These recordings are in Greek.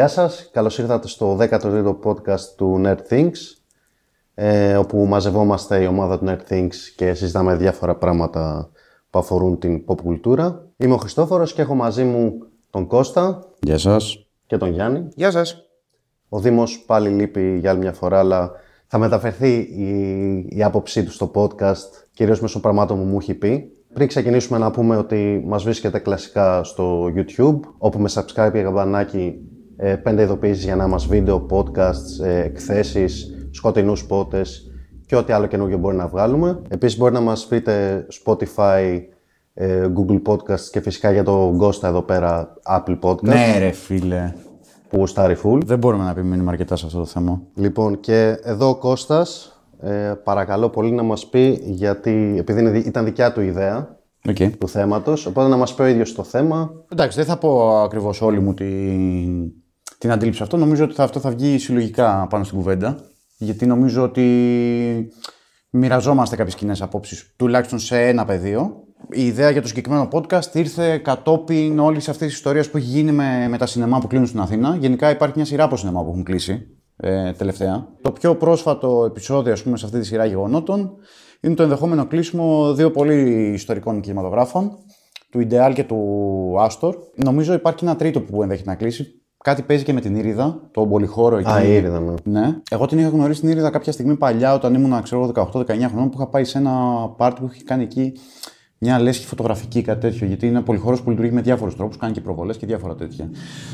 Γεια σας, καλώς ήρθατε στο 13ο podcast του Nerd Things ε, όπου μαζευόμαστε η ομάδα του Nerd Things και συζητάμε διάφορα πράγματα που αφορούν την pop κουλτούρα. Είμαι ο Χριστόφορος και έχω μαζί μου τον Κώστα Γεια σας. και τον Γιάννη. Γεια σας. Ο Δήμος πάλι λείπει για άλλη μια φορά, αλλά θα μεταφερθεί η, η άποψή του στο podcast, κυρίως μέσω πραγμάτων που μου έχει πει. Πριν ξεκινήσουμε να πούμε ότι μας βρίσκεται κλασικά στο YouTube, όπου με subscribe και καμπανάκι ε, παίρνετε ειδοποιήσεις για νέα μας βίντεο, podcasts, ε, εκθέσεις, σκοτεινούς πότες και ό,τι άλλο καινούργιο μπορεί να βγάλουμε. Επίσης μπορεί να μας βρείτε Spotify, ε, Google Podcasts και φυσικά για τον Κώστα εδώ πέρα Apple Podcast Ναι, ρε φίλε. που γουστάρει full. Δεν μπορούμε να επιμείνουμε αρκετά σε αυτό το θέμα. Λοιπόν, και εδώ ο Κώστας, ε, παρακαλώ πολύ να μας πει, γιατί επειδή είναι, δι- ήταν δικιά του ιδέα Οκ. του θέματος, οπότε να μας πει ο ίδιος το θέμα. Εντάξει, δεν θα πω ακριβώς όλη μου την, την αντίληψη αυτό. Νομίζω ότι θα, αυτό θα βγει συλλογικά πάνω στην κουβέντα. Γιατί νομίζω ότι μοιραζόμαστε κάποιες κοινές απόψεις, τουλάχιστον σε ένα πεδίο. Η ιδέα για το συγκεκριμένο podcast ήρθε κατόπιν όλης αυτής της ιστορίας που έχει γίνει με, με τα σινεμά που κλείνουν στην Αθήνα. Γενικά υπάρχει μια σειρά από σινεμά που έχουν κλείσει ε, τελευταία. Το πιο πρόσφατο επεισόδιο, ας πούμε, σε αυτή τη σειρά γεγονότων είναι το ενδεχόμενο κλείσιμο δύο πολύ ιστορικών κινηματογράφων, του Ιντεάλ και του Άστορ. Νομίζω υπάρχει και ένα τρίτο που ενδέχεται να κλείσει. Κάτι παίζει και με την Ήριδα, το πολυχώρο εκεί. Α, η Ήριδα, ναι. Ναι. Εγώ την είχα γνωρίσει την Ήριδα κάποια στιγμή παλιά, όταν ήμουν, ξέρω εγώ, 18-19 χρονών, που είχα πάει σε ένα πάρτι που είχε κάνει εκεί μια λέσχη φωτογραφική, κάτι τέτοιο. Γιατί είναι ένα πολυχώρος που λειτουργεί με διάφορους τρόπους, κάνει και προβολές και διάφορα τέτοια.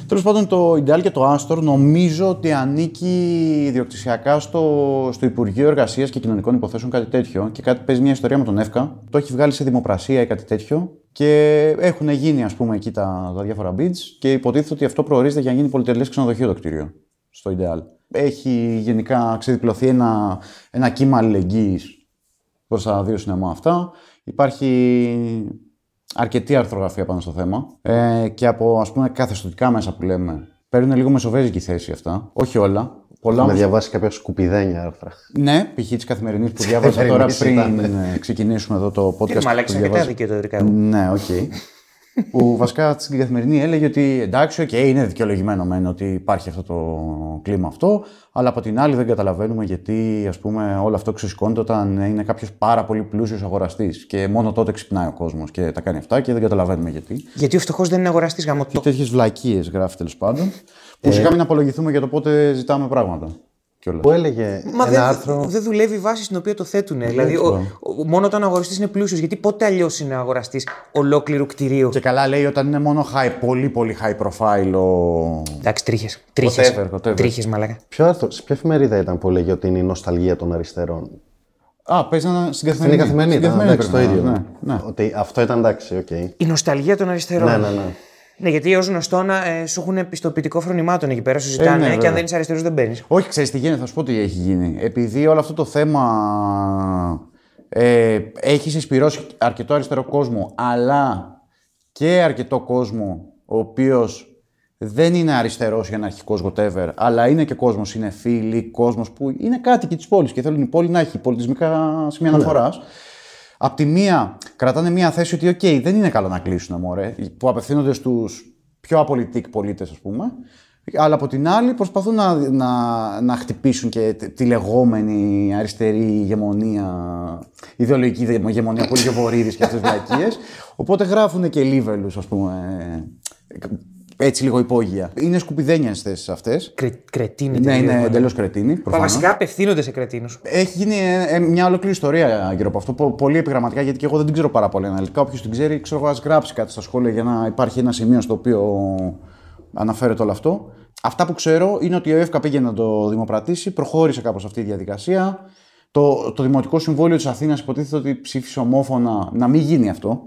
Τέλος πάντων, το Ιντεάλ και το Άστορ νομίζω ότι ανήκει ιδιοκτησιακά στο, στο Υπουργείο Εργασίας και Κοινωνικών Υποθέσεων, κάτι τέτοιο. Και κάτι παίζει μια ιστορία με τον ΕΦΚΑ. Το έχει βγάλει σε δημοπρασία ή κάτι τέτοιο. Και έχουν γίνει, ας πούμε, εκεί τα, τα διάφορα bids και υποτίθεται ότι αυτό προορίζεται για να γίνει πολυτελές ξενοδοχείο το κτίριο στο Ιντεάλ. Έχει γενικά ξεδιπλωθεί ένα, ένα κύμα αλληλεγγύης προς τα δύο σινεμά αυτά. Υπάρχει αρκετή αρθρογραφία πάνω στο θέμα ε, και από ας πούμε καθεστωτικά μέσα που λέμε παίρνουν λίγο μεσοβέζικη θέση αυτά. Όχι όλα. Πολλά Με όμως- διαβάσει κάποια σκουπιδένια άρθρα. Ναι, π.χ. της Καθημερινής που διάβασα τώρα πριν Καθημερινής ήταν. ε, ξεκινήσουμε εδώ το podcast. Τι μαλάκα, που αρκετά διαβάζω. δίκαιο το δικά μου. Ναι, οκ. Που βασικά στην Καθημερινή έλεγε ότι εντάξει, οκ, είναι δικαιολογημένο μεν ότι υπάρχει αυτό το κλίμα αυτό, αλλά από την άλλη δεν καταλαβαίνουμε γιατί ας πούμε, όλο αυτό ξεσηκώνεται όταν είναι κάποιος πάρα πολύ πλούσιος αγοραστής και μόνο τότε ξυπνάει ο κόσμος και τα κάνει αυτά και δεν καταλαβαίνουμε γιατί. Γιατί ο φτωχό δεν είναι αγοραστής γάμο. Και Το... τέτοιες βλακίες γράφει τέλος πάντων. Που σιγά μην απολογηθούμε για το πότε ζητάμε πράγματα. Κιόλας. Που έλεγε Μα ένα δεν, άρθρο. δεν δουλεύει η βάση στην οποία το θέτουν. Δηλαδή, ο, ο- μόνο όταν ο αγοραστή είναι πλούσιος. Γιατί πότε αλλιώς είναι αγοραστής ολόκληρου κτηρίου; Και καλά λέει όταν είναι μόνο high, πολύ πολύ high profile ο... Εντάξει, τρίχες. Τρίχες. Whatever, whatever. Τρίχες, μαλάκα. Ποιο άρθρο, σε ποια εφημερίδα ήταν που έλεγε ότι είναι η νοσταλγία των αριστερών; Α, παίζει ένα στην Στην Καθημερινή. Καθημερινή Στην ήταν, εντάξει, το πρέπει να ίδιο. είναι. Ναι, ναι. Ότι αυτό ήταν εντάξει, οκ. Η νοσταλγία των αριστερών. Ναι, ναι, ναι. Ναι, γιατί ως γνωστό ε, σου έχουν πιστοποιητικό φρονημάτων εκεί πέρα, σου ζητάνε ναι, και βέβαια. αν δεν είσαι αριστερός δεν μπαίνεις. Όχι, ξέρεις τι γίνεται, θα σου πω τι έχει γίνει. Επειδή όλο αυτό το θέμα ε, έχει συσπειρώσει αρκετό αριστερό κόσμο, αλλά και αρκετό κόσμο ο οποίος δεν είναι αριστερός ή αναρχικό whatever, αλλά είναι και κόσμος, είναι φίλοι, κόσμος που είναι κάτοικοι της πόλης και θέλουν η πόλη να έχει πολιτισμικά σημεία αναφοράς. Απ' τη μία κρατάνε μία θέση ότι, οκ, δεν είναι καλό να κλείσουν, μωρέ, που απευθύνονται στους πιο απολιτίκ πολίτες, ας πούμε. Αλλά από την άλλη προσπαθούν να, να, να χτυπήσουν και τη- τη λεγόμενη αριστερή ηγεμονία, ιδεολογική ηγεμονία που έλεγε ο Βορύδης και αυτές τις βλακίες. Οπότε γράφουν και λίβελους, ας πούμε, έτσι λίγο υπόγεια. Είναι σκουπιδένιες θέσεις αυτές. Κρε, κρετίνη. Ναι, τελείως, είναι μάλλον. εντελώς κρετίνη. Μα προφανώς. Βασικά απευθύνονται σε κρετίνους. Έχει γίνει ε, ε, μια ολόκληρη ιστορία γύρω από αυτό. πο- Πολύ επιγραμματικά, γιατί και εγώ δεν την ξέρω πάρα πολύ αναλυτικά. Όποιος την ξέρει, ξέρω εγώ, ας γράψει κάτι στα σχόλια για να υπάρχει ένα σημείο στο οποίο αναφέρεται όλο αυτό. Αυτά που ξέρω είναι ότι ο ΕΦΚΑ πήγε να το δημοπρατήσει, προχώρησε κάπως αυτή η διαδικασία. Το, το Δημοτικό Συμβούλιο της Αθήνας υποτίθεται ότι ψήφισε ομόφωνα να μην γίνει αυτό.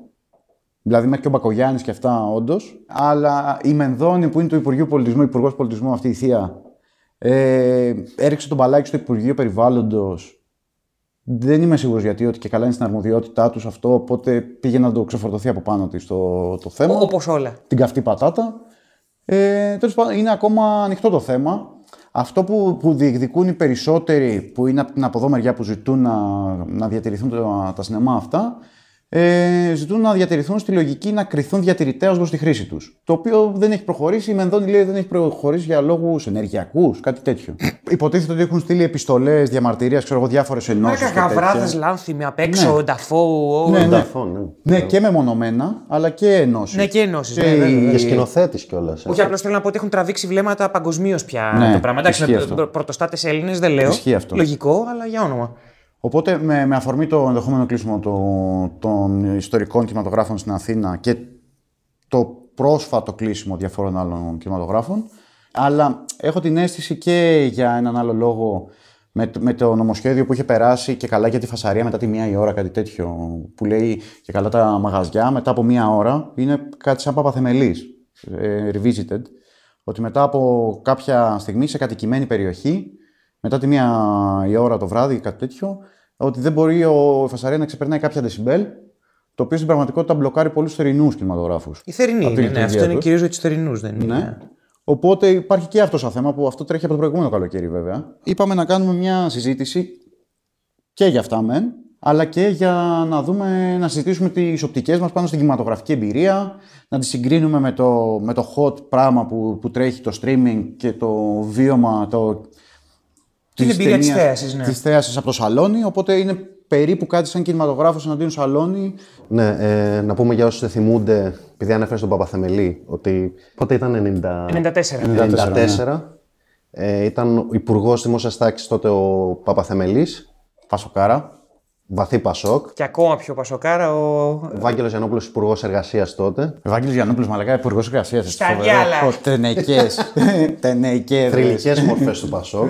Δηλαδή μέχρι και ο Μπακογιάννης και αυτά, όντως. Αλλά η Μενδώνη που είναι του Υπουργείου Πολιτισμού, Υπουργός Πολιτισμού, αυτή η θεία, ε, έριξε τον μπαλάκι στο Υπουργείο Περιβάλλοντος. Δεν είμαι σίγουρος γιατί, ότι και καλά είναι στην αρμοδιότητά τους αυτό. Οπότε πήγε να το ξεφορτωθεί από πάνω της το, το θέμα. Όπως όλα. Την καυτή πατάτα. Ε, Τέλος πάντων, είναι ακόμα ανοιχτό το θέμα. Αυτό που, που διεκδικούν οι περισσότεροι, που είναι από την από εδώ μεριά που ζητούν να, να διατηρηθούν τα, τα σινεμά αυτά, ε, ζητούν να διατηρηθούν στη λογική να κρυθούν διατηρητές ως προς τη χρήση τους. Το οποίο δεν έχει προχωρήσει. Η Μενδώνη λέει δεν έχει προχωρήσει για λόγους ενεργειακούς, κάτι τέτοιο. Υποτίθεται ότι έχουν στείλει επιστολές διαμαρτυρίας, ξέρω εγώ, διάφορες ενώσεις. Κάκα βράδες λάνθιμοι απ' έξω, Ναι. νταφό. Ναι, ναι. Νταφό, ναι. Ναι, και μεμονωμένα, αλλά και ενώσεις. Ναι, και ενώσεις. Και Ναι, βέβαια. η- Και σκηνοθέτης κιόλας. Όχι, απλώς θέλω να πω ότι έχουν τραβήξει βλέμματα παγκοσμίως πια Ναι, το πράγμα. Εντάξει, ισχύει με αυτό. πρωτοστάτες Έλληνες δεν λέω. Ισχύει αυτό. Λογικό, αλλά για όνομα. Οπότε με, με αφορμή το ενδεχόμενο κλείσιμο το- των ιστορικών κινηματογράφων στην Αθήνα και το πρόσφατο κλείσιμο διαφόρων άλλων κινηματογράφων, αλλά έχω την αίσθηση και για έναν άλλο λόγο με, το- με το νομοσχέδιο που είχε περάσει και καλά για τη φασαρία μετά τη μία η ώρα, κάτι τέτοιο, που λέει και καλά τα μαγαζιά μετά από μία ώρα, είναι κάτι σαν παπαθεμελής, ε, revisited, ότι μετά από κάποια στιγμή σε κατοικημένη περιοχή, μετά τη μία η ώρα το βράδυ ή κάτι τέτοιο, ότι δεν μπορεί ο η φασαρία να ξεπερνάει κάποια δεσιμπέλ, το οποίο στην πραγματικότητα μπλοκάρει πολλούς θερινούς κινηματογράφους. Η θερινή Από την είναι, ναι. Αυτό λειτουργία είναι τους. κυρίως για τους θερινούς, δεν είναι. Ναι. Οπότε υπάρχει και αυτό σαν θέμα που αυτό τρέχει από το προηγούμενο καλοκαίρι βέβαια. Είπαμε να κάνουμε μια συζήτηση και για αυτά μεν, αλλά και για να δούμε, να συζητήσουμε τις οπτικές μας πάνω στην κινηματογραφική εμπειρία, να τη συγκρίνουμε με το, με το hot πράγμα που, που τρέχει το streaming και το βίωμα, το, Την εμπειρία της θέασης, ναι. Της θέασης από το σαλόνι, οπότε είναι περίπου κάτι σαν κινηματογράφος εναντίον σαλόνι. Ναι, ε, να πούμε για όσους δεν θυμούνται, επειδή ανέφερε τον Παπαθεμελή, ότι πότε ήταν 90... 94. 94. Ε, ήταν ο Υπουργός Δημόσιας Τάξης τότε ο Παπαθεμελής, Πασοκάρα. βαθύ Πασόκ. Και ακόμα πιο πασοκάρα ο. Βάγγελο Γιαννόπουλος, Υπουργός Εργασίας τότε. Ευάγγελος Γιαννόπουλος Μαλακά, Υπουργός Εργασίας. Στα διάλα. Τενεκές. Τενεκές. Θρηλυκές μορφές του Πασόκ.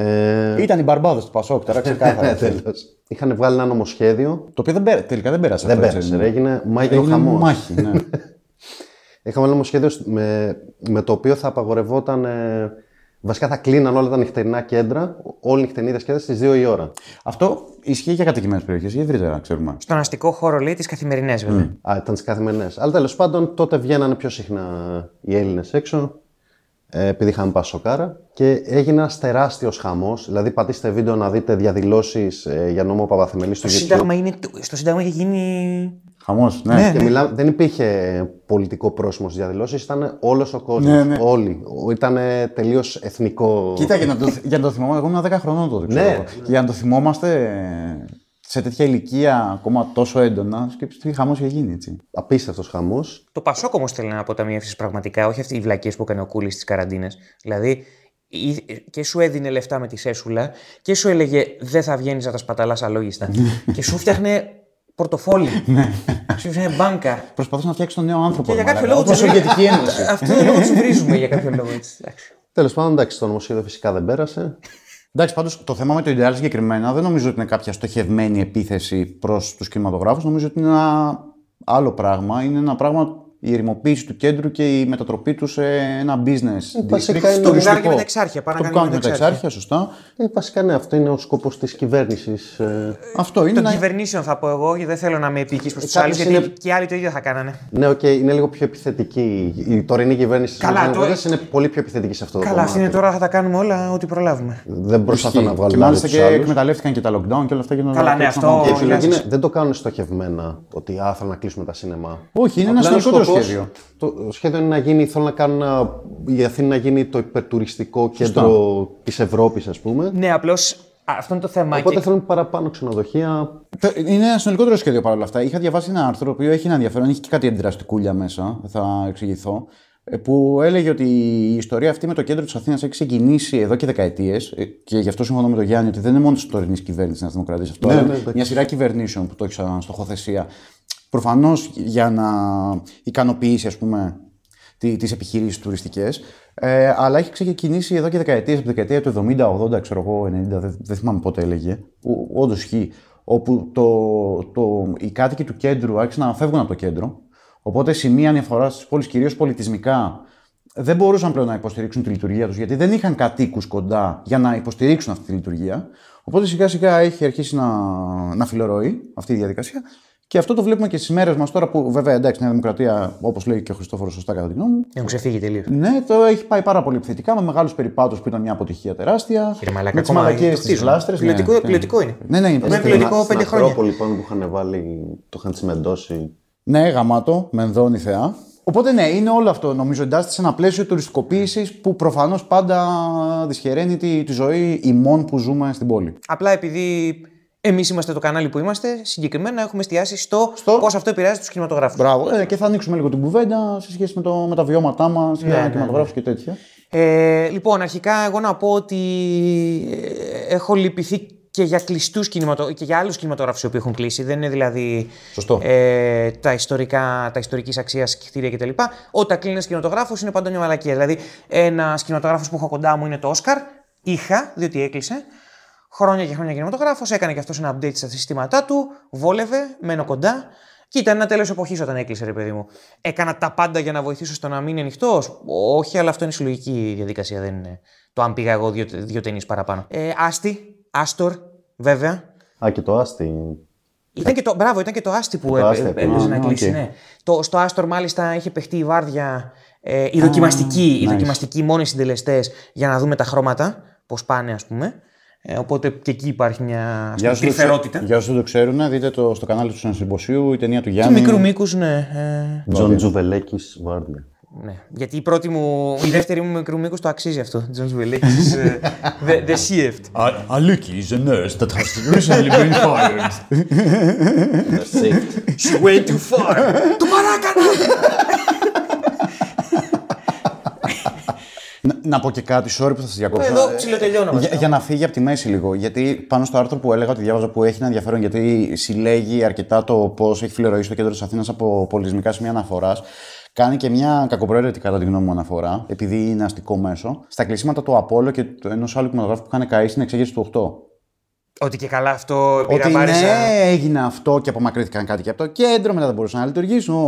Ε, Ήταν οι μπαρμπάδες του Πασόκ, τώρα ξεκάθαρα. τέλος. Είχαν βγάλει ένα νομοσχέδιο. Το οποίο δεν πέρα, τελικά δεν πέρασε. Δεν αυτό, πέρασε, έτσι, ρε, έγινε μάγιο Έγινε χαμός. μάχη, ναι. Είχαμε ένα νομοσχέδιο με, με το οποίο θα απαγορευόταν. Ε, βασικά θα κλείναν όλα τα νυχτερινά κέντρα, όλοι οι νυχτερινίδε κέντρα στις 2 η ώρα. Αυτό ισχύει για κατοικημένες περιοχές ή ευρύτερα, ξέρουμε. Στον αστικό χώρο λέει τις καθημερινές βέβαια. Α, ήταν τις καθημερινές. Αλλά τέλος πάντων τότε βγαίνανε πιο συχνά οι Έλληνες έξω, ε, επειδή είχαμε πασοκάρα. Και έγινε ένας τεράστιος χαμός. Δηλαδή, πατήστε βίντεο να δείτε διαδηλώσεις ε, για νόμο Παπαθεμελή στο Το YouTube. Σύνταγμα είναι, στο Σύνταγμα έχει γίνει. Χαμός, ναι. Και μιλά, δεν υπήρχε πολιτικό πρόσημο στις διαδηλώσεις, ήταν όλος ο κόσμος. Ναι, ναι. Όλοι. Ήταν τελείως εθνικό. Κοίτα, για να το, για να το θυμόμαστε, εγώ ήμουν 10 χρονών τότε. Ξέρω Ναι. εγώ. Και για να το θυμόμαστε ε, σε τέτοια ηλικία ακόμα τόσο έντονα, σκέψτε τι χαμός είχε γίνει έτσι. Απίστευτος χαμός. Το Πασόκ όμως θέλει να αποταμιεύσεις πραγματικά, όχι αυτή οι βλακίες που έκανε ο Κούλης στις καραντίνες. Δηλαδή, ή- και σου έδινε λεφτά με τη σέσουλα και σου έλεγε δεν θα βγαίνεις να τα σπαταλάς αλόγιστα. και σου φτιάχνε πορτοφόλι. σου φτιάχνε μπάνκα. Προσπαθούσε να φτιάξει τον νέο άνθρωπο. Και για ρε κάποιο μαλάκα, λόγο όπως η Σοβιετική Ένωση. Αυτό είναι λόγο τους βρίζουμε για κάποιο λόγο έτσι. εντάξει. Τέλος πάντων, εντάξει, το νομοσχέδιο φυσικά δεν πέρασε. Εντάξει, πάντως το θέμα με το Ιντεάλ συγκεκριμένα δεν νομίζω ότι είναι κάποια στοχευμένη επίθεση προς τους κινηματογράφους. Νομίζω ότι είναι ένα άλλο πράγμα. Είναι ένα πράγμα η ερημοποίηση του κέντρου και η μετατροπή τους σε ένα business. βασικά district είναι- Το που τουριστικό. κάνει και με τα εξάρχεια. Πάνε Το να που κάνει κάνουν με με τα εξάρχεια, σωστά. Ε, βασικά ναι, αυτό είναι ο σκοπός της κυβέρνησης. Ε, Αυτό είναι. Των να- κυβερνήσεων θα πω εγώ, γιατί δεν θέλω να είμαι επίκη προς τους άλλους, κάποιες γιατί είναι- και άλλοι το ίδιο θα κάνανε. ναι, οκ, είναι λίγο πιο επιθετική. Η τωρινή κυβέρνηση τη Καλά, το- είναι πολύ πιο επιθετική σε αυτό το Καλά, κομμάτι. αυτή είναι τώρα, θα τα κάνουμε όλα ό,τι προλάβουμε. Δεν προσπαθώ να Ισχύει. βγάλω Και λάδι μάλιστα τους και άλλους. εκμεταλλεύτηκαν και τα lockdown και όλα αυτά. γίνονται Καλά, ναι, όλα αυτό- πίσω. Και η Όχι, επιλογή εντάξει. είναι, δεν το κάνουν στοχευμένα ότι α, θέλω να κλείσουμε τα σινεμά. Όχι, είναι ένα Απλά ο συνολικότερο σκοπός- σχέδιο. Το σχέδιο είναι να γίνει, θέλω να κάνουν ένα- η Αθήνα να γίνει το υπερτουριστικό κέντρο της Ευρώπης, ας πούμε. Ναι, απλώς αυτό είναι το θέμα. Οπότε και- θέλουν παραπάνω ξενοδοχεία. Είναι ένα συνολικότερο σχέδιο παρόλα αυτά. Είχα διαβάσει ένα άρθρο, το οποίο έχει ένα ενδιαφέρον, έχει και κάτι αντιδραστικούλια μέσα, θα εξηγηθώ, ε, που έλεγε ότι η ιστορία αυτή με το κέντρο της Αθήνας έχει ξεκινήσει εδώ και δεκαετίες. Και γι' αυτό συμφωνώ με τον Γιάννη ότι δεν είναι μόνος της τωρινής κυβέρνησης τη Δημοκρατία αυτό. Ναι, αλλά ναι, εντάξει. μια σειρά κυβερνήσεων που το έχει σαν στοχοθεσία. Προφανώς για να ικανοποιήσει, ας πούμε, τι τις επιχειρήσεις τουριστικές, ε, αλλά έχει ξεκινήσει εδώ και δεκαετίες, από τη δεκαετία του 70, 80, ξέρω εγώ, 90, δεν, δεν θυμάμαι πότε έλεγε, που όντως ισχύει, όπου το, το, οι κάτοικοι του κέντρου άρχισαν να φεύγουν από το κέντρο, οπότε σημεία αναφοράς στις πόλεις, κυρίως πολιτισμικά, δεν μπορούσαν πλέον να υποστηρίξουν τη λειτουργία τους, γιατί δεν είχαν κατοίκους κοντά για να υποστηρίξουν αυτή τη λειτουργία. Οπότε σιγά σιγά έχει αρχίσει να, να φιλορροεί αυτή η διαδικασία Και αυτό το βλέπουμε και στις μέρες μας τώρα που, βέβαια, εντάξει, Νέα Δημοκρατία, όπως λέει και ο Χριστόφορος, σωστά κατά τη γνώμη μου. Έχουν ξεφύγει τελείως. Ναι, το έχει πάει πάρα πολύ επιθετικά με μεγάλους περιπάτους που ήταν μια αποτυχία τεράστια. Κύριε Μαλάκα, με τις ακόμα μαλακίες το της χτίζουν. λάστρες. Πιλωτικό- πιλωτικό είναι. Ναι, ναι, είναι Είναι πιλωτικό. πιλωτικό Στην πέντε χρόνια. Ακρόπολη πάνω που είχαν βάλει, το είχαν τσιμεντώσει. Ναι, γαμάτο, με ενδώνει θεά. Οπότε ναι, είναι όλο αυτό. Νομίζω εντάσσεται σε ένα πλαίσιο τουριστικοποίησης που προφανώς πάντα δυσχεραίνει τη, τη ζωή ημών που ζούμε στην πόλη. Απλά επειδή εμείς είμαστε το κανάλι που είμαστε, συγκεκριμένα έχουμε εστιάσει στο, Στο- πώς αυτό επηρεάζει τους κινηματογράφους. Μπράβο. Ε, και θα ανοίξουμε λίγο την κουβέντα σε σχέση με, το, με τα βιώματά μας για Ναι, ναι, κινηματογράφους και τέτοια. Ε, λοιπόν, αρχικά εγώ να πω ότι ε, έχω λυπηθεί και για κλειστούς κινηματο... και για άλλους κινηματογράφους οι οποίοι έχουν κλείσει. Δεν είναι δηλαδή Σωστό. ε, τα, ιστορικά, τα ιστορικής αξίας κτίρια κτλ. Όταν κλείνει ένας κινηματογράφος είναι πάντα μια μαλακία. Δηλαδή, ένας κινηματογράφος που έχω κοντά μου είναι το Όσκαρ. Είχα, διότι έκλεισε. Χρόνια και χρόνια κινηματογράφος. Έκανε και αυτός ένα update στα συστήματά του. Βόλευε, μένω κοντά. Και ήταν ένα τέλος εποχής όταν έκλεισε, ρε παιδί μου. Έκανα τα πάντα για να βοηθήσω στο να μείνει ανοιχτός. Όχι, αλλά αυτό είναι συλλογική διαδικασία. Δεν είναι το αν πήγα εγώ δύο, δύο ταινίες παραπάνω. Ε, Άστι, Άστορ, βέβαια. Α, και το Άστι. Ήταν και το, μπράβο, ήταν και το Άστι που Το έπαι- Άστι, έπαιζε α, να οκ. κλείσει. Ναι. Το, στο Άστορ, μάλιστα, είχε παιχτεί η βάρδια. Ε, οι δοκιμαστικοί, οι nice. δοκιμαστικοί μόνοι συντελεστές για να δούμε τα χρώματα, πώς πάνε, ας πούμε. Ε, οπότε και εκεί υπάρχει μια ας πούμε, όσους δεν τρυφερότητα. ξέ- Για όσους δεν το ξέρουν, δείτε το στο κανάλι του Συνσυμποσίου η ταινία του Του Γιάννη. μικρού μήκους, ναι. Ε, Τζον Τζουβελέκης Βάρδια. ναι. Γιατί η πρώτη μου, η δεύτερη μου μικρού μήκους το αξίζει αυτό. Τζον Τζουβελέκη. The, the Shift. Aliki is a nurse that has recently been fired. She went too far. το παράκανα! Να, να πω και κάτι, sorry που θα σας διακόψω. Εδώ Ε, ψιλοτελειώνω. για, βασικά. για να φύγει από τη μέση λίγο. Γιατί πάνω στο άρθρο που έλεγα ότι διάβαζα που έχει ένα ενδιαφέρον, γιατί συλλέγει αρκετά το πώς έχει ξεκληρίσει το κέντρο της Αθήνας από πολιτισμικά σημεία αναφοράς. Κάνει και μια κακοπροαίρετη, κατά τη γνώμη μου, αναφορά, επειδή είναι αστικό μέσο, στα κλεισίματα του Απόλο και ενός άλλου κινηματογράφου που είχαν καεί στην εξέγερση του 8. Ότι και καλά αυτό Ότι πειραμπάρισα. ναι, έγινε αυτό και απομακρύνθηκαν κάτι και από το κέντρο, μετά δεν μπορούσαν να λειτουργήσουν. Ω,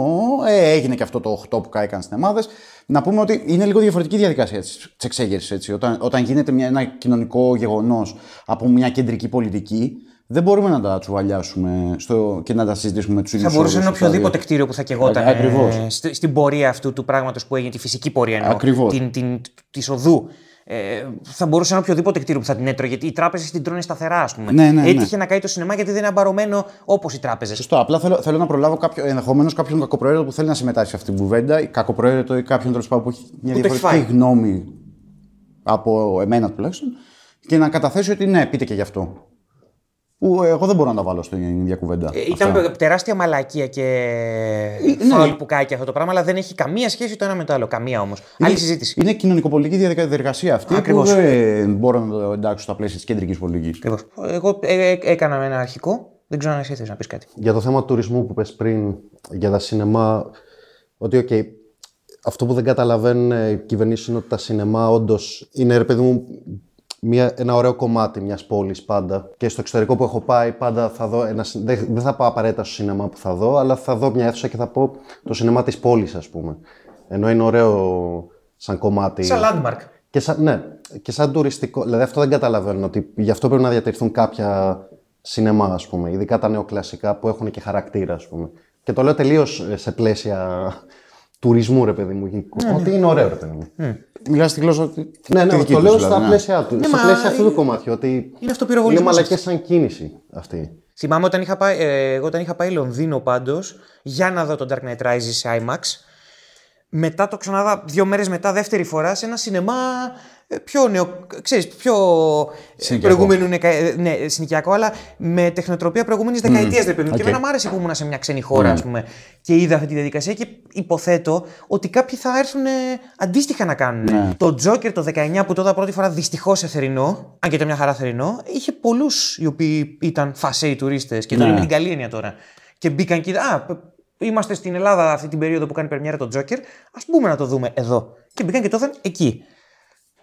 ω, ε, έγινε και αυτό το 8 που κάηκαν στις εμάδε. Να πούμε ότι είναι λίγο διαφορετική διαδικασία της εξέγερσης. Όταν, όταν γίνεται μια, ένα κοινωνικό γεγονός από μια κεντρική πολιτική, δεν μπορούμε να τα τσουβαλιάσουμε στο, και να τα συζητήσουμε με τους ίδιους Θα μπορούσε να είναι οποιοδήποτε κτίριο που θα κεγόταν Α- ακριβώς. ε, στη- στην πορεία αυτού του πράγματος που έγινε, τη φυσική πορεία εννοώ. Ακριβώς. Την, την, της οδού. Ε, θα μπορούσε να είναι οποιοδήποτε κτίριο που θα την έτρωγε. Γιατί οι τράπεζες την τρώνε σταθερά, ας πούμε. Ναι, ναι, ναι. Έτυχε να καεί το σινεμά γιατί δεν είναι αμπαρωμένο όπως οι τράπεζες. Σωστό. Απλά θέλω, θέλω να προλάβω κάποιο, ενδεχομένως κάποιον κακοπροαίρετο που θέλει να συμμετάσχει σε αυτή την κουβέντα, ή κακοπροαίρετο ή κάποιον τέλος πάντων που έχει μια Που το έχει διαφορετική φάει. γνώμη από εμένα τουλάχιστον και να καταθέσει ότι ναι, πείτε και γι' αυτό. Που εγώ δεν μπορώ να τα βάλω στην ίδια κουβέντα. Ε, Ήταν Αυτά. τεράστια μαλακία και Ε, ναι. φάουλ που κάηκε αυτό το πράγμα, αλλά δεν έχει καμία σχέση το ένα με το άλλο. Καμία όμως. Άλλη συζήτηση. Είναι κοινωνικοπολιτική διαδικα- διαδικασία αυτή Ακριβώς. που δεν μπορώ να το εντάξω στα πλαίσια της κεντρικής πολιτικής. Ακριβώς. Εγώ ε, ε, έκανα ένα αρχικό. Δεν ξέρω αν εσύ θες να πεις κάτι. Για το θέμα του τουρισμού που πες πριν, για τα σινεμά, ότι οκ, αυτό που δεν καταλαβαίνουν ε, οι κυβερνήσεις είναι ότι τα σινεμά όντως είναι, ρε παιδί μου, μια, ένα ωραίο κομμάτι μιας πόλης πάντα. Και στο εξωτερικό που έχω πάει, πάντα θα δω ένα. συ- Δεν, δεν θα πάω απαραίτητα στο σινεμά που θα δω, αλλά θα δω μια αίθουσα και θα πω το σινεμά της πόλης, ας πούμε. Ενώ είναι ωραίο σαν κομμάτι. Σαν landmark. Και σαν, ναι, και σαν τουριστικό. Δηλαδή αυτό δεν καταλαβαίνω. Ότι γι' αυτό πρέπει να διατηρηθούν κάποια σινεμά, ας πούμε. Ειδικά τα νεοκλασικά που έχουν και χαρακτήρα, ας πούμε. Και το λέω τελείως σε πλαίσια τουρισμού, ρε παιδί μου. Ότι είναι ωραίο, ρε παιδί μου. Μιλάς στη γλώσσα. τη- Ναι, τη ναι, δική το τους, λέω δηλαδή, στα ναι. πλαίσια του. Ναι, στα μα πλαίσια αυτού είναι- του κομμάτιου. Ότι Είναι είναι αυτοπυροβολισμός μαλάκα σαν κίνηση αυτή. Θυμάμαι όταν είχα πάει, ε, εγώ όταν είχα πάει Λονδίνο πάντως για να δω το Dark Knight Rises σε IMAX. Μετά το ξαναείδα δύο μέρες μετά, δεύτερη φορά, σε ένα σινεμά ε, πιο νεο, ξέρεις, πιο ε, Συνοικιακό. προηγούμενου νεκα- ε, ναι, συνοικιακό, αλλά με τεχνοτροπία προηγούμενης δεκαετίας, ρε παιδί μου. Και οκ. εμένα μου άρεσε που ήμουν σε μια ξένη χώρα, ας πούμε, και είδα αυτή τη διαδικασία και υποθέτω ότι κάποιοι θα έρθουν ε, αντίστοιχα να κάνουν. Ναι. Το Joker το 19 που το είδα πρώτη φορά δυστυχώς σε θερινό, αν και ήταν μια χαρά θερινό, είχε πολλούς οι οποίοι ήταν φασέοι τουρίστες και το Ναι. λέω με την καλή έννοια τώρα. Και μπήκαν και είδα, Α, π- είμαστε στην Ελλάδα αυτή την περίοδο που κάνει πρεμιέρα το Joker, ας πούμε να το δούμε εδώ. Και μπήκαν και το είδαν εκεί.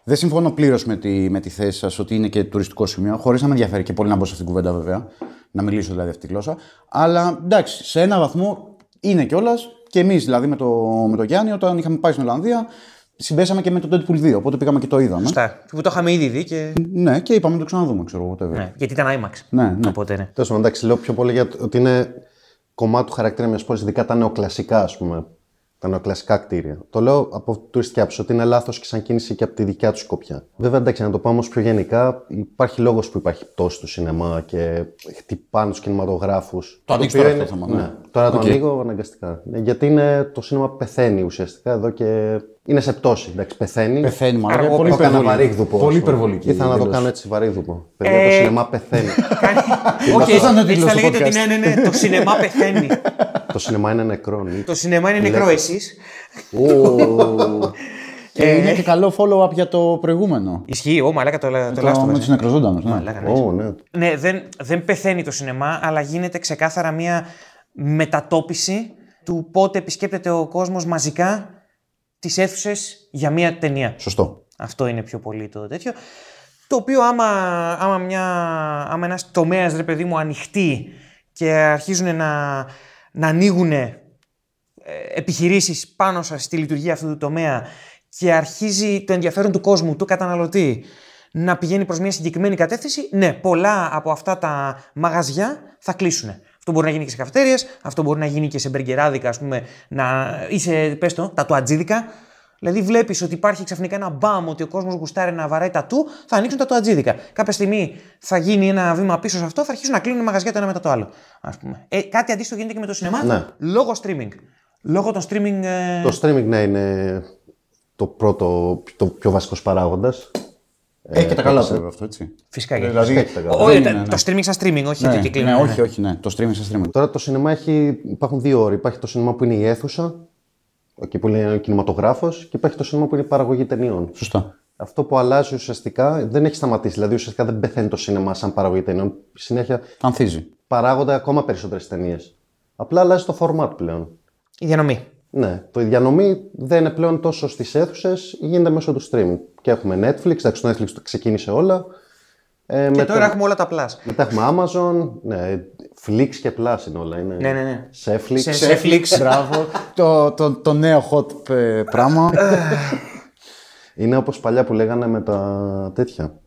Δεν συμφωνώ πλήρως με τη, με τη θέση σας ότι είναι και τουριστικό σημείο, χωρίς να με ενδιαφέρει και πολύ να μπω σε αυτήν την κουβέντα βέβαια. Να μιλήσω δηλαδή αυτή τη γλώσσα. Αλλά εντάξει, σε ένα βαθμό είναι κιόλας και εμείς δηλαδή με το, με το Γιάννη, όταν είχαμε πάει στην Ολλανδία, συμπέσαμε και με το Deadpool 2. Οπότε πήγαμε και το είδαμε. Σωστά. Που το είχαμε ήδη δει και. Ναι, και είπαμε να το ξαναδούμε, ξέρω εγώ. whatever. Ναι, γιατί ήταν IMAX. Ναι, ναι. Οπότε ναι. Τέλος πάντων, εντάξει, λέω πιο πολύ για το- ότι είναι κομμάτι του χαρακτήρα μιας πόλης, ειδικά τα νεοκλασικά, ας πούμε. Τα νεοκλασικά κτίρια. Το λέω από τουριστική άποψη ότι είναι λάθος και σαν κίνηση και από τη δικιά του σκοπιά. Βέβαια, εντάξει, να το πάω όμως πιο γενικά, υπάρχει λόγος που υπάρχει πτώση του σινεμά και χτυπάνε τους κινηματογράφους. Το ανοίγεις τώρα αυτό το θέμα, ναι. Τώρα το Οκ. ανοίγω αναγκαστικά. Ναι, Γιατί είναι, το σίνεμα πεθαίνει ουσιαστικά εδώ και είναι σε πτώση. Εντάξει, πεθαίνει. Πεθαίνει μάλλον. Αργό- Πολύ το έκανα υπερβολική. βαρύγδουπο. Πολύ ας πούμε. υπερβολική. Ήθελα να το δήλωση. κάνω έτσι βαρύγδουπο. Παιδιά, Ε, το σινεμά πεθαίνει. Οκ, Αυτό ήταν ο έτσι τίτλος θα του λέγεται ότι podcast. ναι, ναι, ναι, το σινεμά πεθαίνει. το σινεμά είναι νεκρό. ναι. το σινεμά είναι νεκρό εσείς. Ω, Και είναι και καλό follow-up για το προηγούμενο. Ισχύει, ο μαλάκα το, το, Το, λάστο με τους νεκροζώντανους. Ναι. Μαλάκα, ναι. Ω, ναι. Ναι, δεν, δεν πεθαίνει το σινεμά, αλλά γίνεται ξεκάθαρα μια μετατόπιση του πότε επισκέπτεται ο κόσμος μαζικά τις αίθουσες για μια ταινία. Σωστό. Αυτό είναι πιο πολύ το τέτοιο. Το οποίο άμα, άμα, μια, άμα ένας τομέας, ρε παιδί μου, ανοιχτεί και αρχίζουν να, να ανοίγουν ε, επιχειρήσεις πάνω σας στη λειτουργία αυτού του τομέα και αρχίζει το ενδιαφέρον του κόσμου, του καταναλωτή, να πηγαίνει προς μια συγκεκριμένη κατεύθυνση, ναι, πολλά από αυτά τα μαγαζιά θα κλείσουν. Αυτό μπορεί να γίνει και σε καφετέριες, αυτό μπορεί να γίνει και σε μπεργκεράδικα, ας πούμε, να, ή σε, πες το, τα τουατζίδικα. Δηλαδή, βλέπεις ότι υπάρχει ξαφνικά ένα μπαμ ότι ο κόσμος γουστάρει να βαράει τα του, θα ανοίξουν τα τουατζίδικα. Κάποια στιγμή θα γίνει ένα βήμα πίσω σε αυτό, θα αρχίσουν να κλείνουν μαγαζιά το ένα μετά το άλλο. Ας πούμε. Ε, κάτι αντίστοιχο γίνεται και με το σινεμά Ναι. λόγω streaming. Λόγω των streaming. ε, Το streaming, ναι, είναι το πρώτο, το πιο βασικός παράγοντας. Έχει και τα καλά του βέβαια αυτό, έτσι. Φυσικά και. Δηλαδή, Έχει τα καλά. Ο- δεν ε, τα- είναι, ναι. Το streaming σαν streaming, όχι Ναι, ότι κυκλίνουν. ναι, όχι, όχι, ναι. Το streaming σε streaming. Τώρα το σινεμά έχει, υπάρχουν δύο όροι. Υπάρχει το σινεμά που είναι η αίθουσα, εκεί που είναι ο κινηματογράφος, και υπάρχει το σινεμά που είναι η παραγωγή ταινιών. Σωστά. Αυτό που αλλάζει ουσιαστικά δεν έχει σταματήσει. Δηλαδή ουσιαστικά δεν πεθαίνει το σινεμά σαν παραγωγή ταινιών. Συνέχεια Ανθίζει. παράγονται ακόμα περισσότερες ταινίες. Απλά αλλάζει το format πλέον. Η διανομή. Ναι, το η διανομή δεν είναι πλέον τόσο στις αίθουσες, γίνεται μέσω του streaming. Και έχουμε Netflix, εντάξει, το Netflix το ξεκίνησε όλα. Ε, Και μετά, τώρα έχουμε όλα τα plus. μετά έχουμε Amazon, ναι, Flix και Plus είναι όλα. Είναι Ναι, ναι, ναι. Netflix. Σε- Netflix. Μπράβο. το, το, το νέο hot ε, πράγμα. Είναι όπως παλιά που λέγανε με τα τέτοια.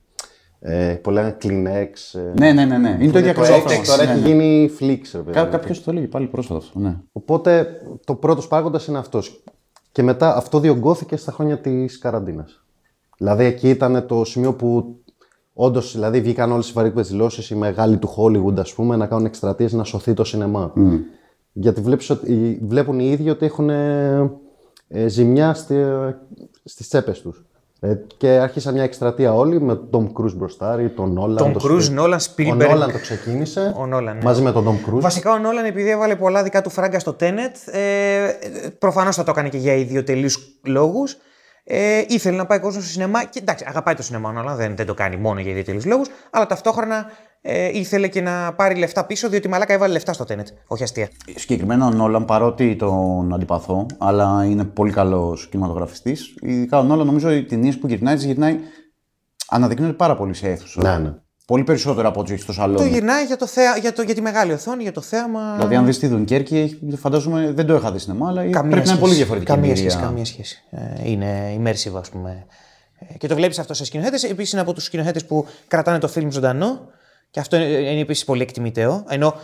Ε, που λέγανε Kleenex. Ε, ναι, ναι, ναι, ναι. Είναι το ίδιο το ακριβώς. Etex, τώρα έχει γίνει Flix, ρε παιδί. Κάποιος το έλεγε πάλι πρόσφατα αυτό. Ναι. Οπότε το πρώτος παράγοντα είναι αυτός. Και μετά αυτό διωγγώθηκε στα χρόνια της καραντίνας. Δηλαδή εκεί ήταν το σημείο που όντως δηλαδή, βγήκαν όλες οι βαρύκπε δηλώσεις, οι μεγάλοι του Hollywood, ας πούμε, να κάνουν εκστρατείες να σωθεί το σινεμά. Γιατί βλέπεις ότι, βλέπουν οι ίδιοι ότι έχουν ε, ε, ζημιά στη, στις τσέπες τους. Ε, και άρχισαν μια εκστρατεία όλοι με τον Tom Cruise μπροστά, ή τον Nolan. Τον το Cruise, Spiel- Nolan, Ο Spielberg. Nolan το ξεκίνησε Ο Nolan, ναι. μαζί με τον Tom Cruise. Βασικά ο Νόλαν επειδή έβαλε πολλά δικά του φράγκα στο Tenet, ε, προφανώς θα το έκανε και για ιδιωτελείς λόγους. Ε, ήθελε να πάει κόσμο στο σινεμά και εντάξει, αγαπάει το σινεμά ο Νόλαν, δεν, δεν το κάνει μόνο για ιδιωτελείς λόγους, αλλά ταυτόχρονα ε, ήθελε και να πάρει λεφτά πίσω, διότι μαλάκα έβαλε λεφτά στο Tenet. Όχι αστεία. Συγκεκριμένα ο Νόλαν, παρότι τον αντιπαθώ, αλλά είναι πολύ καλός κινηματογραφιστής. Ειδικά ο Νόλαν, νομίζω οι ταινίες που γυρνάει, τις γυρνάει. Αναδεικνύονται πάρα πολύ σε αίθουσα. Ναι, ναι. Πολύ περισσότερο από ό,τι έχει στο Το σαλόνι. γυρνάει για, το θέα, για, το, για τη μεγάλη οθόνη, για το θέαμα. Δηλαδή, αν δεις τη Δουνκέρκη, έχει- φαντάζομαι δεν το είχα δει σινεμά, αλλά Καμία πρέπει να είναι σχέση. πολύ διαφορετική Καμία εμπειρία. σχέση, καμία σχέση. Ε, είναι immersive, ας πούμε. Ε, Και το βλέπεις αυτό σε σκηνοθέτες. Επίσης είναι από τους σκηνοθέτες που κρατάνε το φιλμ ζωντανό. Και αυτό είναι, είναι επίσης πολύ εκτιμητέο. Ενώ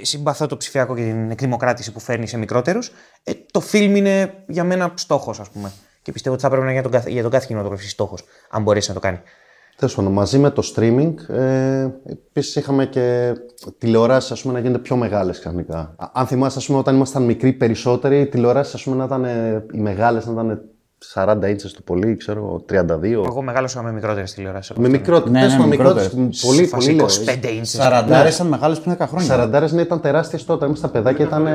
ε, συμπαθώ το ψηφιακό και την εκδημοκράτηση που φέρνει σε μικρότερους. Ε, το φιλμ είναι για μένα στόχος, ας πούμε. Και πιστεύω ότι θα πρέπει να είναι για τον κάθε, για τον κάθε κινηματογραφιστή στόχος, αν μπορέσει να το κάνει. Τέλος πάντων, μαζί με το streaming, ε, επίσης είχαμε και τηλεοράσεις να γίνονται πιο μεγάλες ξαφνικά. Α- Αν θυμάστε, ας πούμε, όταν ήμασταν μικροί περισσότεροι, οι τηλεοράσεις να ήταν ε, οι μεγάλες να ήταν 40 ίντσες το πολύ, ξέρω, 32. Εγώ μεγάλωσα με μικρότερες τηλεοράσεις. Με μικρότερες. Ναι, Ναι, ναι, ναι, μικρότερες. Πολύ, Φάση πολύ λέω. 25 ίντσες. Σαραντάρες ήταν μεγάλες πριν 10 χρόνια. Σαραντάρες ναι, ήταν τεράστιες τότε. Εμεί τα παιδάκια ήταν.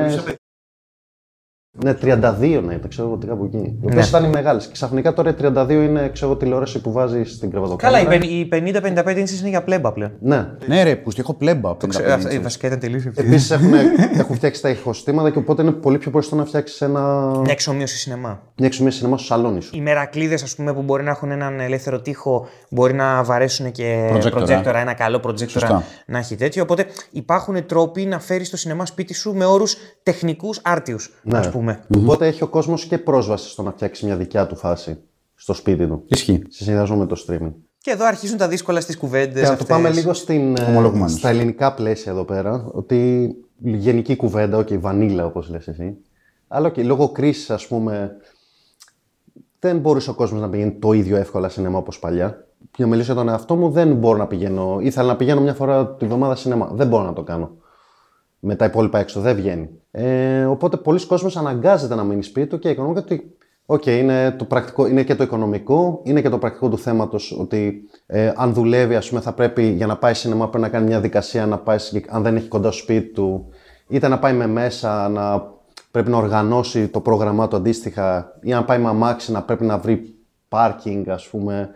Ναι, 32 να ήταν, ξέρω εγώ τι κάπου εκεί. Οι οποίες Ναι. ήταν οι μεγάλες. Και ξαφνικά τώρα οι 32 είναι ξέρω, εγώ, τηλεόραση που βάζεις στην Καλά, κρεβατοκάμερα. οι πεν- οι 50-55 ίντσες είναι για πλέμπα πλέον. Ναι. Ναι, ρε, που έχω πλέμπα. από Ξέρω, 55 αυτά- ίντσες. Βασικά ήταν τελείως. Επίσης έχουν, έχουν φτιάξει τα ηχοστήματα και οπότε είναι πολύ πιο μπροστά να φτιάξεις ένα... Μια εξομοίωση σινεμά. μια εξομοία σινεμά στο σαλόνι σου. Οι μερακλείδες, ας πούμε, που μπορεί να έχουν έναν ελεύθερο τοίχο, μπορεί να βαρέσουν και Προτζέκτορα. προτζέκτορα, ένα καλό προτζέκτορα Σωστά. να έχει τέτοιο. Οπότε υπάρχουν τρόποι να φέρεις το σινεμά σπίτι σου με όρους τεχνικούς άρτιους, Ναι. ας πούμε. Οπότε έχει ο κόσμος και πρόσβαση στο να φτιάξει μια δικιά του φάση στο σπίτι του. Ισχύει. Σε συνδυασμό με το streaming. Και εδώ αρχίζουν τα δύσκολα στις κουβέντες. Και να το πάμε λίγο στην, ε, Ομολογουμένως. στα ελληνικά πλαίσια εδώ πέρα, ότι γενική κουβέντα, οκ, okay, βανίλα όπως λες εσύ. Αλλά okay, λόγω κρίσης, ας πούμε, δεν μπορούσε ο κόσμος να πηγαίνει το ίδιο εύκολα σινεμά όπως παλιά. Για να μιλήσω για τον εαυτό μου, δεν μπορώ να πηγαίνω. Ήθελα να πηγαίνω μια φορά τη βδομάδα σινεμά. Δεν μπορώ να το κάνω. Με τα υπόλοιπα έξω δεν βγαίνει. Ε, οπότε πολλοί κόσμοι αναγκάζεται να μείνει σπίτι του και οικονομικά ότι Οκ, είναι, το πρακτικό, είναι και το οικονομικό, είναι και το πρακτικό του θέματος ότι ε, αν δουλεύει, ας πούμε, θα πρέπει για να πάει σινεμά πρέπει να κάνει μια διαδικασία, να πάει, αν δεν έχει κοντά στο σπίτι του, είτε να πάει με μέσα, να πρέπει να οργανώσει το πρόγραμμά του αντίστοιχα, ή αν πάει με αμάξι να πρέπει να βρει πάρκινγκ, ας πούμε.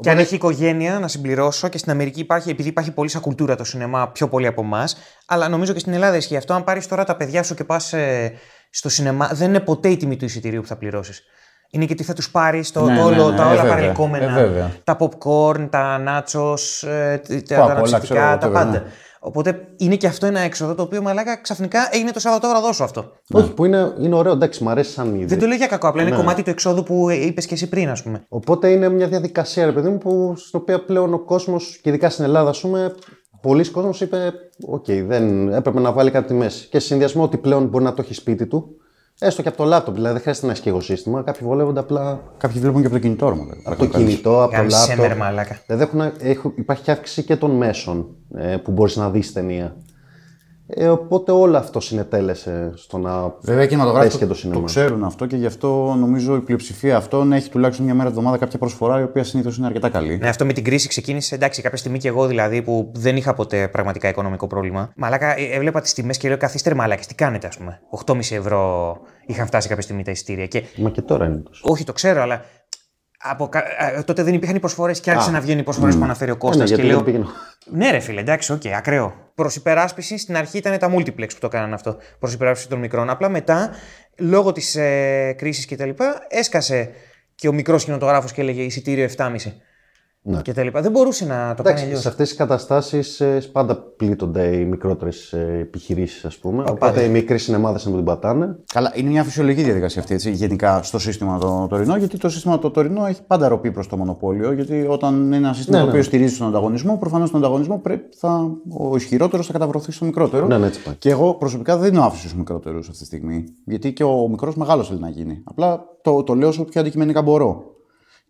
Και αν έχει οικογένεια, να συμπληρώσω, και στην Αμερική υπάρχει, επειδή υπάρχει πολύ σαν κουλτούρα το σινεμά πιο πολύ από εμάς, αλλά νομίζω και στην Ελλάδα ισχύει αυτό. Αν πάρεις τώρα τα παιδιά σου και πας ε, στο σινεμά, δεν είναι ποτέ η τιμή του εισιτηρίου που θα πληρώσεις. Είναι και τι θα τους πάρεις, το, ναι, όλο, ναι, ναι, τα όλα παρελκόμενα. Ε, τα popcorn, τα nachos, ε, τα αναψυκτικά, τα πάντα. Ναι. Οπότε είναι και αυτό ένα έξοδο το οποίο μαλάκα ξαφνικά έγινε το Σαββατόβραδο σου αυτό. Όχι, που είναι, είναι ωραίο, εντάξει, μου αρέσει σαν είδη. Δεν το λέω για κακό, απλά είναι κομμάτι του εξόδου που είπες και εσύ πριν, ας πούμε. Οπότε είναι μια διαδικασία, ρε παιδί μου, που, στην οποία πλέον ο κόσμος, και ειδικά στην Ελλάδα, ας πούμε, πολλοί κόσμοι είπε: Οκ, okay, δεν έπρεπε να βάλει κάτι τη μέση. Και σε συνδυασμό ότι πλέον μπορεί να το έχει σπίτι του, έστω και από το λάπτοπ. Δηλαδή δεν χρειάζεται να έχει και εγώ σύστημα. Κάποιοι βολεύονται απλά. Κάποιοι βλέπουν και από το κινητό μου. Από το κινητό, από το λάπτοπ. Δηλαδή έχουν, υπάρχει και αύξηση και των μέσων ε, που μπορείς να δεις ταινία. Ε, οπότε όλο αυτό συνετέλεσε στο να Βέβαια και το, το σινεμά. Το ξέρουν αυτό και γι' αυτό νομίζω η πλειοψηφία αυτών έχει τουλάχιστον μια μέρα εβδομάδα κάποια προσφορά η οποία συνήθως είναι αρκετά καλή. Ναι, αυτό με την κρίση ξεκίνησε εντάξει κάποια στιγμή και εγώ δηλαδή που δεν είχα ποτέ πραγματικά οικονομικό πρόβλημα. Μαλάκα ε, έβλεπα τις τιμές και λέω καθίστε μαλάκα, τι κάνετε ας πούμε. 8,5 ευρώ είχαν φτάσει κάποια στιγμή τα εισιτήρια. Και... Μα και τώρα είναι τόσο. Όχι, το ξέρω, αλλά από, τότε δεν υπήρχαν οι προσφορές και άρχισαν να βγαίνουν οι προσφορές που αναφέρει ο Κώστας. Ναι, και λέω. Ναι, ρε φίλε, εντάξει, οκ, okay, ακραίο. Προς υπεράσπιση στην αρχή ήταν τα multiplex που το έκαναν αυτό. Προς υπεράσπιση των μικρών. Απλά μετά, λόγω της ε, κρίσης κτλ., έσκασε και ο μικρός κινηματογράφος και έλεγε εισιτήριο 7,5. Ναι. Και τα λοιπά. Δεν μπορούσε να το Εντάξει, κάνει αλλιώς. Σε αυτές τις καταστάσεις ε, πάντα πλήττονται οι μικρότερες επιχειρήσεις, ας πούμε. Ο, Οπότε οι μικροί σινεμάδες να την πατάνε. Καλά, είναι μια φυσιολογική διαδικασία αυτή έτσι, γενικά στο σύστημα το τωρινό, γιατί το σύστημα το τωρινό έχει πάντα ροπή προς το μονοπόλιο. Γιατί όταν είναι ένα σύστημα ναι, το οποίο ναι. στηρίζει τον ανταγωνισμό, προφανώς τον ανταγωνισμό πρέπει, θα, ο ισχυρότερος θα καταβρωθεί στο μικρότερο. Ναι, ναι, έτσι πάει. Και εγώ προσωπικά δεν είναι άφηση στου μικρότερου αυτή τη στιγμή. Γιατί και ο μικρός μεγάλος θέλει να γίνει. Απλά το, το λέω όσο πιο αντικειμενικά μπορώ.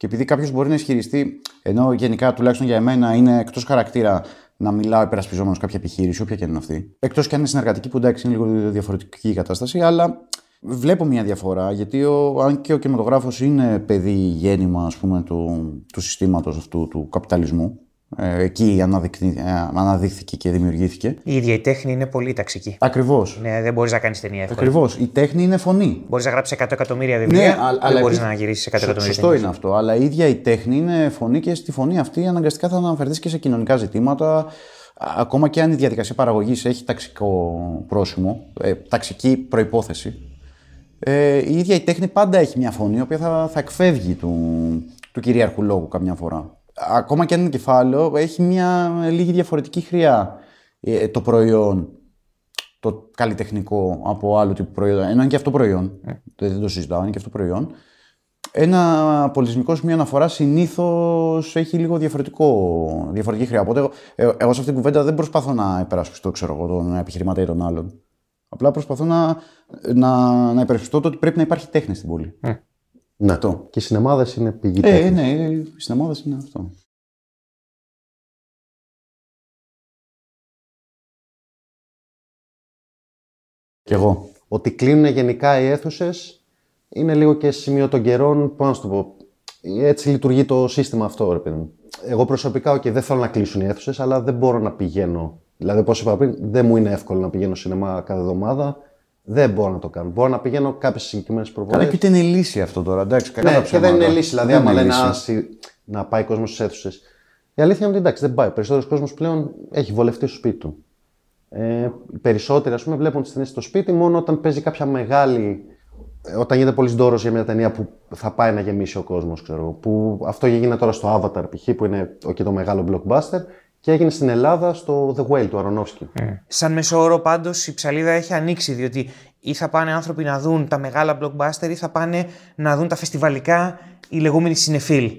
Και επειδή κάποιος μπορεί να ισχυριστεί, ενώ γενικά τουλάχιστον για εμένα είναι εκτός χαρακτήρα να μιλάω υπερασπιζόμενος κάποια επιχείρηση, όποια και είναι αυτή. Εκτός και αν είναι συνεργατική, που εντάξει είναι λίγο διαφορετική η κατάσταση, αλλά βλέπω μια διαφορά. Γιατί ο, αν και ο κινηματογράφος είναι παιδί γέννημα ας πούμε, του, του συστήματος αυτού του καπιταλισμού, ε, εκεί ε, αναδείχθηκε και δημιουργήθηκε. Η ίδια η τέχνη είναι πολύ ταξική. Ακριβώς. Ναι, δεν μπορείς να κάνεις ταινία εύκολα. Ακριβώς. Η τέχνη είναι φωνή. Μπορείς να γράψεις 100 εκατομμύρια βιβλία, ναι, αλλά δεν μπορείς να γυρίσεις 100 εκατομμύρια. Σωστό είναι αυτό. Αλλά η ίδια η τέχνη είναι φωνή και στη φωνή αυτή αναγκαστικά θα αναφερθείς και σε κοινωνικά ζητήματα. Ακόμα και αν η διαδικασία παραγωγής έχει ταξικό πρόσημο, ε, ταξική προπόθεση, ε, η ίδια η τέχνη πάντα έχει μια φωνή η οποία θα, θα εκφεύγει του, του κυρίαρχου λόγου καμιά φορά ακόμα και αν είναι κεφάλαιο, έχει μια λίγη διαφορετική χρειά ε, το προϊόν, το καλλιτεχνικό από άλλο τύπο προϊόν. Ενώ είναι και αυτό προϊόν. Ε. Δεν το συζητάω, είναι και αυτό προϊόν. Ένα πολιτισμικός σημείο αναφορά συνήθως έχει λίγο διαφορετικό, διαφορετική χρειά. Οπότε εγώ, ε, εγώ σε αυτήν την κουβέντα δεν προσπαθώ να υπερασπιστώ ξέρω εγώ, τον επιχειρηματία των άλλων. Απλά προσπαθώ να, να, να υπερασπιστώ το ότι πρέπει να υπάρχει τέχνη στην πόλη. Ναι. Αυτό. Και οι σινεμάδε είναι πηγή ε, ναι, οι σινεμάδε είναι αυτό. Και εγώ. Ότι κλείνουν γενικά οι αίθουσες είναι λίγο και σημείο των καιρών. Πώς να σου το πω. Έτσι λειτουργεί το σύστημα αυτό, ρε παιδί μου. Εγώ προσωπικά, okay, δεν θέλω να κλείσουν οι αίθουσες, αλλά δεν μπορώ να πηγαίνω. Δηλαδή, όπως είπα πριν, δεν μου είναι εύκολο να πηγαίνω σινεμά κάθε εβδομάδα. Δεν μπορώ να το κάνω. Μπορώ να πηγαίνω κάποιες συγκεκριμένες προβολές. Καλά, και ούτε είναι λύση αυτό τώρα. Εντάξει, ναι, και δεν είναι λύση. Δηλαδή, άμα λένε να πάει κόσμος στις αίθουσες. Η αλήθεια είναι ότι εντάξει, δεν πάει. Ο περισσότερος κόσμος πλέον έχει βολευτεί στο σπίτι του. Ε, οι περισσότεροι, ας πούμε, βλέπουν τις ταινίες στο σπίτι μόνο όταν παίζει κάποια μεγάλη. Όταν γίνεται πολύ δώρο για μια ταινία που θα πάει να γεμίσει ο κόσμος, ξέρω Που αυτό έγινε τώρα στο Avatar π.χ. που είναι και το μεγάλο blockbuster και έγινε στην Ελλάδα στο The Whale του Αρονόφσκι. Mm. Σαν μεσόωρο πάντως η ψαλίδα έχει ανοίξει διότι ή θα πάνε άνθρωποι να δουν τα μεγάλα blockbuster ή θα πάνε να δουν τα φεστιβαλικά οι λεγόμενοι συνεφίλ.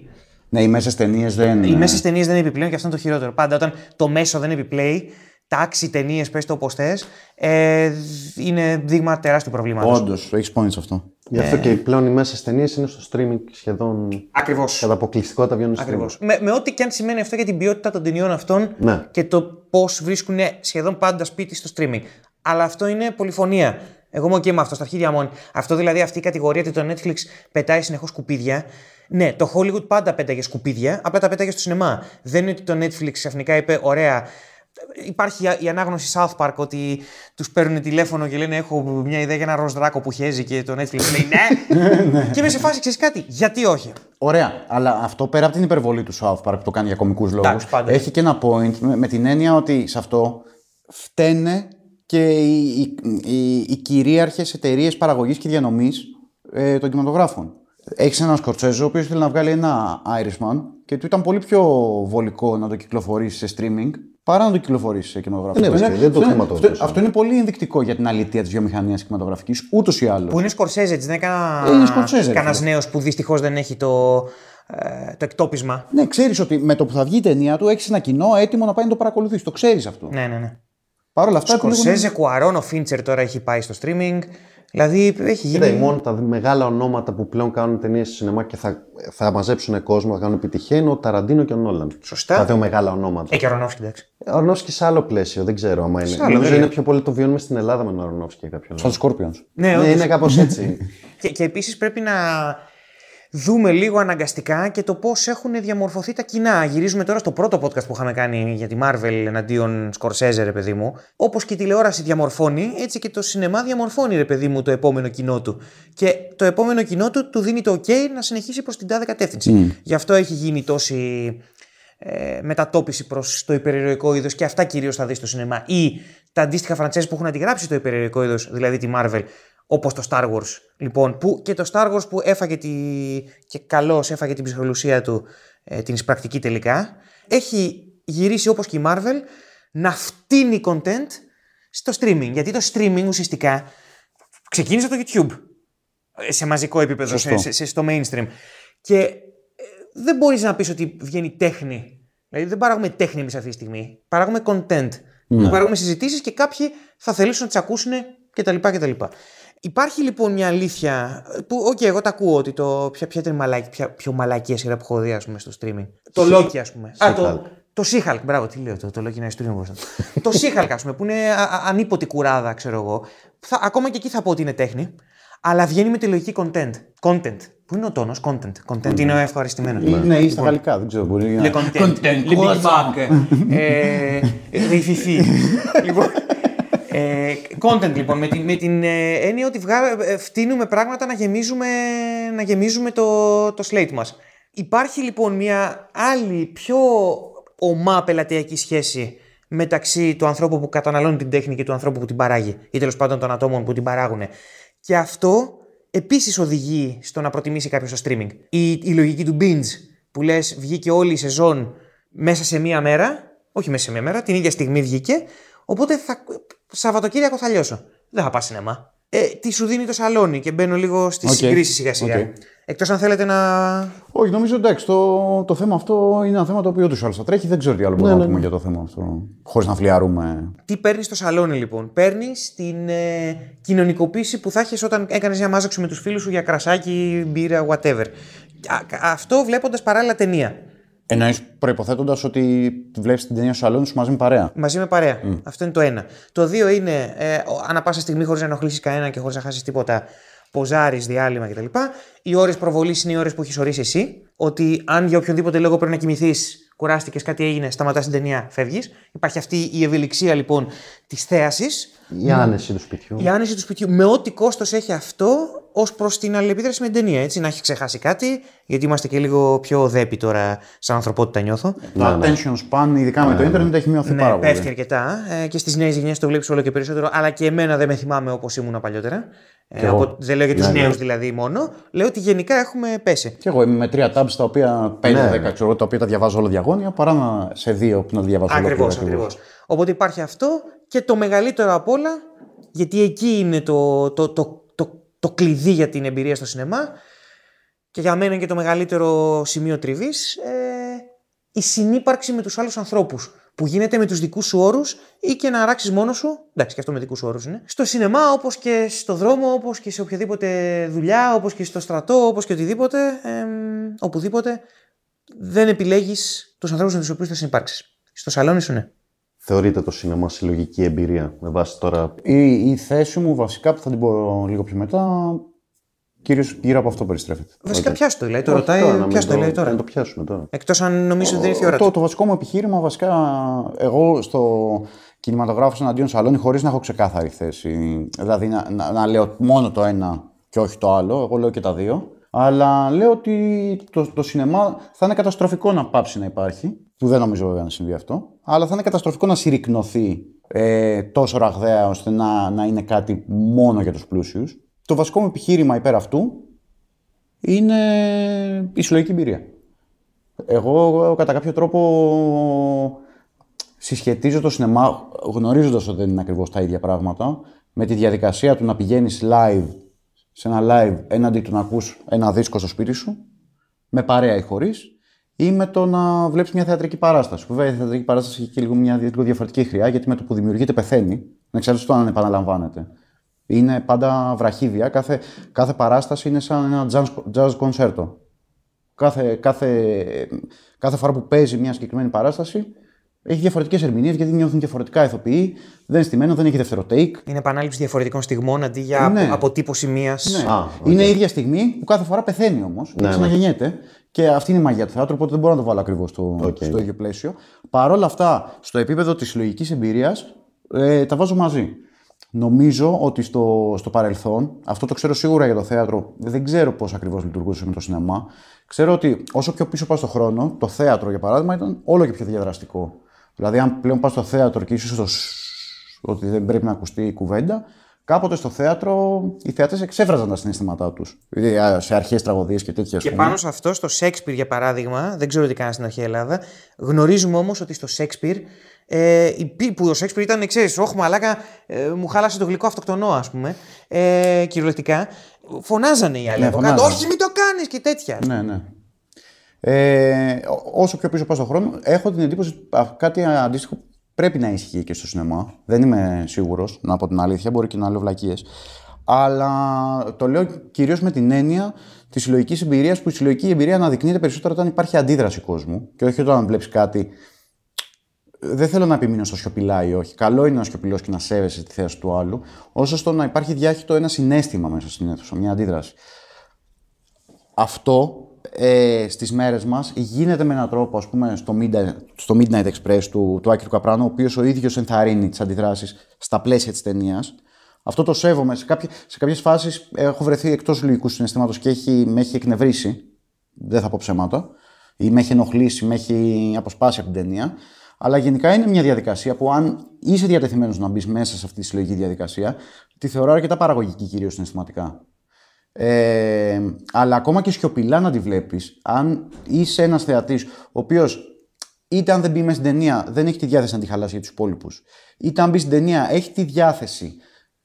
Ναι, οι μέσες ταινίες δεν. Οι μέσες ταινίες δεν είναι επιπλέον και αυτό είναι το χειρότερο. Πάντα όταν το μέσο δεν επιπλέει, τάξη, ταινίες, πες το όπως θες, ε, είναι δείγμα τεράστιου προβλήματος. Όντως, έχεις point σε αυτό. Γι' αυτό και πλέον οι μέσες ταινίες είναι στο streaming σχεδόν. Ακριβώς. Κατά αποκλειστικότητα βγαίνουν στο Ακριβώς. streaming. Με, με ό,τι και αν σημαίνει αυτό για την ποιότητα των ταινιών αυτών Ναι. και το πώς βρίσκουν σχεδόν πάντα σπίτι στο streaming. Αλλά αυτό είναι πολυφωνία. Εγώ είμαι OK με αυτό, στα αρχίδια μόνο. Αυτό δηλαδή, αυτή η κατηγορία ότι το Netflix πετάει συνεχώς σκουπίδια. Ναι, το Hollywood πάντα πέταγε σκουπίδια, απλά τα πέταγε στο σινεμά. Δεν είναι ότι το Netflix ξαφνικά είπε: Ωραία, Υπάρχει η ανάγνωση South Park ότι τους παίρνουν τηλέφωνο και λένε: Έχω μια ιδέα για ένα ροζ δράκο που χέζει και το Netflix λέει ναι. και είμαι σε φάση, ξέρεις κάτι, γιατί όχι. Ωραία, αλλά αυτό πέρα από την υπερβολή του South Park που το κάνει για κομικούς λόγους, Εντάξει, πάντα. έχει και ένα point με, με την έννοια ότι σε αυτό φταίνε και οι, οι, οι, οι κυρίαρχες εταιρείες παραγωγής και διανομής ε, των κινηματογράφων. Έχεις έναν Σκορτσέζο ο οποίος θέλει να βγάλει ένα Irishman και του ήταν πολύ πιο βολικό να το κυκλοφορήσει σε streaming παρά να το κυκλοφορήσει σε κινηματογράφο. Ναι, Αυτό βέβαια, είναι- δεν το αυτό είναι- χρηματοδοτούσε. Αυτό, αυτό είναι πολύ ενδεικτικό για την αλήθεια της βιομηχανίας κινηματογραφικής, ούτως ή άλλως. Που είναι Σκορσέζε, δεν είναι Ε, είναι Σκορσέζε, ρε κανένας φίλε. νέος που δυστυχώς δεν έχει το, ε, το εκτόπισμα. Ναι, ξέρεις ότι με το που θα βγει η ταινία του έχεις ένα κοινό έτοιμο να πάει να το παρακολουθήσει. Το ξέρεις αυτό. Ναι, ναι, ναι. Παρ' όλα αυτά. επιλέγουν- Σκορσέζε, Κουαρόν, ο Φίντσερ τώρα έχει πάει στο streaming. Δηλαδή έχει Κοίτα, γίνει. οι μόνο τα μεγάλα ονόματα που πλέον κάνουν ταινίες στο σινεμά και θα, θα μαζέψουν κόσμο, θα κάνουν επιτυχία είναι ο Ταραντίνο και ο Νόλαν. Σωστά. Τα δύο μεγάλα ονόματα. Ε, και ο Ρονόφσκι, εντάξει. Ο Αρνόφσκι σε άλλο πλαίσιο, δεν ξέρω άμα είναι. Σε άλλο, Νομίζω δεν είναι είναι. πιο πολύ το βιώνουμε στην Ελλάδα με τον Αρνόφσκι για κάποιον Σαν λόγο. του Scorpions. Ναι, Ναι, όντως. είναι κάπως έτσι. Και, και επίσης πρέπει να δούμε λίγο αναγκαστικά και το πώς έχουν διαμορφωθεί τα κοινά. Γυρίζουμε τώρα στο πρώτο podcast που είχαμε κάνει για τη Marvel εναντίον Σκορσέζε, ρε παιδί μου. Όπως και η τηλεόραση διαμορφώνει, έτσι και το σινεμά διαμορφώνει, ρε παιδί μου, το επόμενο κοινό του. Και το επόμενο κοινό του του δίνει το OK να συνεχίσει προς την τάδε κατεύθυνση. Γι' αυτό έχει γίνει τόση ε, μετατόπιση προς το υπερηρωικό είδος και αυτά κυρίως θα δεις στο σινεμά. Ή τα αντίστοιχα φραντσέζ που έχουν αντιγράψει το υπερηρωικό είδος, δηλαδή τη Marvel, όπως το Star Wars. Λοιπόν, που και το Star Wars που έφαγε τη, και καλώς έφαγε την ψυχολουσία του, ε, την εισπρακτική τελικά, έχει γυρίσει όπως και η Marvel να φτύνει content στο streaming. Γιατί το streaming ουσιαστικά ξεκίνησε από το YouTube ε, σε μαζικό επίπεδο, σε, Σωστό. σε- σε- στο mainstream. Και ε, δεν μπορείς να πεις ότι βγαίνει τέχνη. Δηλαδή δεν παράγουμε τέχνη εμείς αυτή τη στιγμή. Παράγουμε content. Παράγουμε συζητήσεις και κάποιοι θα θελήσουν να τις ακούσουν κτλ. κτλ. Υπάρχει λοιπόν μια αλήθεια που, οκ, εγώ τα ακούω ότι το. Ποια, ποια ήταν η μαλάκη, ποια, πιο μαλακία σειρά που έχω δει, ας πούμε, στο streaming. Το Loki, ας πούμε. Α, το, το She-Hulk, μπράβο, τι λέω, το, το Loki είναι ιστορία μπροστά. το She-Hulk, ας πούμε, που είναι α, α, ανίποτη κουράδα, ξέρω εγώ. Θα, ακόμα και εκεί θα πω ότι είναι τέχνη. Αλλά βγαίνει με τη λογική content. Content. Πού είναι ο τόνος, content. Content είναι ευχαριστημένο. Ναι, ή στα γαλλικά, δεν ξέρω. Μπορεί να. Le content. Le Big Mac. Ε, Ριφιφί. Λοιπόν, ε, content λοιπόν, με την, με την ε, έννοια ότι βγα, ε, φτύνουμε πράγματα να γεμίζουμε, να γεμίζουμε το, το slate μας. Υπάρχει λοιπόν μια άλλη πιο ομά πελατειακή σχέση μεταξύ του ανθρώπου που καταναλώνει την τέχνη και του ανθρώπου που την παράγει ή τέλος πάντων των ατόμων που την παράγουν. Και αυτό επίσης οδηγεί στο να προτιμήσει κάποιος το streaming. Η, η λογική του binge που λες βγήκε όλη η σεζόν μέσα σε μία μέρα, όχι μέσα σε μία μέρα, την ίδια στιγμή βγήκε, οπότε θα, Σαββατοκύριακο θα λιώσω. Δεν θα πάω σινεμά. Ε, τι σου δίνει το σαλόνι και μπαίνω λίγο στις Οκ. συγκρίσεις σιγά σιγά. Οκ. Εκτός αν θέλετε να. Όχι, νομίζω εντάξει, το, το θέμα αυτό είναι ένα θέμα το οποίο ούτω ή άλλω θα τρέχει. Δεν ξέρω τι άλλο μπορούμε να πούμε για το θέμα αυτό. Χωρίς να φλιαρούμε. Τι παίρνεις στο σαλόνι λοιπόν; Παίρνεις την ε, κοινωνικοποίηση που θα έχεις όταν έκανες μια μάζοξη με τους φίλους σου για κρασάκι, μπύρα, whatever. Α- αυτό βλέποντας παράλληλα ταινία. Εννοείς προποθέτοντα ότι βλέπεις την ταινία στο σαλόνι σου μαζί με παρέα. Μαζί με παρέα. Αυτό είναι το ένα. Το δύο είναι ε, ο- ανά πάσα στιγμή χωρίς να ενοχλήσεις κανένα και χωρίς να χάσεις τίποτα. Ποζάρι, διάλειμμα κτλ. Οι ώρες προβολής είναι οι ώρες που έχεις ορίσει εσύ. Ότι αν για οποιονδήποτε λόγο πρέπει να κοιμηθείς, κουράστηκες, κάτι έγινε, σταματάς την ταινία, φεύγεις. Υπάρχει αυτή η ευελιξία λοιπόν της θέασης. Η άνεση του σπιτιού. Η άνεση του σπιτιού. Με ό,τι κόστος έχει αυτό ως προς την αλληλεπίδραση με την ταινία. Έτσι, να έχει ξεχάσει κάτι, γιατί είμαστε και λίγο πιο δέποι τώρα σαν ανθρωπότητα, νιώθω. Το attention span, ειδικά με το Ιντερνετ, έχει μειωθεί πάρα Ναι, πέφτει πολύ. αρκετά ε, και στις νέες γενιές το βλέπεις όλο και περισσότερο. Αλλά και εμένα δεν με θυμάμαι όπως ήμουν παλιότερα. Ε, εγώ. από- δεν λέω για τους Ναι, ναι. νέους δηλαδή μόνο. Λέω ότι γενικά έχουμε πέσει. Και εγώ είμαι με τρία tabs τα οποία 5-10 Ναι, ναι. ξέρω, τα οποία τα διαβάζω όλα διαγώνια παρά να, σε δύο που να τα διαβάζω Ακριβώς, ολόκληρα ακριβώς. Οπότε υπάρχει αυτό και το μεγαλύτερο απ' όλα, γιατί εκεί είναι το, το, το, το, το κλειδί για την εμπειρία στο σινεμά και για μένα είναι και το μεγαλύτερο σημείο τριβής. Ε, η συνύπαρξη με τους άλλους ανθρώπους που γίνεται με τους δικούς σου όρους ή και να αράξεις μόνος σου. Εντάξει, και αυτό με δικούς όρους είναι. Στο σινεμά, όπως και στο δρόμο, όπως και σε οποιαδήποτε δουλειά, όπως και στο στρατό, όπως και οτιδήποτε, ε, οπουδήποτε, δεν επιλέγεις τους ανθρώπους με τους οποίους θα συνυπάρξεις. Στο σαλόνι σου, ναι. Θεωρείτε το σινεμά συλλογική εμπειρία με βάση τώρα. Η, η θέση μου βασικά που θα την πω λίγο πιο μετά, κυρίως γύρω από αυτό περιστρέφεται. Βασικά, Οκ. πιάσου το, δηλαδή. Το Όχι, ρωτάει, τώρα, να μην πιάσου το, το- λέει τώρα. Να το πιάσουμε τώρα. Εκτός αν νομίζω ότι δεν ήρθε η ώρα το, του. το βασικό μου επιχείρημα, βασικά, εγώ στο κινηματογράφο εναντίον σαλόνι, χωρίς να έχω ξεκάθαρη θέση. Δηλαδή να, να, να λέω μόνο το ένα και όχι το άλλο. Εγώ λέω και τα δύο. Αλλά λέω ότι το, το σινεμά θα είναι καταστροφικό να πάψει να υπάρχει. Που δεν νομίζω βέβαια να συμβεί αυτό. Αλλά θα είναι καταστροφικό να συρρυκνωθεί ε, τόσο ραγδαία ώστε να, να είναι κάτι μόνο για τους πλούσιους. Το βασικό μου επιχείρημα υπέρ αυτού είναι η συλλογική εμπειρία. Εγώ κατά κάποιο τρόπο συσχετίζω το σινεμά γνωρίζοντας ότι δεν είναι ακριβώς τα ίδια πράγματα με τη διαδικασία του να πηγαίνεις live σε ένα live έναντι του να ακούς ένα δίσκο στο σπίτι σου με παρέα ή χωρίς ή με το να βλέπεις μια θεατρική παράσταση. Βέβαια η θεατρική παράσταση έχει και λίγο μια λίγο διαφορετική χρειά γιατί με το που δημιουργείται πεθαίνει, εξαρτήτως του αν επαναλαμβάνεται. Είναι πάντα βραχίδια, κάθε, κάθε παράσταση είναι σαν ένα jazz, jazz concerto. Κάθε, κάθε, κάθε φορά που παίζει μια συγκεκριμένη παράσταση έχει διαφορετικές ερμηνείες γιατί νιώθουν διαφορετικά ηθοποιοί. Δεν είναι στημένο, δεν έχει δεύτερο take. Είναι επανάληψη διαφορετικών στιγμών αντί για Ναι. απο- αποτύπωση μια. Ναι. Α, οκ. Είναι η ίδια στιγμή που κάθε φορά πεθαίνει όμως. Ναι, ναι. ξαναγεννιέται. Και αυτή είναι η μαγεία του θεάτρου, οπότε δεν μπορώ να το βάλω ακριβώς στο, Οκ. στο ίδιο πλαίσιο. Παρ' όλα αυτά, στο επίπεδο της συλλογικής εμπειρίας, ε, τα βάζω μαζί. Νομίζω ότι στο, στο παρελθόν, αυτό το ξέρω σίγουρα για το θέατρο, δεν ξέρω πώς ακριβώς λειτουργούσε με το σινεμά. Ξέρω ότι όσο πιο πίσω πας στο χρόνο, το θέατρο για παράδειγμα ήταν όλο και πιο διαδραστικό. Δηλαδή, αν πλέον πας στο θέατρο και είσαι στο σ- ότι δεν πρέπει να ακουστεί η κουβέντα, κάποτε στο θέατρο οι θεατές εξέφραζαν τα συναισθήματά τους. Σε αρχές τραγωδίες και τέτοια ας Και πούμε. πάνω σε αυτό, στο Σέξπιρ για παράδειγμα, δεν ξέρω τι κάνει στην αρχαία Ελλάδα, γνωρίζουμε όμως ότι στο Σέξπιρ. Ε, υπή- που ο Σέξπιρ ήταν, ξέρεις, Όχι, μαλάκα, ε, μου χάλασε το γλυκό αυτοκτονό, ας πούμε. Ε, κυριολεκτικά. Φωνάζανε οι άλλοι Ναι, από κάτω. φωνάζανε. Όχι, μην το κάνεις και τέτοια. Ναι, ναι. Ε, ό- όσο πιο πίσω πάω στον χρόνο, έχω την εντύπωση ότι α, κάτι αντίστοιχο πρέπει να ισχύει και στο σινεμά. Δεν είμαι σίγουρος, να πω την αλήθεια, μπορεί και να λέω βλακίες. Αλλά το λέω κυρίως με την έννοια της συλλογικής εμπειρίας, που η συλλογική εμπειρία αναδεικνύεται περισσότερο όταν υπάρχει αντίδραση κόσμου και όχι όταν βλέπεις κάτι. Δεν θέλω να επιμείνω στο σιωπηλά ή όχι. Καλό είναι να σιωπηλός και να σέβεσαι τη θέση του άλλου, όσο στο να υπάρχει διάχυτο ένα συνέστημα μέσα στην αίθουσα, μια αντίδραση. Αυτό ε, στις μέρες μας γίνεται με έναν τρόπο, ας πούμε, στο Midnight, στο Midnight Express του, του Άκη του Καπράνου, ο οποίος ο ίδιος ενθαρρύνει τις αντιδράσεις στα πλαίσια της ταινίας. Αυτό το σέβομαι. Σε, κάποιες, σε κάποιες φάσεις έχω βρεθεί εκτός λογικού συναισθήματος και έχει, με έχει εκνευρίσει. Δεν θα πω ψέματα. Ή με έχει ενοχλήσει, με έχει αποσπάσει από την ταινία. Αλλά γενικά είναι μια διαδικασία που αν είσαι διατεθειμένος να μπεις μέσα σε αυτή τη συλλογική διαδικασία, τη θεωρώ αρκετά παραγωγική κυρίως συναισθηματικά. Ε, αλλά ακόμα και σιωπηλά να τη βλέπεις, αν είσαι ένας θεατής ο οποίος είτε αν δεν μπει μέσα στην ταινία δεν έχει τη διάθεση να τη χαλάσει για τους υπόλοιπους, είτε αν μπει στην ταινία έχει τη διάθεση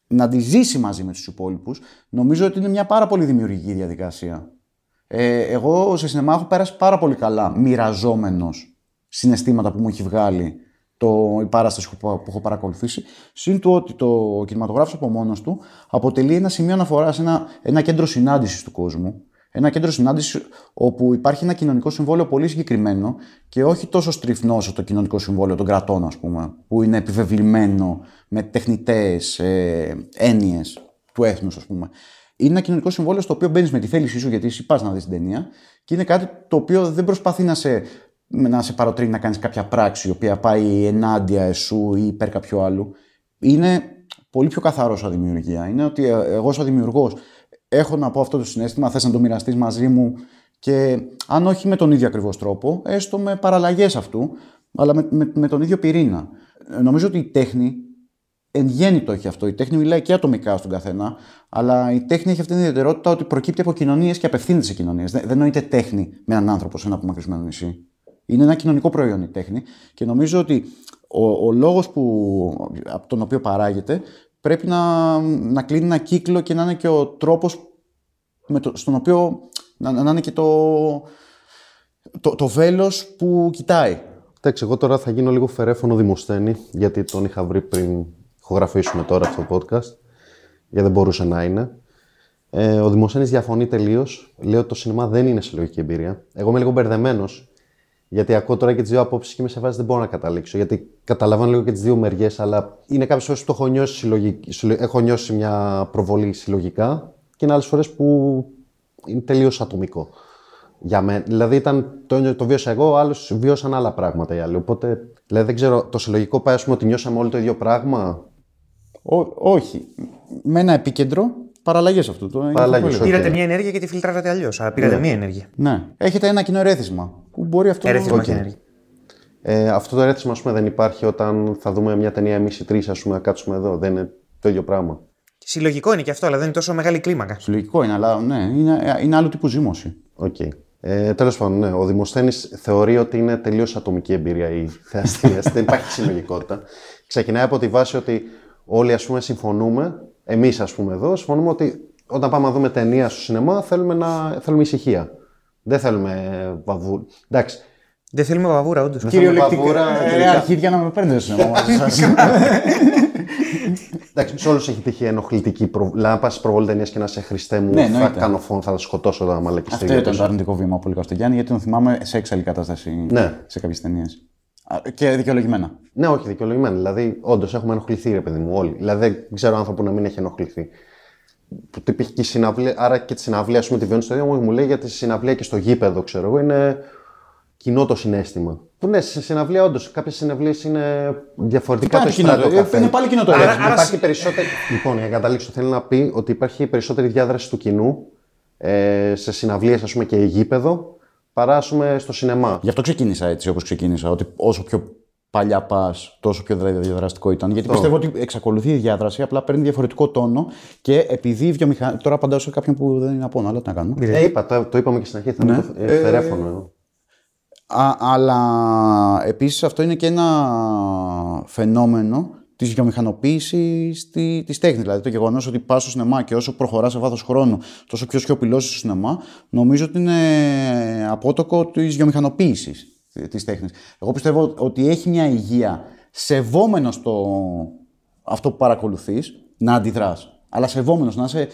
να τη ζήσει μαζί με τους υπόλοιπους, νομίζω ότι είναι μια πάρα πολύ δημιουργική διαδικασία. Ε, εγώ σε σινεμά έχω πέρασει πάρα πολύ καλά, μοιραζόμενος συναισθήματα που μου έχει βγάλει το, η παράσταση που, που έχω παρακολουθήσει. Συν του ότι το κινηματογράφος από μόνος του αποτελεί ένα σημείο αναφοράς, ένα, ένα κέντρο συνάντησης του κόσμου. Ένα κέντρο συνάντησης όπου υπάρχει ένα κοινωνικό συμβόλαιο πολύ συγκεκριμένο και όχι τόσο στριφνό όσο το κοινωνικό συμβόλαιο των κρατών, ας πούμε, που είναι επιβεβλημένο με τεχνητές ε, έννοιες του έθνους, ας πούμε. Είναι ένα κοινωνικό συμβόλαιο στο οποίο μπαίνεις με τη θέλησή σου, γιατί εσύ πα να δεις την ταινία, και είναι κάτι το οποίο δεν προσπαθεί να σε, να σε παροτρύνει να κάνεις κάποια πράξη η οποία πάει ενάντια εσού ή υπέρ κάποιου άλλου. Είναι πολύ πιο καθαρός σαν δημιουργία. Είναι ότι ε, εγώ, σαν δημιουργός, έχω να πω αυτό το συνέστημα, θες να το μοιραστείς μαζί μου και αν όχι με τον ίδιο ακριβώς τρόπο, έστω με παραλλαγές αυτού, αλλά με, με, με τον ίδιο πυρήνα. Ε, Νομίζω ότι η τέχνη εν γέννη το έχει αυτό. Η τέχνη μιλάει και ατομικά στον καθένα, αλλά η τέχνη έχει αυτή την ιδιαιτερότητα ότι προκύπτει από κοινωνίες και απευθύνεται σε κοινωνίες. Δεν, δεν νοείται τέχνη με έναν άνθρωπο σε ένα απομακρυσμένο νησί. Είναι ένα κοινωνικό προϊόν η τέχνη και νομίζω ότι ο, ο λόγος από τον οποίο παράγεται πρέπει να, να κλείνει ένα κύκλο και να είναι και ο τρόπος στον οποίο να, να είναι και το, το, το βέλος που κοιτάει. Εντάξει, εγώ τώρα θα γίνω λίγο φερέφωνο δημοσθένη, γιατί τον είχα βρει πριν ηχογραφήσουμε τώρα αυτό το podcast, γιατί δεν μπορούσε να είναι. Ε, ο Δημοσθένης διαφωνεί τελείως. Λέει ότι το σινεμά δεν είναι συλλογική εμπειρία. Εγώ είμαι λίγο μπερδεμένος, γιατί ακούω τώρα και τις δύο απόψεις και με σε βάση δεν μπορώ να καταλήξω. Γιατί καταλαβαίνω λίγο και τις δύο μεριές, αλλά είναι κάποιες φορές που το έχω νιώσει, συλλογικ- συλλο- έχω νιώσει μια προβολή συλλογικά και είναι άλλες φορές που είναι τελείως ατομικό. Για μένα. Δηλαδή ήταν, το, το βίωσα εγώ, άλλου βίωσαν άλλα πράγματα οι άλλοι. Οπότε δηλαδή, δεν ξέρω, το συλλογικό πάει ας πούμε, ότι νιώσαμε όλοι το ίδιο πράγμα; Ό, όχι. Με ένα επίκεντρο παραλλαγές αυτού. Το είναι Παραλλαγές, αυτό που έλεγα. Οκ. Πήρατε μια ενέργεια και τη φιλτράρατε αλλιώς. Αλλά πήρατε μία ενέργεια. Ναι. Έχετε ένα κοινό ερέθισμα. Που μπορεί αυτό Ερέθισμα Οκ. και ενέργεια. Ε, αυτό το ερέθισμα ας πούμε, δεν υπάρχει όταν θα δούμε μια ταινία εμείς οι τρεις, ας πούμε, να κάτσουμε εδώ. Δεν είναι το ίδιο πράγμα. Συλλογικό είναι και αυτό, αλλά δεν είναι τόσο μεγάλη κλίμακα. Συλλογικό είναι, αλλά ναι, είναι, είναι άλλου τύπου ζύμωση. Οκ. Ε, Τέλος πάντων, ναι, ο Δημοσθένης θεωρεί ότι είναι τελείως ατομική εμπειρία η θέαση. δεν υπάρχει συλλογικότητα. Ξεκινάει από τη βάση ότι όλοι ας πούμε, συμφωνούμε, εμείς ας πούμε εδώ, συμφωνούμε ότι όταν πάμε να δούμε ταινία στο σινεμά θέλουμε, να, θέλουμε ησυχία. Δεν θέλουμε βαβού. Εντάξει, Δεν θέλουμε βαβούρα, όντως. Κυριολεκτικά. βαβούρα, Ε, τελικά. αρχίδια να με παίρνετε στο σινεμά μαζί σας. Εντάξει, σε όλους έχει τύχει ενοχλητική προ... Δηλαδή, να πας σε προβολή ταινία και να σε χρηστέ μου, Ναι, θα εννοείται. κάνω φόνο, θα σκοτώσω τα μαλακιστήρια. Αυτό ήταν το αρνητικό βήμα που έλεγα στο Γιάννη, γιατί τον θυμάμαι σε έξαλλη κατάσταση Ναι. σε κάποιες ταινίες. Και δικαιολογημένα. Ναι, όχι, δικαιολογημένα. Δηλαδή, όντως έχουμε ενοχληθεί, ρε παιδί μου, όλοι. Δηλαδή, δεν ξέρω άνθρωπο να μην έχει ενοχληθεί. Που τύπηκε και η συναυλία, άρα και τη συναυλία, ας πούμε, τη βιώνει στο ίδιο μου, μου λέει για τη συναυλία και στο γήπεδο, ξέρω εγώ, είναι κοινό το συνέστημα. Που ναι, σε συναυλία, όντως, κάποιες συναυλίες είναι διαφορετικά Υπάρχει το κοινό, εισιτήριο του ε, είναι καθένα. πάλι κοινό το Άρα- ερέθισμα. άρα- Υπάρχει περισσότερη. λοιπόν, για να καταλήξω, θέλω να πει ότι υπάρχει περισσότερη διάδραση του κοινού ε, σε συναυλίες, ας πούμε, και γήπεδο, παρά ας πούμε, στο σινεμά. Γι' αυτό ξεκίνησα έτσι όπως ξεκίνησα. Ότι όσο πιο παλιά πας, τόσο πιο δρα- διαδραστικό ήταν. Γιατί πιστεύω ότι εξακολουθεί η διάδραση, απλά παίρνει διαφορετικό τόνο και επειδή η βιομηχανία. Τώρα απαντάω σε κάποιον που δεν είναι από άλλο, τι να κάνουμε. Ε, είπα, το, το είπαμε και στην αρχή, θα είναι το ε, φερέφωνο. Α, αλλά επίσης αυτό είναι και ένα φαινόμενο της βιομηχανοποίησης τη, της τέχνης. Δηλαδή το γεγονός ότι πας στο σινεμά και όσο προχωράς σε βάθος χρόνου, τόσο πιο σιωπηλός είσαι στο σινεμά, νομίζω ότι είναι απότοκο της βιομηχανοποίησης της τέχνης. Εγώ πιστεύω ότι έχει μια υγεία σεβόμενος το αυτό που παρακολουθείς, να αντιδράς. Αλλά σεβόμενος, να είσαι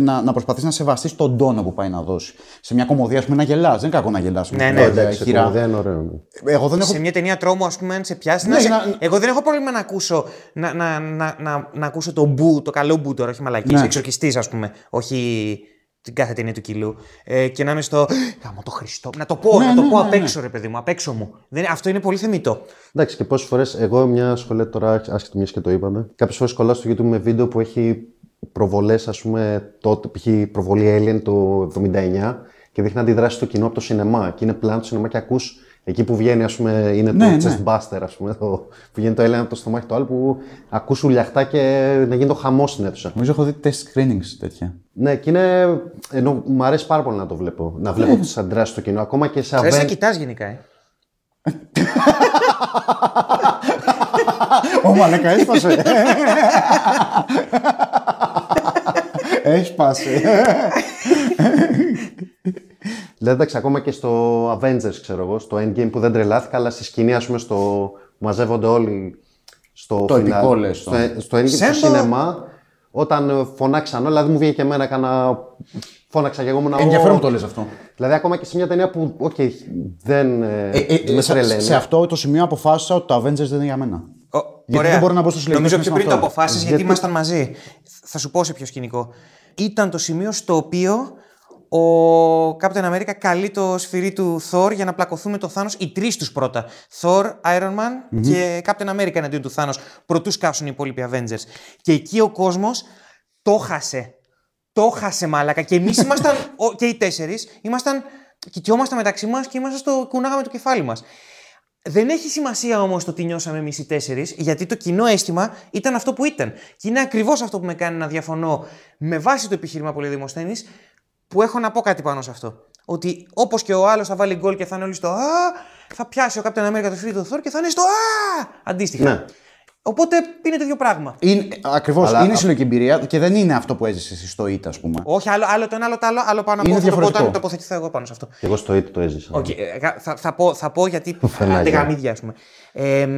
να, να προσπαθείς να σεβαστείς τον τόνο που πάει να δώσει. Σε μια κομμωδία, ας πούμε, να γελάς. Δεν είναι κακό να γελάς. Ναι, ναι, Εντάξει, σε κομμωδία είναι ωραίο. ναι. Εγώ δεν έχω. Σε μια ταινία τρόμου, ας πούμε, αν σε πιάσει. Ναι, να σε... να- Εγώ δεν έχω πρόβλημα να ακούσω, να, να, να, να, να ακούσω το μπου, το καλό μπου τώρα, όχι μαλακής. Ναι. Εξορκιστής, ας πούμε. Όχι την κάθε ταινία του κιλού. Ε, και να είμαι στο. Γάμο το Χριστό. Να το πω, Ναι, να το ναι, πω ναι, απ' ναι. έξω, ρε παιδί μου, απ' έξω μου. Δεν, αυτό είναι πολύ θεμητό. Εντάξει, και πόσες φορές, εγώ μια σχολεία τώρα, άσχετο μιας και το είπαμε, κάποιες φορές κολλάω στο YouTube με βίντεο που έχει προβολές, ας πούμε, τότε, π.χ. προβολή Alien το 79 και δείχνει αντιδράσεις στο κοινό από το σινεμά. Και είναι πλάνο του σινεμά και ακούς εκεί που βγαίνει, ας πούμε, είναι Ναι, το ναι. chest buster, ας πούμε, το, που βγαίνει το Alien από το στομάχι του άλλου, που ακούς ουλιαχτά και να γίνει το χαμός στην αίθουσα. Νομίζω έχω δει test screenings τέτοια. Ναι, και είναι. Ενώ μου αρέσει πάρα πολύ να το βλέπω. Να βλέπω τις αντιδράσεις στο κοινό. Ακόμα και σε Θε να Aven- κοιτάς γενικά, ε. Ω, μαλάκα, έσπασε. Έσπασε. Δηλαδή, εντάξει, ακόμα και στο Avengers, ξέρω εγώ, στο Endgame που δεν τρελάθηκα, αλλά στη σκηνή, ας πούμε, στο... μαζεύονται όλοι στο Το φινάλ. επικό, λες, Στο, το. στο Endgame, στο Assemble! σινεμά, όταν ε, φωνάξαν όλα, δηλαδή μου βγήκε και εμένα, έκανα... φώναξα και εγώ ήμουν... Ενδιαφέρον «Ω». που το λες αυτό. Δηλαδή, ακόμα και σε μια ταινία που, οκ, δεν ε, Ε, ε, με σε, τρελαίνει. σε αυτό το σημείο αποφάσισα ότι το Avengers δεν είναι για μένα. Ο- Γιατί ωραία. δεν μπορώ να μπω στο συλλογικό Νομίζω πιο σκηνικό πριν το αυτό. αποφάσισες γιατί... Γιατί- ήμασταν μαζί. Θα σου πω σε ποιο σκηνικό. Ήταν το σημείο στο οποίο ο Captain America καλεί το σφυρί του Thor για να πλακωθούν με το Thanos οι τρεις τους πρώτα. Thor, Iron Man και Captain America εναντίον του Thanos. Προτού σκάσουν οι υπόλοιποι Avengers. Και εκεί ο κόσμος το χάσε. Το χάσε μάλακα. Και εμείς ήμασταν, ο- και οι τέσσερις, ήμασταν. Κοιτιόμασταν μεταξύ μας και ήμασταν στο κουνάγαμε το κεφάλι μας. Δεν έχει σημασία όμως το τι νιώσαμε εμείς οι τέσσερις, γιατί το κοινό αίσθημα ήταν αυτό που ήταν. Και είναι ακριβώς αυτό που με κάνει να διαφωνώ με βάση το επιχείρημα πολύ Δημοσθένης, που έχω να πω κάτι πάνω σε αυτό. Ότι όπως και ο άλλος θα βάλει γκολ και θα είναι όλοι στο Α, θα πιάσει ο Captain America το φίλο του Thor και θα είναι στο Α! Αντίστοιχα. Ναι. Οπότε είναι το ίδιο πράγμα. Ακριβώς. Αλλά- Είναι συλλογική εμπειρία και δεν είναι αυτό που έζησες εσύ στο IT, ας πούμε. Όχι, άλλο, άλλο το ένα, άλλο το άλλο, άλλο πάνω Είναι από αυτό το διαφορετικό. όταν τοποθετηθώ εγώ πάνω σε αυτό. Και εγώ στο IT το έζησα. Οκ, ε, γα- θα, θα, πω, θα πω γιατί Φαινάγια. άντε γαμίδια, ας πούμε. Ε,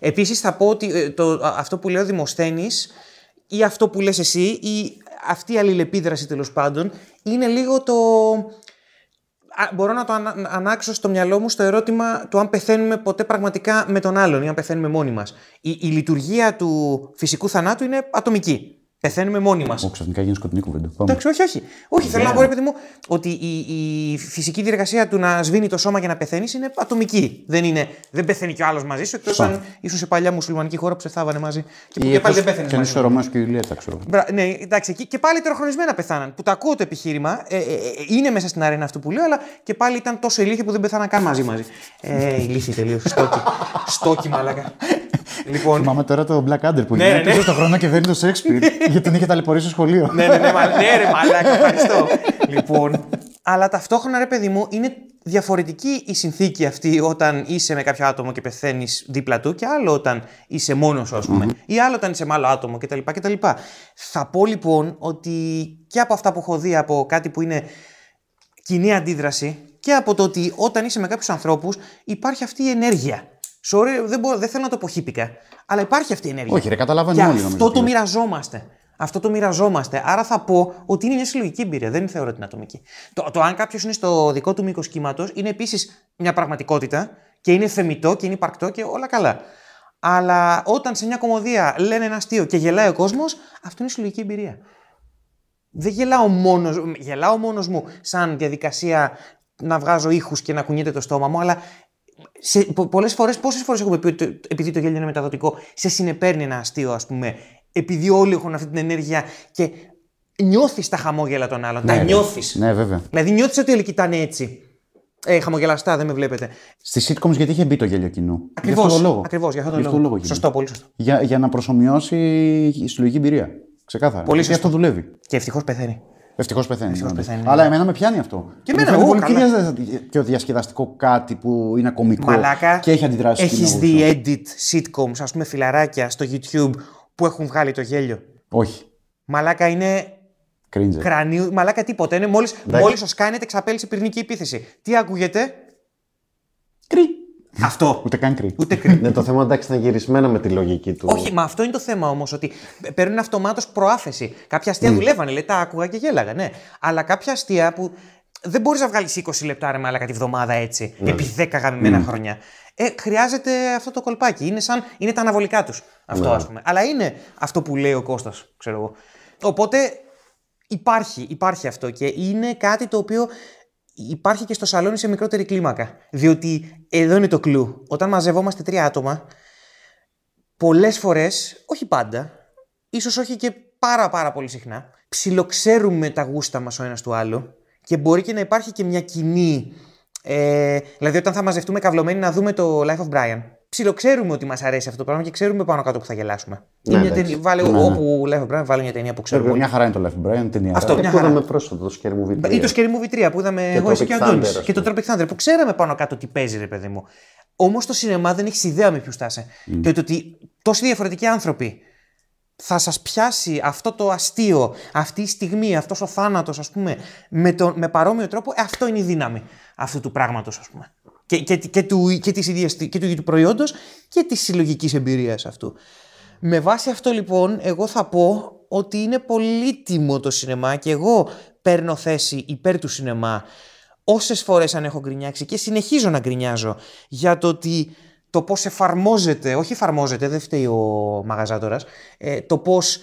επίσης θα πω ότι ε, το, α- αυτό που λέει ο Δημοσθένης ή αυτό που λες εσύ ή αυτή η αλληλεπίδραση τέλος πάντων είναι λίγο το... Α, μπορώ να το ανα, να ανάξω στο μυαλό μου στο ερώτημα του αν πεθαίνουμε ποτέ πραγματικά με τον άλλον ή αν πεθαίνουμε μόνοι μας. Η, η λειτουργία του φυσικού θανάτου είναι ατομική. Πεθαίνουμε μόνοι μας. Ω, ξαφνικά γίνει σκοτεινή κουβέντα. Πάμε. Εντάξει, όχι, όχι. Όχι, θέλω να πω, ρε παιδί μου, ότι η, η φυσική διεργασία του να σβήνει το σώμα για να πεθαίνεις είναι ατομική. Δεν, είναι, δεν πεθαίνει κι ο άλλος μαζί σου, εκτός αν ήσουν σε παλιά μουσουλμανική χώρα που σε θάβανε μαζί. Και, που Ή και πάλι δεν εκτός πέθανε. κι αν είσαι ο Ρωμαίο και η Ιουλιέτα, ξέρω. Μπρα, ναι, εντάξει, εκεί και πάλι τεροχρονισμένα πεθάναν. Που το ακούω το επιχείρημα. Ε, ε, ε, είναι μέσα στην αρένα αυτό που λέω, αλλά και πάλι ήταν τόσο ηλίθιοι που δεν πεθάναν καν μαζί μαζί. Ε, ηλίθιοι τελείως. Στόκι. Στόκι, μαλάκα. λοιπόν. Θυμάμαι τώρα το Black Adder που Ναι, είναι ναι, πίσω ναι. στο χρόνο και δεν είναι το Shakespeare γιατί τον είχε ταλαιπωρήσει στο σχολείο. ναι, ναι, ναι, μα, ναι, ρε, μαλάκα, ευχαριστώ. λοιπόν, αλλά ταυτόχρονα, ρε παιδί μου, είναι διαφορετική η συνθήκη αυτή όταν είσαι με κάποιο άτομο και πεθαίνεις δίπλα του και άλλο όταν είσαι μόνος σου, ας πούμε. Ή άλλο όταν είσαι με άλλο άτομο κτλ. κτλ. Θα πω λοιπόν ότι και από αυτά που έχω δει από κάτι που είναι κοινή αντίδραση και από το ότι όταν είσαι με κάποιους ανθρώπους υπάρχει αυτή η ενέργεια. Sorry, δεν, μπορώ, δεν θέλω να το πω χύπικα, αλλά υπάρχει αυτή η ενέργεια. Όχι, ρε, καταλαβαίνουμε Και όλοι, νομίζω, Αυτό τι το λες. μοιραζόμαστε. Αυτό το μοιραζόμαστε. Άρα θα πω ότι είναι μια συλλογική εμπειρία. Δεν θεωρώ ότι είναι ατομική. Το, το αν κάποιος είναι στο δικό του μήκος κύματος είναι επίσης μια πραγματικότητα και είναι θεμητό και είναι υπαρκτό και όλα καλά. Αλλά όταν σε μια κομμωδία λένε ένα αστείο και γελάει ο κόσμος, αυτό είναι συλλογική εμπειρία. Δεν γελάω μόνος, γελάω μόνος μου σαν διαδικασία να βγάζω ήχους και να κουνιέται το στόμα μου, αλλά σε, πο, πολλές φορές, πόσες φορές έχουμε πει ότι το- επειδή το γέλιο είναι μεταδοτικό, σε συνεπέρνει ένα αστείο ας πούμε, επειδή όλοι έχουν αυτή την ενέργεια και νιώθεις τα χαμόγελα των άλλων, τα ρε. νιώθεις. Ναι, βέβαια. Δηλαδή νιώθεις ότι όλοι κοιτάνε έτσι. Ε, χαμογελαστά, δεν με βλέπετε. Στις sitcoms γιατί είχε μπει το γέλιο κοινού; Για Ακριβώς, αυτό το λόγο. ακριβώς, για αυτόν τον Γι' λόγο. λόγο είχε μπει. Σωστό, πολύ σωστό. Για, για να προσωμιώσει η συλλογική εμπειρία. Ξεκάθαρα. Πολύ Γιατί σωστό. αυτό δουλεύει. Και ευτυχώς πεθαίνει. Ευτυχώς πεθαίνει. Ευτυχώς όντως. πεθαίνει, ναι. Αλλά εμένα με πιάνει αυτό. Και Μου εμένα, φαίνεται εγώ, πολύ πιο, καλά. δια- πιο διασκεδαστικό κάτι που είναι κωμικό Μαλάκα, και έχει αντιδράσει. έχεις στην δει αγορά. edit sitcoms, ας πούμε φιλαράκια στο YouTube που έχουν βγάλει το γέλιο. Όχι. Μαλάκα είναι Cringe. κρανίου, μαλάκα τίποτα. Είναι μόλις, Εντάξει. μόλις ως κάνετε εξαπέλυσε πυρηνική επίθεση. Τι ακούγεται, Κρυ. αυτό. Ούτε καν κρυ. Ούτε κρύο. Ναι, το θέμα εντάξει είναι γυρισμένα με τη λογική του. Όχι, μα αυτό είναι το θέμα όμως, ότι παίρνουν αυτομάτως προάθεση. Κάποια αστεία δουλεύανε, λέει, τα άκουγα και γέλαγα, ναι. Αλλά κάποια αστεία που δεν μπορείς να βγάλεις 20 λεπτά ρε μάλακα τη βδομάδα έτσι, επί 10 γαμημένα χρόνια. Ε, χρειάζεται αυτό το κολπάκι. Είναι, σαν, είναι τα αναβολικά τους. Αυτό, Ναι. ας πούμε. Αλλά είναι αυτό που λέει ο Κώστας, ξέρω εγώ. Οπότε υπάρχει, υπάρχει αυτό και είναι κάτι το οποίο υπάρχει και στο σαλόνι σε μικρότερη κλίμακα. Διότι εδώ είναι το κλου. Όταν μαζευόμαστε τρία άτομα, πολλές φορές, όχι πάντα, ίσως όχι και πάρα πάρα πολύ συχνά, ψιλοξέρουμε τα γούστα μας ο ένας του άλλου και μπορεί και να υπάρχει και μια κοινή... Ε, δηλαδή όταν θα μαζευτούμε καυλωμένοι να δούμε το Life of Brian, ψιλοξέρουμε ότι μας αρέσει αυτό το πράγμα και ξέρουμε πάνω κάτω που θα γελάσουμε. Ναι, Είναι μια εντάξει. ταινία, βάλε, όπου Life of Brian βάλε μια ταινία που ξέρουμε Βέβαια, όλοι. μια χαρά είναι το Life of Brian, ταινία. Αυτό, Και μια που χαρά. είδαμε πρόσφατα το Scary Movie 3. Ή το Scary Movie 3 που είδαμε εγώ, το εσύ και ο Tropic Αντώνης. Thunder, ας Και το Tropic Thunder που ξέραμε πάνω κάτω τι παίζει, ρε παιδί μου. Όμως το σινεμά δεν έχει ιδέα με ποιους θα είσαι. Και το ότι τόσοι διαφορετικοί άνθρωποι θα σας πιάσει αυτό το αστείο, αυτή η στιγμή, αυτός ο θάνατος, ας πούμε, με, τον, με παρόμοιο τρόπο, ε, αυτό είναι η δύναμη αυτού του πράγματος, ας πούμε. Και, και, και, του, και, της ίδιας, και του ίδιου του προϊόντος και της συλλογικής εμπειρίας αυτού. Με βάση αυτό λοιπόν, εγώ θα πω ότι είναι πολύτιμο το σινεμά και εγώ παίρνω θέση υπέρ του σινεμά όσες φορές αν έχω γκρινιάξει και συνεχίζω να γκρινιάζω για το ότι το πώς εφαρμόζεται, όχι εφαρμόζεται, δεν φταίει ο μαγαζάτορας, ε, το πώς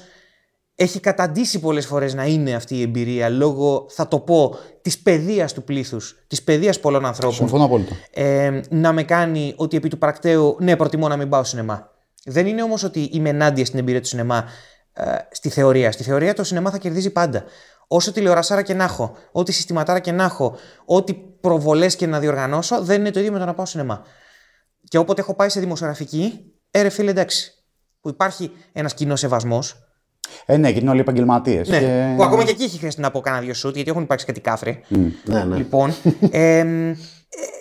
έχει καταντήσει πολλές φορές να είναι αυτή η εμπειρία λόγω, θα το πω, της παιδείας του πλήθους, της παιδείας πολλών ανθρώπων Συμφωνώ απόλυτα. ε, να με κάνει ότι επί του πρακτέου, ναι, προτιμώ να μην πάω σινεμά. Δεν είναι όμως ότι είμαι ενάντια στην εμπειρία του σινεμά ε, στη θεωρία. Στη θεωρία το σινεμά θα κερδίζει πάντα. Όσο τηλεορασάρα και να έχω, ό,τι συστηματάρα και να έχω, ό,τι προβολές και να διοργανώσω, δεν είναι το ίδιο με το να πάω σινεμά. Και όποτε έχω πάει σε δημοσιογραφική, ε, ρε φίλε, εντάξει. Που υπάρχει ένας κοινός σεβασμός. Ε, ναι, και είναι όλοι επαγγελματίες. Ναι, Και... που ακόμα και εκεί έχει χρειαστεί να πω κάνα δύο σουτ, γιατί έχουν υπάρξει κάτι κάφρι. Ναι, ναι. Λοιπόν, εμ, ε,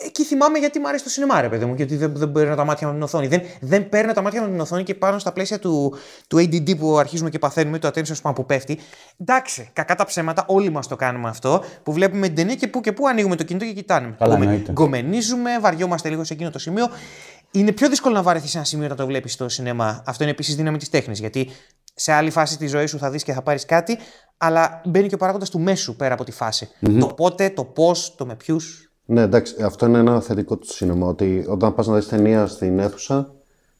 εκεί θυμάμαι γιατί μου αρέσει το σινεμά, ρε παιδί μου, γιατί δεν, δεν παίρνω τα μάτια μου από την οθόνη. Δεν, δεν παίρνω τα μάτια μου από την οθόνη και πάνω στα πλαίσια του, του ADD που αρχίζουμε και παθαίνουμε, το attention span που πέφτει. Εντάξει, κακά τα ψέματα, όλοι μας το κάνουμε αυτό, που βλέπουμε την ταινία και που και που ανοίγουμε το κινητό και κοιτάμε. Καλά, Γκομε- εννοείται. Γκομενίζουμε, βαριόμαστε λίγο σε εκείνο το σημείο. Είναι πιο δύσκολο να βαρεθεί σε ένα σημείο να το βλέπεις στο σινεμά. Αυτό είναι επίσης δύναμη της τέχνης. Γιατί σε άλλη φάση της ζωής σου θα δεις και θα πάρεις κάτι, αλλά μπαίνει και ο παράγοντας του μέσου πέρα από τη φαση Το πότε, το πώς, το με ποιους. Ναι, εντάξει, αυτό είναι ένα θετικό του σινεμά. Ότι όταν πας να δεις ταινία στην αίθουσα,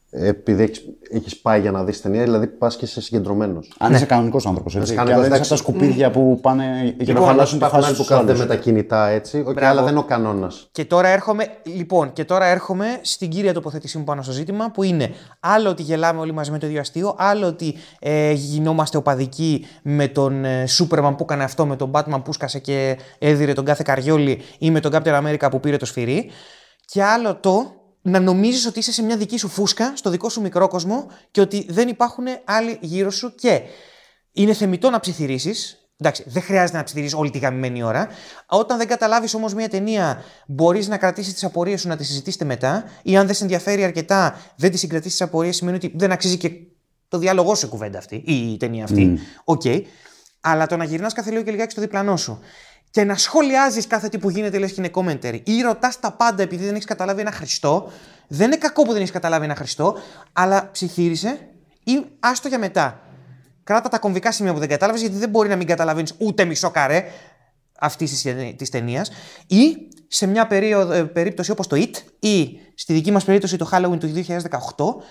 επειδή έχεις, έχεις πάει για να δεις ταινία, δηλαδή πας και είσαι συγκεντρωμένος. Αν είσαι κανονικός άνθρωπος. Έτσι. Και κανονικός, αν δεν είσαι εντάξει. από τα σκουπίδια που πάνε για να Λοιπόν, χαλάσουν τη υπάρχουν φάση άλλοι του που κάθονται άλλου. με τα κινητά έτσι, okay, αλλά δεν είναι ο κανόνας. Και τώρα έρχομαι, λοιπόν, και τώρα έρχομαι στην κύρια τοποθέτησή μου πάνω στο ζήτημα που είναι άλλο ότι γελάμε όλοι μαζί με το ίδιο αστείο, άλλο ότι ε, γινόμαστε οπαδικοί με τον ε, Σούπερμαν που έκανε αυτό, με τον Batman που σκάσε και έδιρε τον κάθε καριόλι ή με τον Captain America που πήρε το σφυρί. Και άλλο το να νομίζεις ότι είσαι σε μια δική σου φούσκα, στο δικό σου μικρό κόσμο και ότι δεν υπάρχουν άλλοι γύρω σου και είναι θεμιτό να ψιθυρίσεις. Εντάξει, δεν χρειάζεται να ψιθυρίσεις όλη τη γαμημένη ώρα. Όταν δεν καταλάβεις όμως μια ταινία, μπορείς να κρατήσεις τις απορίες σου να τις συζητήσετε μετά. Ή αν δεν σε ενδιαφέρει αρκετά, δεν τη συγκρατήσεις τις απορίες, σημαίνει ότι δεν αξίζει και το διάλογό σου η κουβέντα αυτή ή η ταινία αυτή. Οκ. Αλλά το να γυρνάς κάθε λίγο και λιγάκι στο διπλανό σου και να σχολιάζεις κάθε τι που γίνεται, λες και είναι commentary, ή ρωτάς τα πάντα επειδή δεν έχεις καταλάβει ένα Χριστό. Δεν είναι κακό που δεν έχεις καταλάβει ένα Χριστό, αλλά ψιθύρισε ή άστο για μετά. Κράτα τα κομβικά σημεία που δεν κατάλαβες, γιατί δεν μπορεί να μην καταλαβαίνεις ούτε μισό καρέ αυτής της ταινία. Ή σε μια περίοδο, ε, περίπτωση όπως το It, ή στη δική μας περίπτωση το Halloween του 2018,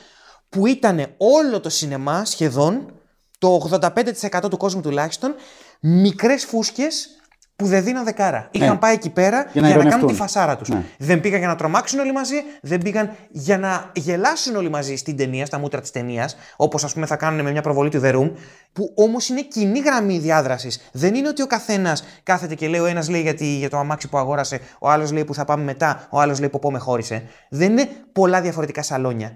που ήταν όλο το σινεμά σχεδόν, το 85% του κόσμου τουλάχιστον, μικρές φούσκες που δεν δίναν δεκάρα. Είχαν πάει εκεί πέρα για να να, κάνουν ηρωνευτούν. τη φασάρα τους. Ναι. Δεν πήγαν για να τρομάξουν όλοι μαζί, δεν πήγαν για να γελάσουν όλοι μαζί στην ταινία, στα μούτρα της ταινίας, όπως ας πούμε θα κάνουν με μια προβολή του The Room, που όμως είναι κοινή γραμμή διάδρασης. Δεν είναι ότι ο καθένας κάθεται και λέει: Ο ένας λέει γιατί, για το αμάξι που αγόρασε, ο άλλος λέει που θα πάμε μετά, ο άλλος λέει που πω με χώρισε. Δεν είναι πολλά διαφορετικά σαλόνια.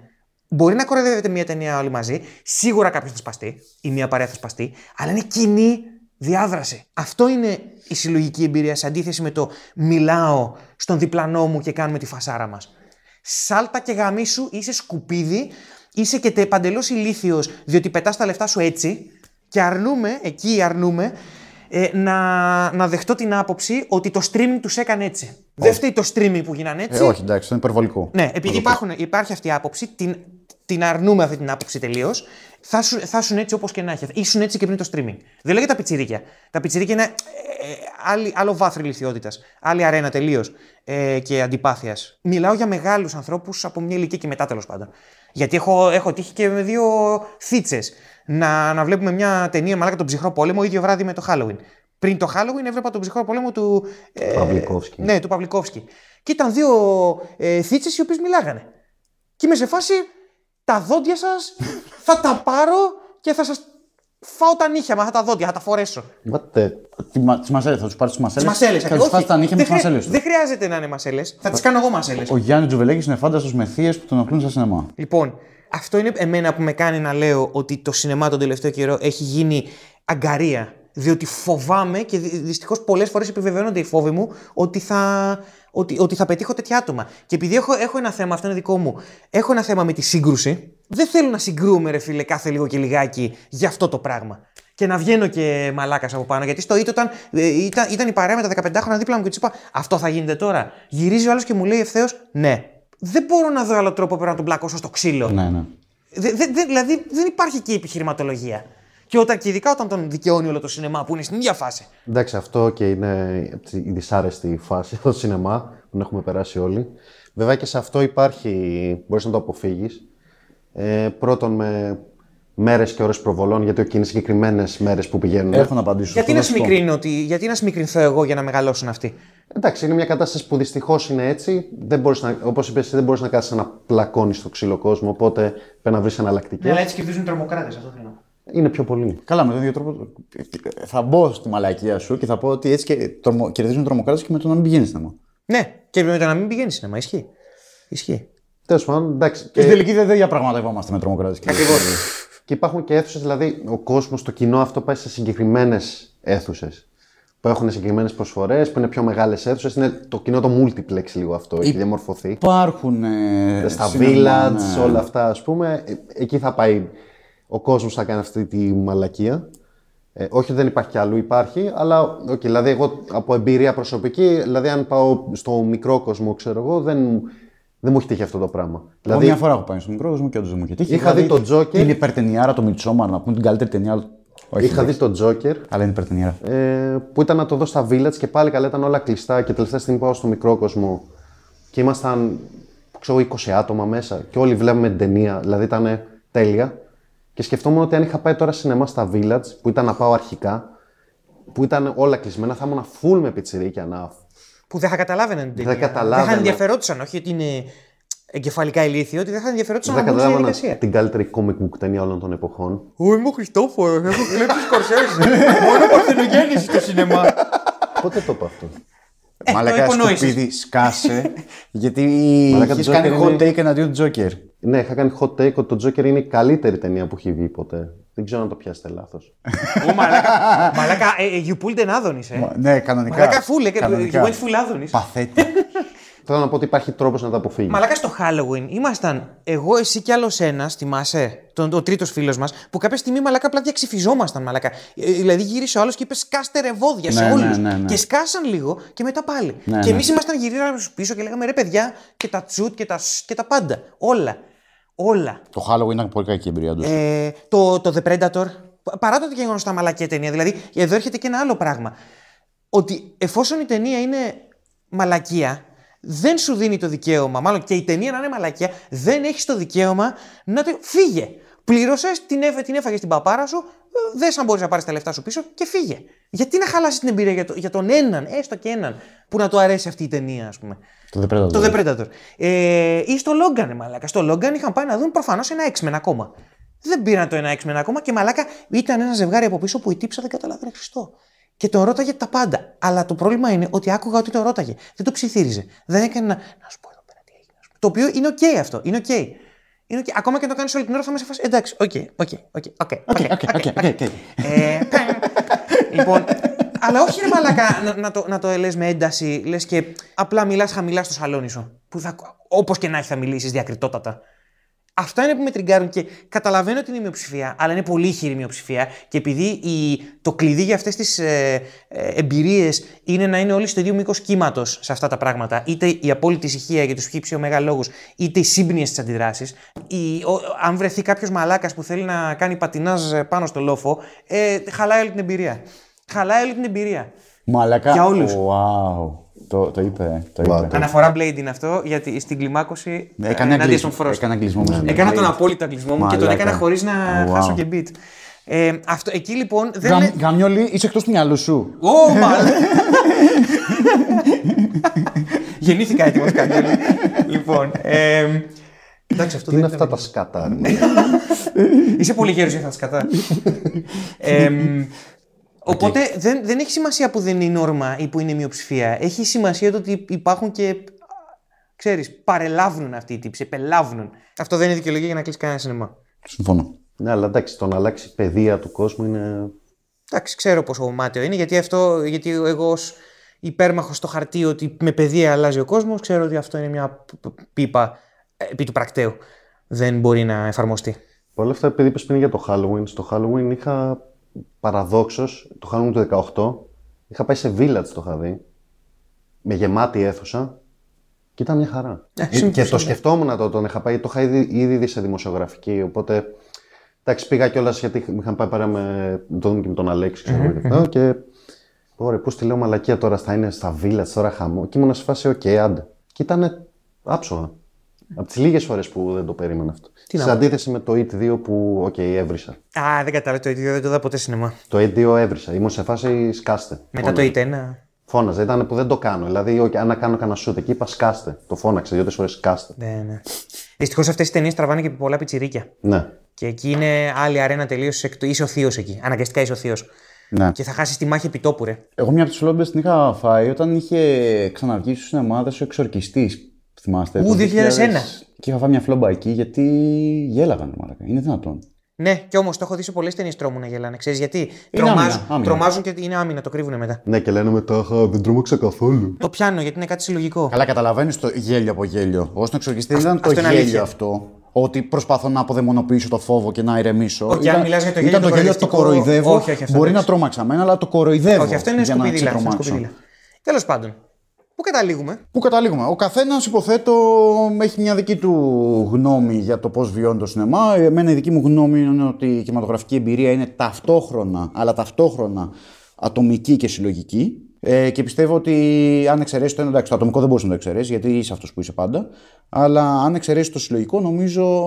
Μπορεί να κοροϊδεύετε μια ταινία όλοι μαζί, σίγουρα κάποιος θα σπαστεί ή μια παρέα θα σπαστεί, αλλά είναι κοινή διάδραση. Αυτό είναι η συλλογική εμπειρία σε αντίθεση με το μιλάω στον διπλανό μου και κάνουμε τη φασάρα μας. Σάλτα και γαμίσου, είσαι σκουπίδι, είσαι και τε- παντελώς ηλίθιος διότι πετάς τα λεφτά σου έτσι και αρνούμε, εκεί αρνούμε, ε, να, να δεχτώ την άποψη ότι το streaming τους έκανε έτσι. Δεν φταίει το streaming που γίνανε Ε, έτσι. όχι, εντάξει, αυτό είναι υπερβολικό. Ναι, επειδή υπάρχουν, υπάρχει αυτή η άποψη, την, την αρνούμε αυτή την άποψη τελείως. Θα, σου, θα ήσουν έτσι όπως και να έχει. Ήσουν έτσι και πριν το streaming. Δεν λέγεται τα πιτσιρίκια. Τα πιτσιρίκια είναι ε, ε, άλλη, άλλο βάθρο ηλικιότητας. Άλλη αρένα τελείως ε, και αντιπάθειας. Μιλάω για μεγάλους ανθρώπους από μια ηλικία και μετά τέλος πάντων. Γιατί έχω, έχω τύχει και με δύο θίτσες να, να βλέπουμε μια ταινία μαλάκα τον ψυχρό πόλεμο ίδιο βράδυ με το Halloween. Πριν το Halloween έβλεπα τον ψυχρό πόλεμο του. Ε, Παυλικόφσκι. Ναι, του Παυλικόφσκι. Και ήταν δύο ε, θίτσες οι οποίες μιλάγανε. Και είμαι σε φάση, τα δόντια σας θα τα πάρω και θα σας φάω τα νύχια με αυτά τα δόντια, θα τα φορέσω. What the... Τι μα- τις μασέλες, θα τους πάρεις τις μασέλες; Τις μασέλες. Θα τους πάρει τα νύχια με τις μασέλες τους. Δεν χρειάζεται να είναι μασέλες. Θα τις κάνω εγώ μασέλες. Ο Γιάννη Τζουβελέκη είναι φάνταστος με θείες που τον ενοχλούν στα σινεμά. Λοιπόν, αυτό είναι εμένα που με κάνει να λέω ότι το σινεμά τον τελευταίο καιρό έχει γίνει αγκαρία. Διότι φοβάμαι και δυστυχώς πολλές φορές επιβεβαιώνονται οι φόβοι μου ότι θα, ότι, ότι θα πετύχω τέτοια άτομα. Και επειδή έχω, έχω ένα θέμα, αυτό είναι δικό μου, έχω ένα θέμα με τη σύγκρουση, δεν θέλω να συγκρούμε, ρε φίλε, κάθε λίγο και λιγάκι για αυτό το πράγμα. Και να βγαίνω και μαλάκας από πάνω. Γιατί στο ΙΤ όταν ε, ήταν, ήταν η παρέα με τα 15 χρόνια δίπλα μου και του είπα Αυτό θα γίνεται τώρα. Γυρίζει ο άλλος και μου λέει ευθέως Ναι. Δεν μπορώ να δω άλλο τρόπο πέρα να τον πλακώσω στο ξύλο. Ναι, ναι. Δε- δε- δε- δηλαδή δεν υπάρχει εκεί επιχειρηματολογία. Και, όταν, και ειδικά όταν τον δικαιώνει όλο το σινεμά που είναι στην ίδια φάση. Εντάξει, αυτό και είναι η δυσάρεστη φάση στο σινεμά που έχουμε περάσει όλοι. Βέβαια και σε αυτό υπάρχει, μπορείς να το αποφύγεις. Ε, πρώτον με μέρες και ώρες προβολών, γιατί είναι συγκεκριμένες μέρες που πηγαίνουν. Έχω να απαντήσω. Γιατί στο να, αυτό. σμικρύνω ότι, γιατί να σμικρινθώ εγώ για να μεγαλώσουν αυτοί; Εντάξει, είναι μια κατάσταση που δυστυχώς είναι έτσι. Δεν μπορείς να, όπως είπες, εσύ, δεν μπορείς να κάτσει να πλακώνει στο ξύλο κόσμο. Οπότε πρέπει να βρεις εναλλακτικές. έτσι κερδίζουν τρομοκράτες, αυτό θέλω. Είναι πιο πολύ. Καλά, με τον ίδιο τρόπο. Θα μπω στη μαλακία σου και θα πω ότι έτσι και τρομο... κερδίζουν τρομοκράτες και με το να μην πηγαίνεις σινεμά. Ναι, και με το να μην πηγαίνεις σινεμά. Ισχύει. Ισχύει. Τέλος πάντων, εντάξει. Και στην Και, τελική δεν δεν διαπραγματευόμαστε με τρομοκράτες. Ακριβώς. και υπάρχουν και αίθουσες, δηλαδή ο κόσμος, το κοινό αυτό πάει σε συγκεκριμένες αίθουσες. που έχουν συγκεκριμένες προσφορές, που είναι πιο μεγάλες αίθουσες. Είναι το κοινό το multiplex λίγο αυτό, έχει διαμορφωθεί. Υπάρχουν. Ε, Στα σινεμά, village, ναι. όλα αυτά, ας πούμε. ε, Εκεί θα πάει ο κόσμος θα κάνει αυτή τη μαλακία. Ε, όχι ότι δεν υπάρχει κι αλλού, υπάρχει, αλλά okay, δηλαδή εγώ από εμπειρία προσωπική, δηλαδή αν πάω στο μικρό κόσμο, ξέρω εγώ, δεν, δεν μου έχει τύχει αυτό το πράγμα. Εγώ Δηλαδή, μια φορά έχω πάει στον μικρό κόσμο και όντως δεν μου είχε τύχει. Είχα δει το Joker. Την υπερτενιάρα, το Midsommar, να πούμε την καλύτερη ταινία. Όχι, είχα δει εντάξει, το Joker, Αλλά είναι υπερτενιάρα. ε, που ήταν να το δω στα village και πάλι καλά ήταν όλα κλειστά και τελευταία στιγμή πάω στο μικρό κόσμο και ήμασταν ξέρω, 20 άτομα μέσα και όλοι βλέπουμε την ταινία, δηλαδή ήταν τέλεια και σκεφτόμουν ότι αν είχα πάει τώρα σινεμά στα village που ήταν να πάω αρχικά που ήταν όλα κλεισμένα θα ήμουν full με πιτσιρίκια να Που δεν θα καταλάβαιναν την ταινία. καταλάβαινα. Δεν θα ενδιαφερόντουσαν, όχι ότι είναι εγκεφαλικά ηλίθιο, ότι δεν θα ενδιαφερόντουσαν δεν να μπουν στη καταλάβανα διαδικασία. την καλύτερη comic book ταινία όλων των εποχών. Ω, είμαι ο Χριστόφορος, έχω κλέψει σκορσέζες. Μόνο παρθενογέννηση στο σινεμά. Πότε το είπα αυτό; Ε, Μαλακάς το υπονόησες. σκουπίδι, σκάσε. γιατί Μαλάκα, έχει το κάνει Joker hot είναι- take εναντίον του Joker. Ναι, είχα κάνει hot take ότι το Joker είναι η καλύτερη ταινία που έχει βγει ποτέ. Δεν ξέρω αν το πιάσετε λάθος. Ω, μαλάκα, μαλάκα, ε, ε, you pulled an Adonis, ε. Μα- Ναι, κανονικά. Μαλάκα φούλε, you Κανονικά. went full Adonis. Παθέτη. Θέλω να πω ότι υπάρχει τρόπος να τα αποφύγεις. Μαλάκα στο Halloween ήμασταν εγώ, εσύ κι άλλος ένας, θυμάσαι, τον, ο τρίτος φίλος μας, που κάποια στιγμή μαλάκα απλά διαξυφιζόμασταν. Μαλάκα. Ε, δηλαδή γύρισε ο άλλος και είπες σκάστε ρεβόδια σε Ναι, όλους. ναι, ναι, ναι. Και σκάσαν λίγο και μετά πάλι. Ναι, και ναι. εμείς ήμασταν γυρίζαμε πίσω και λέγαμε ρε παιδιά και τα τσουτ και τα, σ και τα πάντα. Όλα. Όλα. το Halloween ήταν πολύ κακή εμπειρία του. Ε, το, το The Predator, παρά το ότι γεγονό τα μαλακία ταινία, δηλαδή εδώ έρχεται και ένα άλλο πράγμα. Ότι εφόσον η ταινία είναι μαλακία, δεν σου δίνει το δικαίωμα, μάλλον και η ταινία να είναι μαλακία, δεν έχεις το δικαίωμα να το. Φύγε! Πλήρωσες, την, έφε, την έφαγες στην παπάρα σου, δες αν μπορείς να πάρεις τα λεφτά σου πίσω και φύγε. Γιατί να χαλάσεις την εμπειρία για, το, για τον έναν, έστω και έναν, που να του αρέσει αυτή η ταινία, ας πούμε. Το The Predator. Το The Predator. Ε, ή στο Logan, ε, μαλάκα. Στο Logan είχαν πάει να δουν προφανώς ένα X-Men ακόμα. Δεν πήραν το ένα X-Men ακόμα και μαλάκα ήταν ένα ζευγάρι από πίσω που η τύπισσα δεν καταλάβαινε Χριστό. Και τον ρώταγε τα πάντα. Αλλά το πρόβλημα είναι ότι άκουγα ότι τον ρώταγε. Δεν το ψιθύριζε. Δεν έκανε να. Να σου πω εδώ πέρα τι έγινε. ας πούμε. Το οποίο είναι οκ αυτό. Είναι οκ. Είναι οκ. Ακόμα και αν το κάνεις όλη την ώρα θα είμαι σε φάση. Εντάξει, οκ, οκ, οκ, οκ. οκ, οκ, οκ. Ε, λοιπόν, αλλά όχι ρε μαλάκα να, να το, να το λες με ένταση, λες και απλά μιλάς χαμηλά στο σαλόνι σου. Που θα, όπως και να έχει θα μιλήσεις διακριτότατα. Αυτά είναι που με τριγκάρουν και καταλαβαίνω ότι είναι η μειοψηφία, αλλά είναι πολύ ηχηρή μειοψηφία και επειδή η, το κλειδί για αυτές τις ε, ε, εμπειρίες είναι να είναι όλοι στο ίδιο μήκος κύματος σε αυτά τα πράγματα, είτε η απόλυτη ησυχία για τους χι ψι ωμέγα λόγους, είτε οι σύμπνοιες της αντιδράσεις, η, ο, αν βρεθεί κάποιος μαλάκας που θέλει να κάνει πατινάζ ε, πάνω στο λόφο, ε, χαλάει όλη την εμπειρία. Χαλάει όλη την εμπειρία. Μαλακά. Για όλους. Wow. Το, το είπε. ε, Το Wow. είπε. Αναφορά Blade είναι αυτό, γιατί στην κλιμάκωση Ναι, ε, Έκανε ενάντια αγγλισμό. στον Frost. Έκανε αγγλισμό μέσα. Έκανα τον απόλυτο αγγλισμό μου και τον Μαλάκα. έκανα χωρίς να Wow. χάσω και beat. Ε, αυτό, εκεί λοιπόν δεν. Γαμ, είναι- γαμιόλι, είσαι εκτός του μυαλού σου. Ω, μάλλον. Γεννήθηκα έτοιμος κάτι. λοιπόν. Ε, εντάξει, αυτό Τι είναι δεν αυτά τα σκατά. ρε. Είσαι πολύ γέρος για αυτά τα σκατά. ε, οπότε δεν, δεν έχει σημασία που δεν είναι η νόρμα ή που είναι η μειοψηφία. Έχει σημασία το ότι υπάρχουν και. Ξέρεις, παρελάβουν αυτοί οι τύποι, επελάβουν. Αυτό δεν είναι δικαιολογία για να κλείσει κανένα σινεμά. Συμφωνώ. ναι, αλλά εντάξει, το να αλλάξει η παιδεία του κόσμου είναι. Εντάξει, ξέρω πόσο μάταιο είναι, γιατί, αυτό, γιατί εγώ ως υπέρμαχος στο χαρτί ότι με παιδεία αλλάζει ο κόσμος, ξέρω ότι αυτό είναι μια π- π- πίπα ε, επί του πρακτέου. Δεν μπορεί να εφαρμοστεί. Παρ' όλα αυτά, επειδή είπες πριν για το Halloween, στο Halloween είχα παραδόξως το Halloween του 18. Είχα πάει σε village το είχα δει. Με γεμάτη αίθουσα. Και ήταν μια χαρά. Ε, και συμφωνώ. το σκεφτόμουν το τον είχα πάει. Το είχα ήδη, ήδη δει σε δημοσιογραφική. Οπότε. Εντάξει, πήγα κιόλας γιατί είχαν πάει παρά με με τον και με τον Αλέξη. Ξέρω, εγώ, και αυτό, και. Ωραία, πώς τη λέω μαλακία τώρα θα είναι στα Village, τώρα χαμός. Και ήμουν σε φάση, οκ, άντε. Και ήταν άψογα. Από τις λίγες φορές που δεν το περίμενα αυτό. Τι να σε αντίθεση με το It 2 που, οκ, έβρισα. Α, δεν κατάλαβα το ίδιο, δεν το είδα ποτέ σινεμά. Το It 2 έβρισα. Ήμουν σε φάση σκάστε. Μετά το IT1. Φώναζε, ήταν που δεν το κάνω. Δηλαδή, οκ, αν να κάνω κανένα σουτ εκεί, είπα σκάστε. Το φώναξε δύο-τρεις φορές σκάστε. Ναι, ναι. Δυστυχώς αυτές οι ταινίες τραβάνε και πολλά πιτσιρίκια. Ναι. Και εκεί είναι άλλη αρένα τελείως. Είσαι ο θείος εκεί. Αναγκαστικά είσαι ο θείος. Ναι. Και θα χάσεις τη μάχη επιτόπου, ρε. Εγώ μια από τις φλόμπες την είχα φάει όταν είχε ξαναβγεί στους σινεμάδες ο εξορκιστής. Θυμάστε. Ου, το 2001. Και είχα φάει μια φλόμπα εκεί γιατί γέλαγαν, μαλάκα. Είναι δυνατόν. Ναι, και όμως το έχω δει σε πολλές ταινίες τρόμου να γελάνε. Ξέρεις γιατί. Είναι Τρομάζουν, άμυνα, άμυνα. τρομάζουν και είναι άμυνα, το κρύβουν μετά. Ναι, και λένε μετά, «Αχα, δεν τρόμαξα καθόλου. Το πιάνω γιατί είναι κάτι συλλογικό. Καλά, καταλαβαίνεις το γέλιο από γέλιο. Ω τον εξοργιστή δεν ήταν το αυτό είναι γέλιο αλήθεια. αυτό. Ότι προσπαθώ να αποδαιμονοποιήσω το φόβο και να ηρεμήσω. Όχι, αν μιλάς για το γέλιο ήταν το το γέλιο το κοροϊδευτικό- κοροϊδεύω. Όχι, όχι, αυτό Μπορεί δεν να τρόμαξα μένα, αλλά το κοροϊδεύω. Όχι, αυτό είναι για να σκουπίδιλα. ξετρομάξω. Τέλος πάντων. Πού καταλήγουμε; Πού καταλήγουμε; Ο καθένας, υποθέτω, έχει μια δική του γνώμη για το πώς βιώνει το σινεμά. Εμένα η δική μου γνώμη είναι ότι η κινηματογραφική εμπειρία είναι ταυτόχρονα, αλλά ταυτόχρονα ατομική και συλλογική. Ε, και πιστεύω ότι αν εξαιρέσει το ένα, εντάξει, το ατομικό δεν μπορείς να το εξαιρέσεις, γιατί είσαι αυτός που είσαι πάντα. Αλλά αν εξαιρέσει το συλλογικό, νομίζω.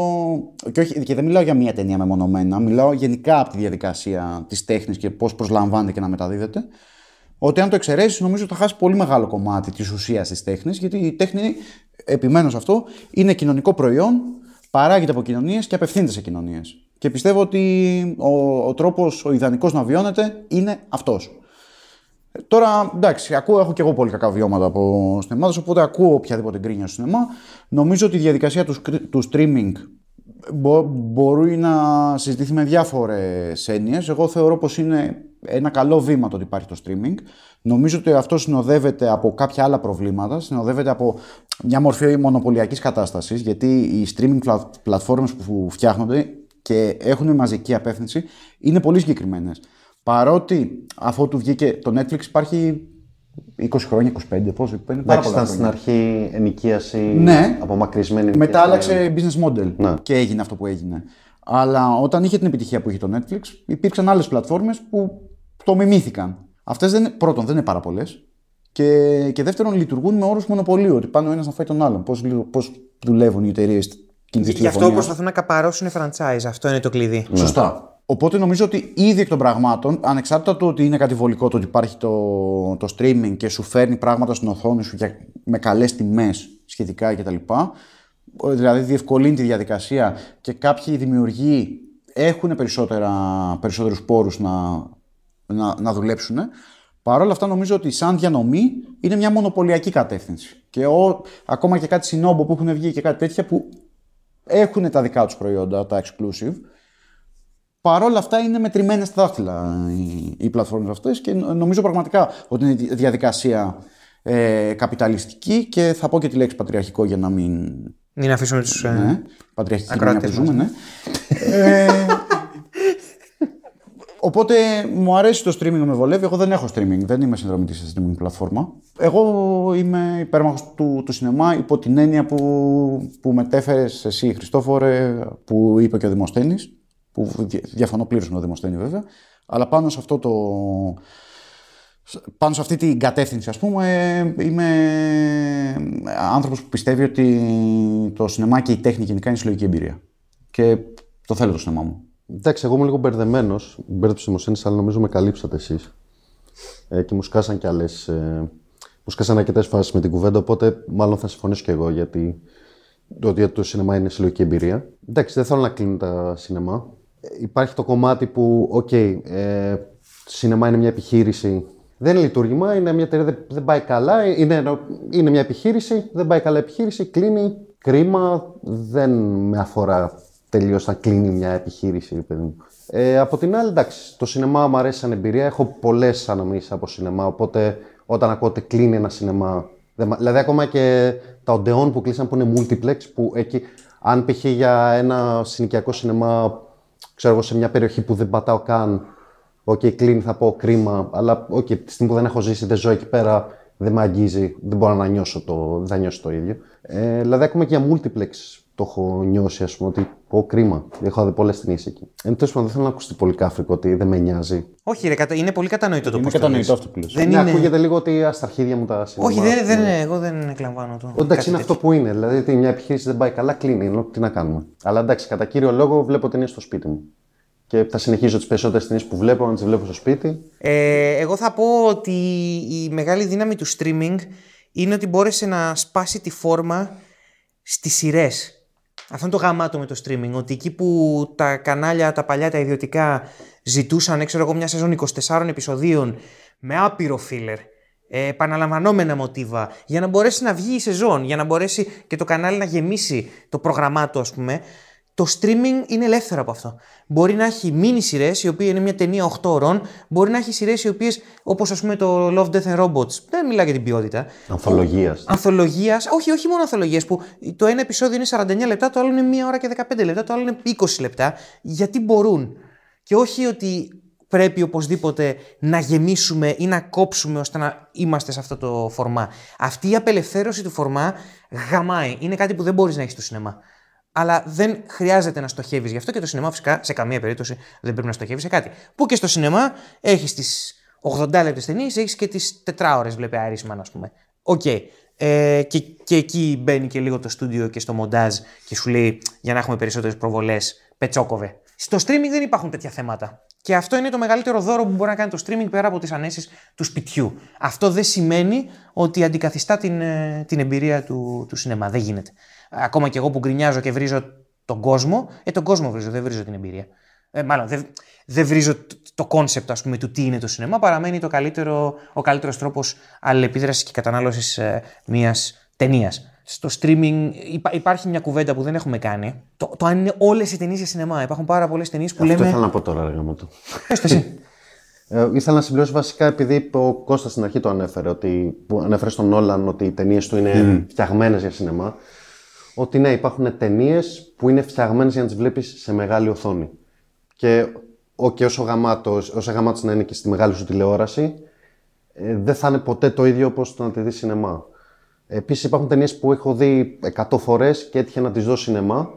Και, όχι, και δεν μιλάω για μία ταινία μεμονωμένα, μιλάω γενικά από τη διαδικασία της τέχνης και πώς προσλαμβάνεται και να μεταδίδεται ότι αν το εξαιρέσεις, νομίζω ότι θα χάσεις πολύ μεγάλο κομμάτι της ουσίας της τέχνης, γιατί η τέχνη, επιμένω σε αυτό, είναι κοινωνικό προϊόν, παράγεται από κοινωνίες και απευθύνεται σε κοινωνίες. Και πιστεύω ότι ο, ο τρόπος, ο ιδανικός να βιώνεται είναι αυτός. Τώρα, εντάξει, ακούω, έχω και εγώ πολύ κακά βιώματα από σινεμάδες, οπότε ακούω οποιαδήποτε γκρίνια στο σινεμά. Νομίζω ότι η διαδικασία του, σκρι- του streaming μπο, μπορεί να συζητηθεί με διάφορες έννοιες. Εγώ θεωρώ πως είναι ένα καλό βήμα το ότι υπάρχει το streaming. Νομίζω ότι αυτό συνοδεύεται από κάποια άλλα προβλήματα, συνοδεύεται από μια μορφή μονοπωλιακής κατάστασης, γιατί οι streaming πλα- πλατφόρμες που φτιάχνονται και έχουν μαζική απεύθυνση είναι πολύ συγκεκριμένες. Παρότι αφού του βγήκε το Netflix υπάρχει 20 χρόνια, 25, πόσο, είναι πάρα Εντάξει, πολλά ήταν στην χρόνια. αρχή ενοικίαση Ναι. απομακρυσμένη. Μετά και- άλλαξε business model Ναι. και έγινε αυτό που έγινε. Αλλά όταν είχε την επιτυχία που είχε το Netflix, υπήρξαν άλλες πλατφόρμες που το μιμήθηκαν. Αυτές δεν, πρώτον δεν είναι πάρα πολλές. Και, και δεύτερον λειτουργούν με όρους μονοπωλίου, ότι πάνω ο ένας να φάει τον άλλον. Πώς, λειτου- πώς δουλεύουν οι εταιρείες κινητής Γι' αυτό τηλεφωνίας. προσπαθούν να καπαρώσουν franchise. Αυτό είναι το κλειδί. Σωστά. Οπότε νομίζω ότι ήδη εκ των πραγμάτων, ανεξάρτητα του ότι είναι κάτι βολικό το ότι υπάρχει το, το streaming και σου φέρνει πράγματα στην οθόνη σου για, με καλές τιμές σχετικά κτλ. Δηλαδή διευκολύνει τη διαδικασία και κάποιοι δημιουργοί έχουν περισσότερα, περισσότερους πόρους να, να, να δουλέψουν. Παρ' όλα αυτά νομίζω ότι σαν διανομή είναι μια μονοπωλιακή κατεύθυνση. Και ο, ακόμα και κάτι συνόμπο που έχουν βγει και κάτι τέτοια που έχουν τα δικά τους προϊόντα, τα exclusive, Παρ' όλα αυτά είναι μετρημένες στα δάχτυλα οι, οι πλατφόρμες αυτές και νο- νομίζω πραγματικά ότι είναι δι- διαδικασία ε, καπιταλιστική και θα πω και τη λέξη πατριαρχικό για να μην... Μην αφήσουμε τους. Ναι, πατριαρχική ακροατές κοινωνία που ζούμε, ναι. ε, οπότε μου αρέσει το streaming με βολεύει. Εγώ δεν έχω streaming, δεν είμαι συνδρομητής σε streaming πλατφόρμα. Εγώ είμαι υπέρμαχος του, του σινεμά υπό την έννοια που, που μετέφερες εσύ Χριστόφορε, που είπε και ο Δημοσθένης, που δια- διαφωνώ πλήρως με τον Δημοσθένη βέβαια, αλλά πάνω σε αυτό το, πάνω σε αυτή την κατεύθυνση, ας πούμε, είμαι άνθρωπος που πιστεύει ότι το σινεμά και η τέχνη γενικά είναι συλλογική εμπειρία. Και το θέλω το σινεμά μου. Εντάξει, εγώ είμαι λίγο μπερδεμένος. Μπέρδεψε ο Δημοσθένης, αλλά νομίζω με καλύψατε εσείς. Ε, και μου σκάσαν κι άλλες. Ε, μου σκάσαν αρκετές φάσεις με την κουβέντα, οπότε μάλλον θα συμφωνήσω κι εγώ γιατί το ότι το σινεμά είναι συλλογική εμπειρία. Εντάξει, δεν θέλω να κλείνουν τα σινεμά. Ε, Υπάρχει το κομμάτι που, οκ, ε, το σινεμά είναι μια επιχείρηση. Δεν είναι λειτουργήμα, είναι μια εταιρεία, δεν, δεν πάει καλά. Είναι, είναι μια επιχείρηση, δεν πάει καλά η επιχείρηση, κλείνει. Κρίμα, δεν με αφορά τελείως να κλείνει μια επιχείρηση, ρε παιδί μου. Ε, από την άλλη, εντάξει, το σινεμά μου αρέσει σαν εμπειρία. Έχω πολλές αναμνήσεις από σινεμά. Οπότε όταν ακούω ότι κλείνει ένα σινεμά. δεν μα- δηλαδή, ακόμα και τα οντεόν που κλείσαν που είναι multiplex, που εκεί, αν π.χ. για ένα συνοικιακό σινεμά, ξέρω εγώ, σε μια περιοχή που δεν πατάω καν, Οκ, κλείνει, θα πω κρίμα, αλλά οκ, τη στιγμή που δεν έχω ζήσει, δεν ζω εκεί πέρα, δεν με αγγίζει, δεν μπορώ να νιώσω το, δεν θα νιώσω το ίδιο. Ε, δηλαδή, ακόμα και για multiplex το έχω νιώσει, ας πούμε, ότι πω κρίμα. Έχω δει πολλές ταινίες εκεί. Εν τέλος πάντων, δεν θέλω να ακουστεί πολύ κάφρικο ότι δεν με νοιάζει. Όχι, ρε, κατα- είναι πολύ κατανοητό το Είναι πώς το κατανοητό λες. αυτό που λες. Δεν ναι, είναι... ακούγεται λίγο ότι ας, στα αρχίδια μου τα σινεμά. Όχι, δεν, δεν είναι, εγώ δεν εκλαμβάνω το. Εντάξει, κάτι είναι τέτοιο. αυτό που είναι. Δηλαδή, ότι μια επιχείρηση δεν πάει καλά, κλείνει. Ενώ τι να κάνουμε. Αλλά εντάξει, κατά κύριο λόγο βλέπω ταινίες στο σπίτι μου. Και θα συνεχίζω τις περισσότερες ταινίες που βλέπω να τις βλέπω στο σπίτι. Ε, εγώ θα πω ότι η μεγάλη δύναμη του streaming είναι ότι μπόρεσε να σπάσει τη φόρμα στις σειρές. Αυτό είναι το γαμάτο με το streaming. Ότι εκεί που τα κανάλια, τα παλιά, τα ιδιωτικά ζητούσαν, ξέρω εγώ, μια σεζόν 24 επεισοδίων με άπειρο filler, ε, επαναλαμβανόμενα μοτίβα, για να μπορέσει να βγει η σεζόν, για να μπορέσει και το κανάλι να γεμίσει το πρόγραμμά του, ας πούμε, το streaming είναι ελεύθερο από αυτό. Μπορεί να έχει μίνι σειρές, η οποία είναι μια ταινία 8 ώρων, μπορεί να έχει σειρές οι οποίες, όπως ας πούμε το Love, Death and Robots, δεν μιλά για την ποιότητα. Ανθολογίας. Ανθολογίας, όχι, όχι μόνο ανθολογία, που το ένα επεισόδιο είναι 49 λεπτά, το άλλο είναι 1 ώρα και 15 λεπτά, το άλλο είναι 20 λεπτά, γιατί μπορούν; Και όχι ότι πρέπει οπωσδήποτε να γεμίσουμε ή να κόψουμε ώστε να είμαστε σε αυτό το φορμά. Αυτή η απελευθέρωση του φορμά γαμάει. Είναι κάτι που δεν μπορείς να έχεις στο σινεμά. Αλλά δεν χρειάζεται να στοχεύεις γι' αυτό και το σινεμά φυσικά σε καμία περίπτωση δεν πρέπει να στοχεύεις σε κάτι. Που και στο σινεμά έχεις τις 80λεπτες ταινίες, έχεις και τις 4ωρες βλέπε Irishman, ας πούμε. OK. Okay. Ε, και, και εκεί μπαίνει και λίγο το στούντιο και στο μοντάζ και σου λέει για να έχουμε περισσότερες προβολές, πετσόκοβε. Στο streaming δεν υπάρχουν τέτοια θέματα. Και αυτό είναι το μεγαλύτερο δώρο που μπορεί να κάνει το streaming πέρα από τις ανέσεις του σπιτιού. Αυτό δεν σημαίνει ότι αντικαθιστά την, ε, την εμπειρία του, του σινεμά. Δεν γίνεται. Ακόμα και εγώ που γκρινιάζω και βρίζω τον κόσμο, ε, τον κόσμο βρίζω, δεν βρίζω την εμπειρία. Ε, μάλλον δεν, δεν βρίζω το κόνσεπτ ας πούμε του τι είναι το σινεμά, παραμένει το καλύτερο, ο καλύτερος τρόπος αλληλεπίδρασης και κατανάλωσης ε, μιας ταινίας στο streaming υπάρχει μια κουβέντα που δεν έχουμε κάνει. Το, το αν είναι όλες οι ταινίες για σινεμά. Υπάρχουν πάρα πολλές ταινίες που Αυτό λέμε. Αυτό ήθελα να πω τώρα, αργά μου το. εσύ. Ε, ήθελα να συμπληρώσω βασικά επειδή ο Κώστας στην αρχή το ανέφερε, ότι, που ανέφερε στον Όλαν ότι οι ταινίες του είναι mm. φτιαγμένες για σινεμά. Ότι ναι, υπάρχουν ταινίες που είναι φτιαγμένες για να τις βλέπεις σε μεγάλη οθόνη. Και okay, όσο γαμάτο όσο γαμάτος να είναι και στη μεγάλη σου τηλεόραση, ε, δεν θα είναι ποτέ το ίδιο όπως το να τη δεις σινεμά. Επίσης υπάρχουν ταινίες που έχω δει 100 φορές και έτυχε να τις δω σινεμά.